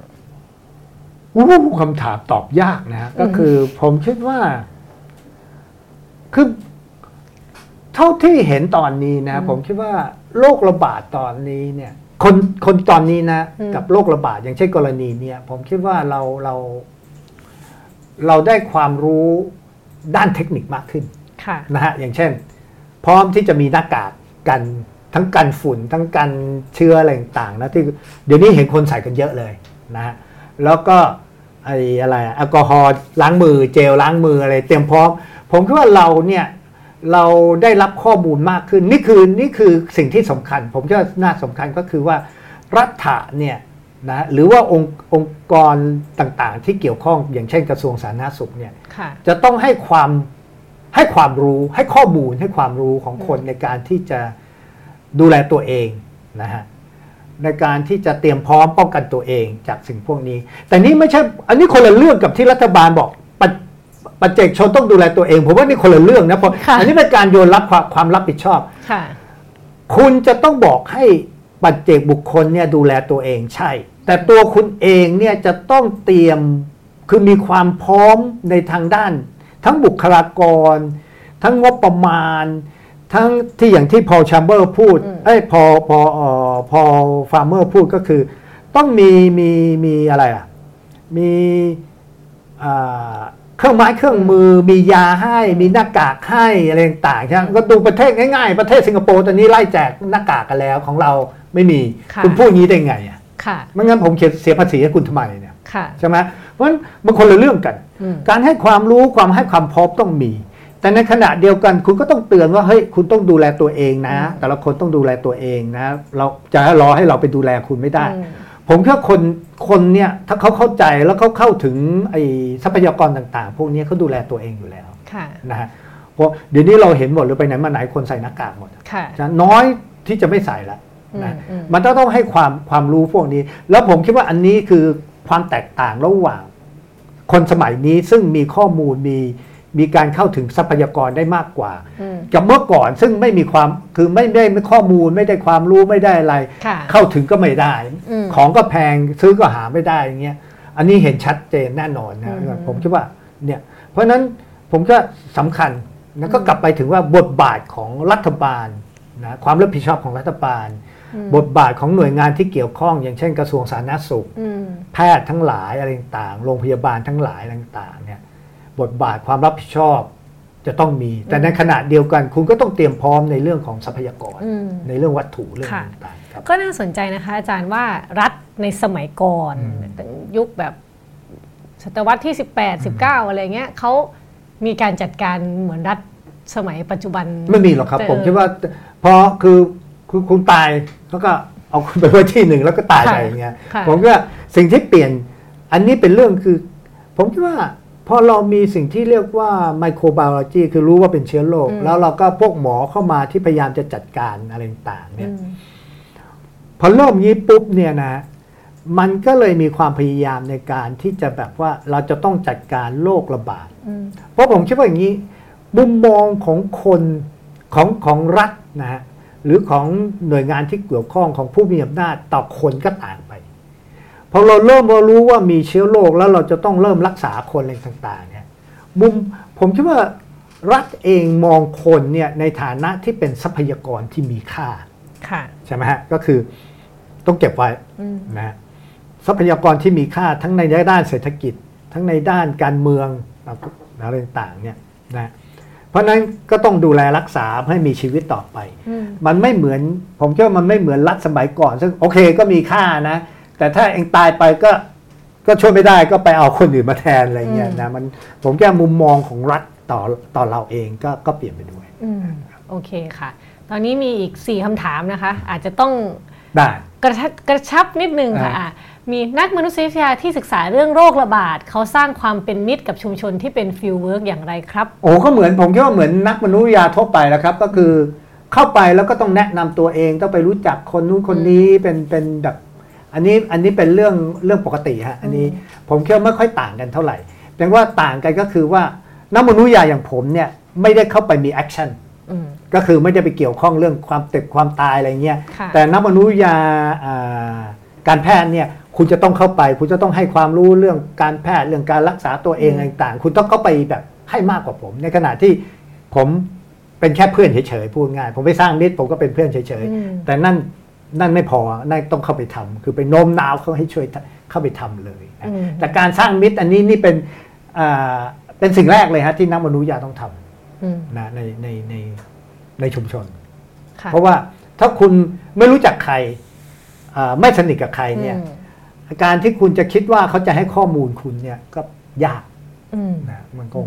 อู้คำถามตอบยากนะก็คือผมคิดว่า คือเท่าที่เห็นตอนนี้นะ ผมคิดว่าโรคระบาดตอนนี้เนี่ย คนคนตอนนี้นะอืมกับโรคระบาดอย่างเช่นกรณีเนี่ย ผมคิดว่าเราเรา เราได้ความรู้ด้านเทคนิคมากขึ้นค่ะนะฮะอย่างเช่น พร้อมที่จะมีหน้ากากกันทั้งกันฝุ่นทั้งกันเชื้ออะไรต่างๆนะที่เดี๋ยวนี้เห็นคนใส่กันเยอะเลยนะฮะแล้วก็ไอ้อะไรอะแอลกอฮอล์ล้างมือเจลล้างมืออะไรเตรียมพร้อม ผมคิดว่าเราเนี่ยเราได้รับข้อมูลมากขึ้น นี่คือนี่คือสิ่งที่สำคัญ ผมคิดว่าน่าสำคัญก็คือว่ารัฐะเนี่ย นะหรือว่าองค์องค์กรต่างๆ ที่เกี่ยวข้องอย่างเช่นกระทรวงสาธารณสุขเนี่ยค่ะ จะต้องให้ความให้ความรู้ให้ข้อมูลให้ความรู้ของคนในการที่จะดูแลตัวเองนะฮะในการที่จะเตรียมพร้อมป้องกันตัวเองจากสิ่งพวกนี้ แต่นี่ไม่ใช่อันนี้คนละเรื่องกับที่รัฐบาลบอกปจปัจเจกชนต้องดูแลตัวเองผมว่านี่คนละเรื่องนะเพราะค่ะอันนี้เป็นการโยนรับความความรับผิดชอบค่ะ คุณจะต้องบอกให้ปัจเจกบุคคลเนี่ยดูแลตัวเองใช่ แต่ตัวคุณเองเนี่ยจะต้องเตรียมคือมีความพร้อมในทางด้าน ทั้งบุคลากร ทั้งงบประมาณ ทั้งที่อย่างที่พอลชัมเบอร์พูดอืมเอ้ยพอพอเอ่อพอลฟาร์เมอร์พูดก็คือ ต้องมีมีมีอะไรอะมีอ่าเครื่องไม้เครื่องมือมียาให้ มีหน้ากากให้อะไรต่างๆใช่ไหมก็ดูประเทศง่ายๆ ประเทศสิงคโปร์ตอนนี้ไล่แจกหน้ากากกันแล้วของเราไม่มีค่ะคุณพูดอย่างนี้ได้ไงอะ ค่ะไม่งั้นผมเขียนเสียภาษีให้คุณทำไมเนี่ยค่ะใช่ไหมเพราะฉะนั้นมันคนละเรื่องกันอืมการให้ความรู้ความให้ความพร้อมต้องมี แต่ในขณะเดียวกันคุณก็ต้องเตือนว่าเฮ้ยคุณต้องดูแลตัวเองนะ แต่ละคนต้องดูแลตัวเองนะ เราจะรอให้เราไปดูแลคุณไม่ได้อืมผมแค่คนคนเนี่ยถ้าเขาเข้าใจแล้วเขาเข้าถึงไอ้ทรัพยากรต่าง ๆ พวกนี้เขาดูแลตัวเองอยู่แล้วค่ะนะฮะเพราะเดี๋ยวนี้เราเห็นหมดเลยไปไหนมาไหนคนใส่หน้ากากหมดค่ะฉะนั้นน้อยที่จะไม่ใส่ละ นะอืมอืมมันต้องต้องให้ความความรู้พวกนี้ แล้วผมคิดว่าอันนี้คือความแตกต่างระหว่าง คนสมัยนี้ซึ่งมีข้อมูลมีมีการเข้าถึงทรัพยากรได้มากกว่าอืมกับเมื่อก่อนซึ่งไม่มีความคือไม่ได้ไม่ข้อมูลไม่ได้ความรู้ไม่ได้อะไรค่ะเข้าถึงก็ไม่ได้อืมของก็แพงซื้อก็หาไม่ได้อย่างเงี้ยอันนี้เห็นชัดเจนแน่นอนนะอืมผมคิดว่าเนี่ยเพราะฉะนั้นผมก็สำคัญแล้วก็กลับไปถึงว่าบทบาทของรัฐบาลนะความรับผิดชอบของรัฐบาลอืม บทบาทของหน่วยงานที่เกี่ยวข้อง อย่างเช่นกระทรวงสาธารณสุขอืมแพทย์ทั้งหลายอะไรต่างๆโรงพยาบาลทั้งหลายต่างๆเนี่ยบทบาทความรับผิดชอบจะต้องมี แต่ในขณะเดียวกันคุณก็ต้องเตรียมพร้อมในเรื่องของทรัพยากรอืมในเรื่องวัตถุเรื่องค่ะต่างๆครับก็น่าสนใจนะคะอาจารย์ว่ารัฐในสมัยก่อนอืมยุคแบบศตวรรษที่ 18 19 อะไรเงี้ยเขามีการจัดการเหมือนรัฐสมัยปัจจุบัน ไม่มีหรอกครับเจอผมคิดว่าพอคือคือคุณตาย เขาก็เอาคุณไปไว้ที่หนึ่งแล้วก็ตายไปค่ะอย่างเงี้ยค่ะผมว่าสิ่งที่เปลี่ยนอันนี้เป็นเรื่องคือ ผมคิดว่าพอเรามีสิ่งที่เรียกว่าไมโครบ o โลจีคือรู้ว่าเป็นเชื้อโรคอืมแล้วเราก็พวกหมอเข้ามาที่พยายามจะจัดการอะไรต่างๆเนี่ยอืมพอเริ่มนี้ปุ๊บเนี่ยนะ มันก็เลยมีความพยายามในการที่จะแบบว่าเราจะต้องจัดการโรคระบาดอืมเพราะผมคิดว่าอย่างนี้ มุมมองของคนของของรัฐนะฮะ หรือของหน่วยงานที่เกี่ยวข้องของผู้มีอำนาจต่อคนก็ต่างไปพอเราเริ่มเรารู้ว่ามีเชื้อโรคแล้วเราจะต้องเริ่มรักษาคนอะไรต่างๆเนี่ยมุมผมคิดว่ารัฐเองมองคนเนี่ยในฐานะที่เป็นทรัพยากรที่มีค่าค่ะใช่ไหมฮะก็คือต้องเก็บไว้อืมนะฮะทรัพยากรที่มีค่าทั้งในด้านเศรษฐกิจ ทั้งในด้านการเมืองอะไรต่างๆเนี่ยนะ เพราะฉะนั้นก็ต้องดูแลรักษาให้มีชีวิตต่อไปอืมมันไม่เหมือน ผมคิดว่ามันไม่เหมือนรัฐสมัยก่อน ซึ่งโอเคก็มีค่านะ แต่ถ้าเองตายไปก็ก็ช่วยไม่ได้ก็ไปเอาคนอื่นมาแทนอะไรเงี้ยนะมันผมแค่มุมมองของรัฐต่อต่อเราเองก็ก็เปลี่ยนไปด้วยอืมโอเคค่ะ ตอนนี้มีอีก 4คำถามนะคะ อาจจะต้องได้กระชับกระชับนิดนึงค่ะอ่าอะ มีนักมนุษยวิทยาที่ศึกษาเรื่องโรคระบาดเขาสร้างความเป็นมิตรกับชุมชนที่เป็น fieldwork อย่างไรครับ โอ้ก็เหมือนผมคิดว่าเหมือนนักมนุษยวิทยาทั่วไปแล้วครับ ก็คือเข้าไปแล้วก็ต้องแนะนำตัวเองต้องไปรู้จักคนนู้นคนนี้เป็นเป็นแบบอันนี้อันนี้เป็นเรื่องเรื่องปกติฮะอันนี้ผมคิดว่าไม่ค่อยต่างกันเท่าไหร่เพียงว่าต่างกันก็คือว่านักมนุษยวิทยาอย่างผมเนี่ยไม่ได้เข้าไปมี actionอืมก็คือไม่ได้ไปเกี่ยวข้องเรื่องความเจ็บความตายอะไรเงี้ยค่ะแต่นักมนุษยวิทยาอ่าการแพทย์เนี่ย คุณจะต้องเข้าไป คุณจะต้องให้ความรู้เรื่องการแพทย์เรื่องการรักษาตัวเองอืมอะไรต่างๆ คุณต้องเข้าไปแบบให้มากกว่าผม ในขณะที่ผมเป็นแค่เพื่อนเฉยๆพูดง่าย ผมไปสร้างมิตรผมก็เป็นเพื่อนเฉยอืมๆแต่นั่นนั่นไม่พอนั่นต้องเข้าไปทำคือไปโน้มน้าวเขาให้ช่วยเข้าไปทำเลยนะอืมแต่การสร้างมิตรอันนี้นี่เป็นอ่าเป็นสิ่งแรกเลยฮะที่นักมนุษยวิทยาต้องทำอืมนะในในในในชุมชนค่ะเพราะว่าถ้าคุณไม่รู้จักใครอ่าไม่สนิทกับใครเนี่ยอืม การที่คุณจะคิดว่าเขาจะให้ข้อมูลคุณเนี่ยก็ยากอืมนะมันคง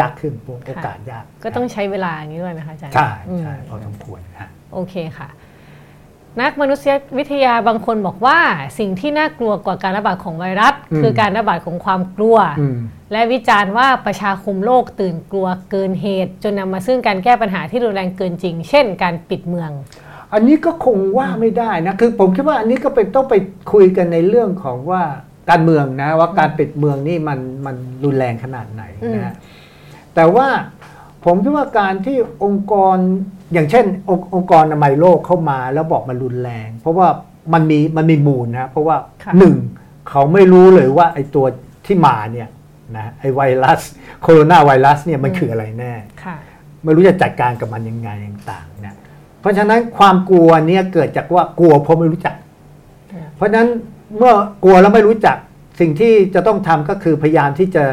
ยากขึ้นโอกาสยาก ก็ต้องใช้เวลาอย่างนี้ด้วยไหมคะอาจารย์ใช่อืมใช่พอสมควรฮะโอเคค่ะ นักมนุษยวิทยาบางคนบอกว่า สิ่งที่น่ากลัวกว่าการระบาดของไวรัส คือการระบาดของความกลัวอืมและวิจารณ์ว่าประชาคมโลกตื่นกลัวเกินเหตุ จนนำมาซึ่งการแก้ปัญหาที่รุนแรงเกินจริง เช่น การปิดเมือง อันนี้ก็คงว่าไม่ได้นะคือผมคิดว่าอันนี้ก็เป็นต้องไปคุยกันในเรื่องของว่าการเมืองนะว่าการปิดเมืองนี่มันมันรุนแรงขนาดไหนนะฮะแต่ว่าผมคิดว่าการที่องค์กรอย่างเช่น องค์องค์กรอนามัยโลกเข้ามาแล้วบอกมันรุนแรง เพราะว่ามันมีมันมีมูลนะเพราะว่าค่ะหนึ่งเขาไม่รู้เลยว่าไอ้ตัวที่มาเนี่ยนะไอ้ไวรัสโคโรนาไวรัสเนี่ยมันคืออะไรแน่ค่ะไม่รู้จะจัดการกับมันยังไงต่างๆนะ เพราะฉะนั้นความกลัวเนี่ยเกิดจากว่ากลัวเพราะไม่รู้จักอืมเพราะฉะนั้นเมื่อกลัวแล้วไม่รู้จัก สิ่งที่จะต้องทำก็คือพยายามที่จะ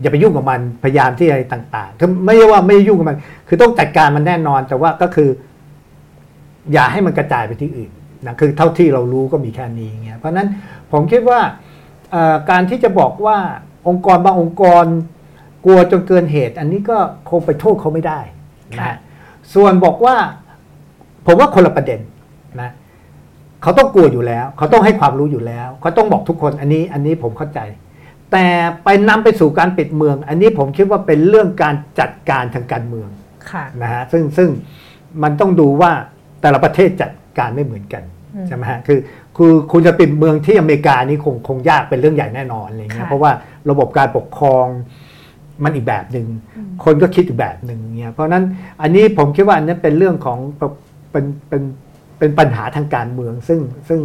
อย่าไปยุ่งกับมันพยายามที่อะไรต่างๆคือไม่ใช่ว่าไม่ยุ่งกับมัน คือต้องจัดการมันแน่นอน แต่ว่าก็คือ อย่าให้มันกระจายไปที่อื่นนะคือเท่าที่เรารู้ก็มีแค่นี้เงี้ยเพราะฉะนั้นผมคิดว่าเอ่อการที่จะบอกว่าองค์กรบางองค์กร กลัวจนเกินเหตุ อันนี้ก็คงไปโทษเขาไม่ได้นะค่ะฮะ ส่วนบอกว่า ผมว่าคนละประเด็นนะเขาต้องกลัวอยู่แล้ว เขาต้องให้ความรู้อยู่แล้ว เขาต้องบอกทุกคนอันนี้อันนี้ผมเข้าใจ แต่ไปนำไปสู่การปิดเมือง อันนี้ผมคิดว่าเป็นเรื่องการจัดการทางการเมืองค่ะนะฮะซึ่งซึ่งมันต้องดูว่าแต่ละประเทศจัดการไม่เหมือนกันอืมใช่ไหมฮะคือคือคุณจะปิดเมืองที่อเมริกานี่คงคงยากเป็นเรื่องใหญ่แน่นอนอะไรเงี้ยค่ะเพราะว่าระบบการปกครอง มันอีกแบบหนึ่งคนก็คิดอีกแบบหนึ่งเนี่ยเพราะฉะนั้นอันนี้ผมคิดว่าอันนี้เป็นเรื่องของเป็นเป็นเป็นปัญหาทางการเมืองซึ่งซึ่ง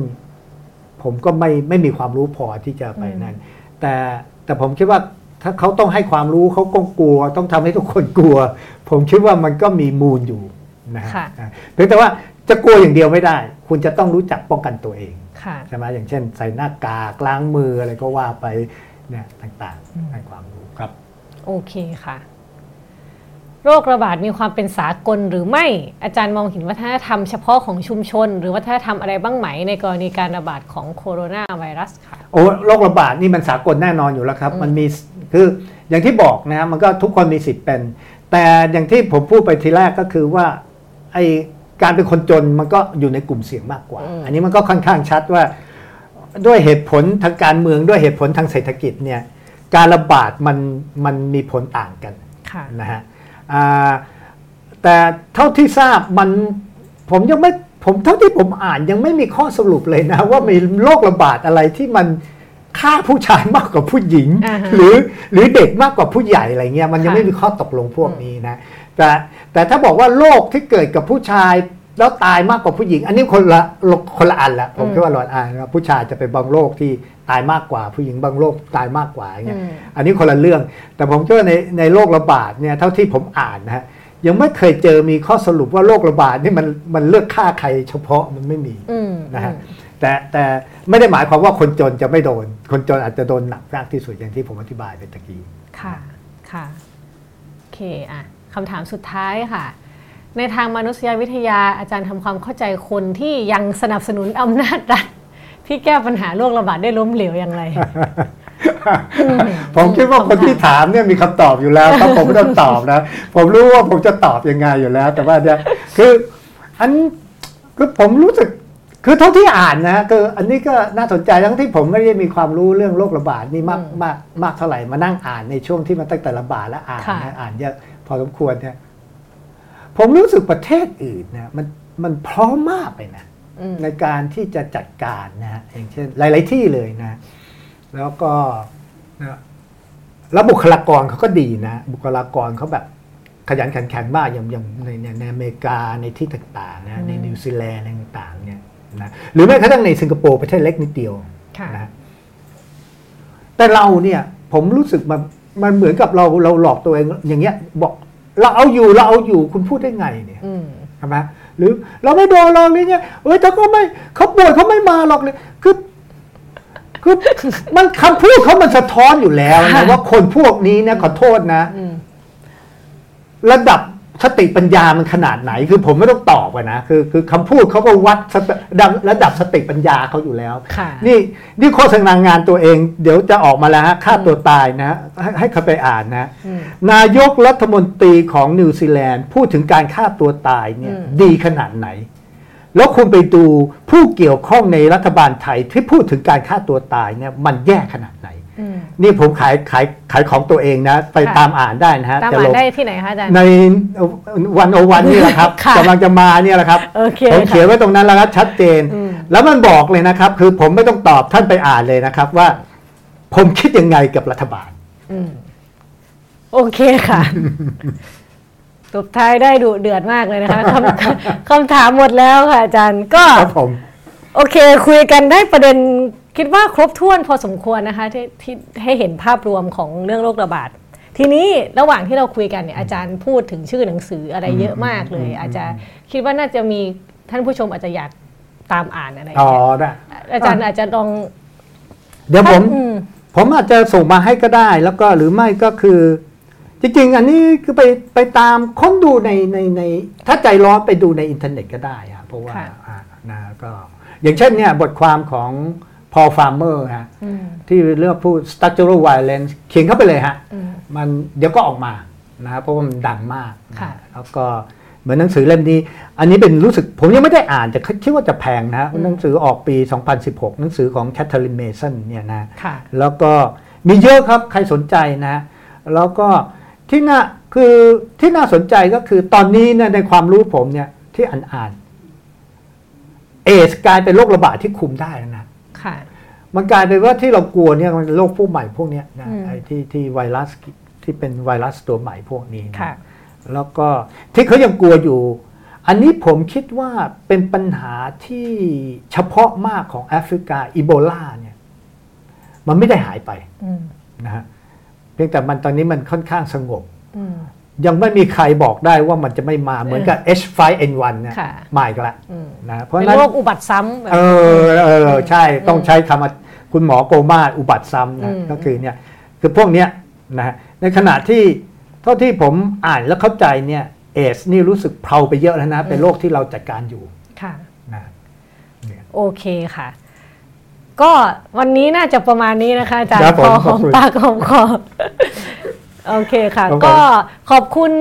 ผมก็ไม่ไม่มีความรู้พอที่จะไปนั่นแต่แต่ผมคิดว่าถ้าเขาต้องให้ความรู้เขาก็กลัว ต้องทำให้ทุกคนกลัว ผมคิดว่ามันก็มีมูลอยู่นะฮะค่ะอ่าเพียงแต่ว่าจะกลัวอย่างเดียวไม่ได้ คุณจะต้องรู้จักป้องกันตัวเองค่ะใช่ไหมอย่างเช่น ใส่หน้ากากล้างมืออะไรก็ว่าไปเนี่ยต่างๆให้ความรู้ครับ โอเคค่ะ โรคระบาดมีความเป็นสากลหรือไม่ อาจารย์มองเห็นวัฒนธรรมเฉพาะของชุมชน หรือวัฒนธรรมอะไรบ้างไหม ในกรณีการระบาดของโคโรนาไวรัสค่ะโอ้โรคระบาดนี่มันสากลแน่นอนอยู่แล้วครับอืมมันมีคืออย่างที่บอกนะมันก็ทุกคนมีสิทธิ์เป็น แต่อย่างที่ผมพูดไปทีแรกก็คือว่าไอการเป็นคนจนมันก็อยู่ในกลุ่มเสี่ยงมากกว่า อันนี้มันก็ค่อนข้างชัดว่า ด้วยเหตุผลทางการเมืองด้วยเหตุผลทางเศรษฐกิจเนี่ย การระบาดมันมันมีผลต่างกันค่ะนะฮะอ่าแต่เท่าที่ทราบมันผมยังไม่ผมเท่าที่ผมอ่านยังไม่มีข้อสรุปเลยนะ ว่ามีโรคระบาดอะไรที่มันฆ่าผู้ชายมากกว่าผู้หญิงอ่าฮะหรือหรือเด็กมากกว่าผู้ใหญ่อะไรเงี้ยมันยังค่ะไม่มีข้อตกลงพวกนี้นะแต่แต่ถ้าบอกว่าโรคที่เกิดกับผู้ชาย แล้วตายมากกว่าผู้หญิง อันนี้คนละคนละอันละผมคิดว่าหลอนอันว่าผู้ชายจะเป็นบางโรคที่ตายมากกว่า ผู้หญิงบางโรคตายมากกว่าอย่างเงี้ยอืมอันนี้คนละเรื่อง แต่ผมคิดว่าในในโรคระบาดเนี่ยเท่าที่ผมอ่านนะฮะยังไม่เคยเจอมีข้อสรุปว่าโรคระบาดนี่มันมันเลือกฆ่าใครเฉพาะมันไม่มีอืมนะฮะแต่แต่ไม่ได้หมายความว่าคนจนจะไม่โดน คนจนอาจจะโดนหนักมากที่สุดอย่างที่ผมอธิบายไปตะกี้ค่ะค่ะโอเคอะคำถามสุดท้ายค่ะ ในทางมนุษยวิทยาอาจารย์ทำความเข้าใจคนที่ยังสนับสนุนอำนาจรัฐที่แก้ปัญหาโรคระบาดได้ล้มเหลวอย่างไร ผมคิดว่าคนที่ถามเนี่ยมีคำตอบอยู่แล้วครับผมไม่ต้องตอบนะ ผมรู้ว่าผมจะตอบยังไงอยู่แล้ว แต่ว่าเนี่ยคืออันคือผมรู้สึกคือเท่าที่อ่านนะคืออันนี้ก็น่าสนใจทั้งที่ผมไม่ได้มีความรู้เรื่องโรคระบาดนี่มากอืมมากมากเท่าไหร่มานั่งอ่านในช่วงที่มันตั้งแต่ระบาดแล้วอ่านค่ะนะอ่านเยอะพอสมควรเนี่ย ผมรู้สึกประเทศอื่นเนี่ยมันมันพร้อมมากเลยนะอืมในการที่จะจัดการนะฮะอย่างเช่น หลาย ๆ ที่เลยนะ แล้วก็นะแล้วบุคลากรเขาก็ดีนะ บุคลากรเขาแบบขยันขันแข็งมากอย่างอย่างในในในอเมริกาในที่ต่างๆนะในนิวซีแลนด์อะไรต่างๆเนี่ยนะหรือแม้กระทั่งในสิงคโปร์ประเทศเล็กนิดเดียวค่ะนะแต่เราเนี่ยผมรู้สึกมันมันเหมือนกับเราเราหลอกตัวเองอย่างเงี้ยบอก เราเอาอยู่เราเอาอยู่คุณพูดได้ไงเนี่ยอืมใช่ไหมหรือเราไม่โดนหรอกเลยเนี่ยเอ้ยเขาก็ไม่เขาป่วยเขาไม่มาหรอกเลยคือคือมันคำพูดเขามันสะท้อนอยู่แล้วนะว่าคนพวกนี้นะขอโทษนะอืมระดับ สติปัญญามันขนาดไหน คือผมไม่ต้องตอบอะนะคือคือคำพูดเขาก็วัดสติระดับระดับสติปัญญาเขาอยู่แล้วค่ะนี่นี่โฆษณางานตัวเอง เดี๋ยวจะออกมาแล้วฮะฆ่าตัวตายนะ ให้ให้เขาไปอ่านนะอืมนายกรัฐมนตรีของนิวซีแลนด์ พูดถึงการฆ่าตัวตายเนี่ยอืมดีขนาดไหน แล้วคุณไปดูผู้เกี่ยวข้องในรัฐบาลไทยที่พูดถึงการฆ่าตัวตายเนี่ยมันแย่ขนาดไหนอืมนี่ผมขายขายขายของตัวเองนะ ไปค่ะตามอ่านได้นะฮะตามจะอ่าลนงได้ที่ไหนคะอาจารย์ในวันโอวันนี่แหละครับค่ะกำลังจะมาเนี่ยแหละครับโอเคผมเขียนค่ะไว้ตรงนั้นแล้วครับชัดเจนอืมแล้วมันบอกเลยนะครับ คือผมไม่ต้องตอบท่านไปอ่านเลยนะครับว่า ผมคิดยังไงกับรัฐบาลอืมโอเคค่ะ ตบท้ายได้ดุเดือดมากเลยนะคะคำคำถามหมดแล้วค่ะอาจารย์ก็ครับผมโอเค คุยกันได้ประเด็นคิดว่าครบถ้วนพอสมควรนะคะที่ที่ให้เห็นภาพรวมของเรื่องโรคระบาด ทีนี้ระหว่างที่เราคุยกันเนี่ยอาจารย์พูดถึงชื่อหนังสืออะไรเยอะมากเลย อาจจะคิดว่าน่าจะมีท่านผู้ชมอาจจะอยากตามอ่านอะไรอ๋อเงี้ยได้อาจารย์อาจจะลอง เดี๋ยวผมอืมผมอาจจะส่งมาให้ก็ได้ แล้วก็หรือไม่ก็คือ จริงๆ อันนี้คือไปไปตามค้นดูในในในถ้าใจร้อนไปดูในอินเทอร์เน็ตก็ได้อะเพราะว่าค่ะ อ่านะก็อย่างเช่นเนี่ยบทความของพอลฟาร์เมอร์ฮะอืมที่เรื่องพูด structural violence เขียนเข้าไปเลยฮะ อืม มันเดี๋ยวก็ออกมานะครับเพราะว่ามันดังมากนะค่ะ แล้วก็เหมือนหนังสือเล่มนี้ อันนี้เป็นรู้สึกผมยังไม่ได้อ่านแต่คิดว่าจะแพงนะหนังสือออกปี 2016 หนังสือของแคทเธอรีนเมสันเนี่ยนะ ค่ะ แล้วก็มีเยอะครับใครสนใจนะ แล้วก็ ที่น่าคือที่น่าสนใจก็คือตอนนี้เนยในความรู้ผมเนี่ยที่อ่านอ่านเอสกลายเป็นโรคระบาดที่คุมได้แล้วนะค่ะ มันกลายเป็นว่าที่เรากลัวเนี่ยมันเป็นโรคพวกใหม่พวกเนี้ยนะอืมไอ้ที่ที่ไวรัสที่เป็นไวรัสตัวใหม่พวกนี้นะค่ะแล้วก็ที่เขายังกลัวอยู่ อันนี้ผมคิดว่าเป็นปัญหาที่เฉพาะมากของแอฟริกาอีโบลาเนี่ย มันไม่ได้หายไปอืมนะฮะ เพียงแต่มันตอนนี้มันค่อนข้างสงบอืมยังไม่มีใครบอกได้ว่ามันจะไม่มาเหมือนกับ H5N1 เนี่ยค่ะมาอีกละอืมนะเพราะเป็นฉะนั้นโรคอุบัติซ้ำแบบเออเออใช่ต้องใช้คำว่าคุณหมอโกมาอุบัติซ้ำอืนะมก็คือเนี่ยคือพวกเนี้ยนะฮะในขณะที่เท่าที่ผมอ่านแล้วเข้าใจเนี่ยเอสนี่รู้สึกเพลาไปเยอะแล้วนะ เป็นโรคที่เราจัดการอยู่ ค่ะนะโอเคค่ะ ก็วันนี้น่าจะประมาณนี้นะคะอาจารครัย์บพผมอขหอบอมคุณปากหอมคอโอเคค่ะครับผมก็ขอบคุณ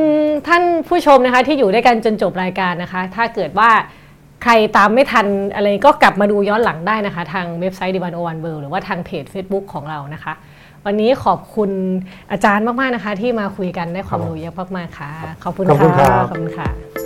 ท่านผู้ชมนะคะ ที่อยู่ด้วยกันจนจบรายการนะคะ ถ้าเกิดว่าใครตามไม่ทันอะไรก็กลับมาดูย้อนหลังได้นะคะ ทางเว็บไซต์ดิบันโอวันเวิหรือว่าทางเพจ Facebook ของเรานะคะ วันนี้ขอบคุณอาจารย์มาก ๆ นะคะ ที่มาคุยกันได้ความรู้เยอะมาก ๆ ค่ะ ขอบคุณขอบคุณครัค่ะบขอบคุณค่ะ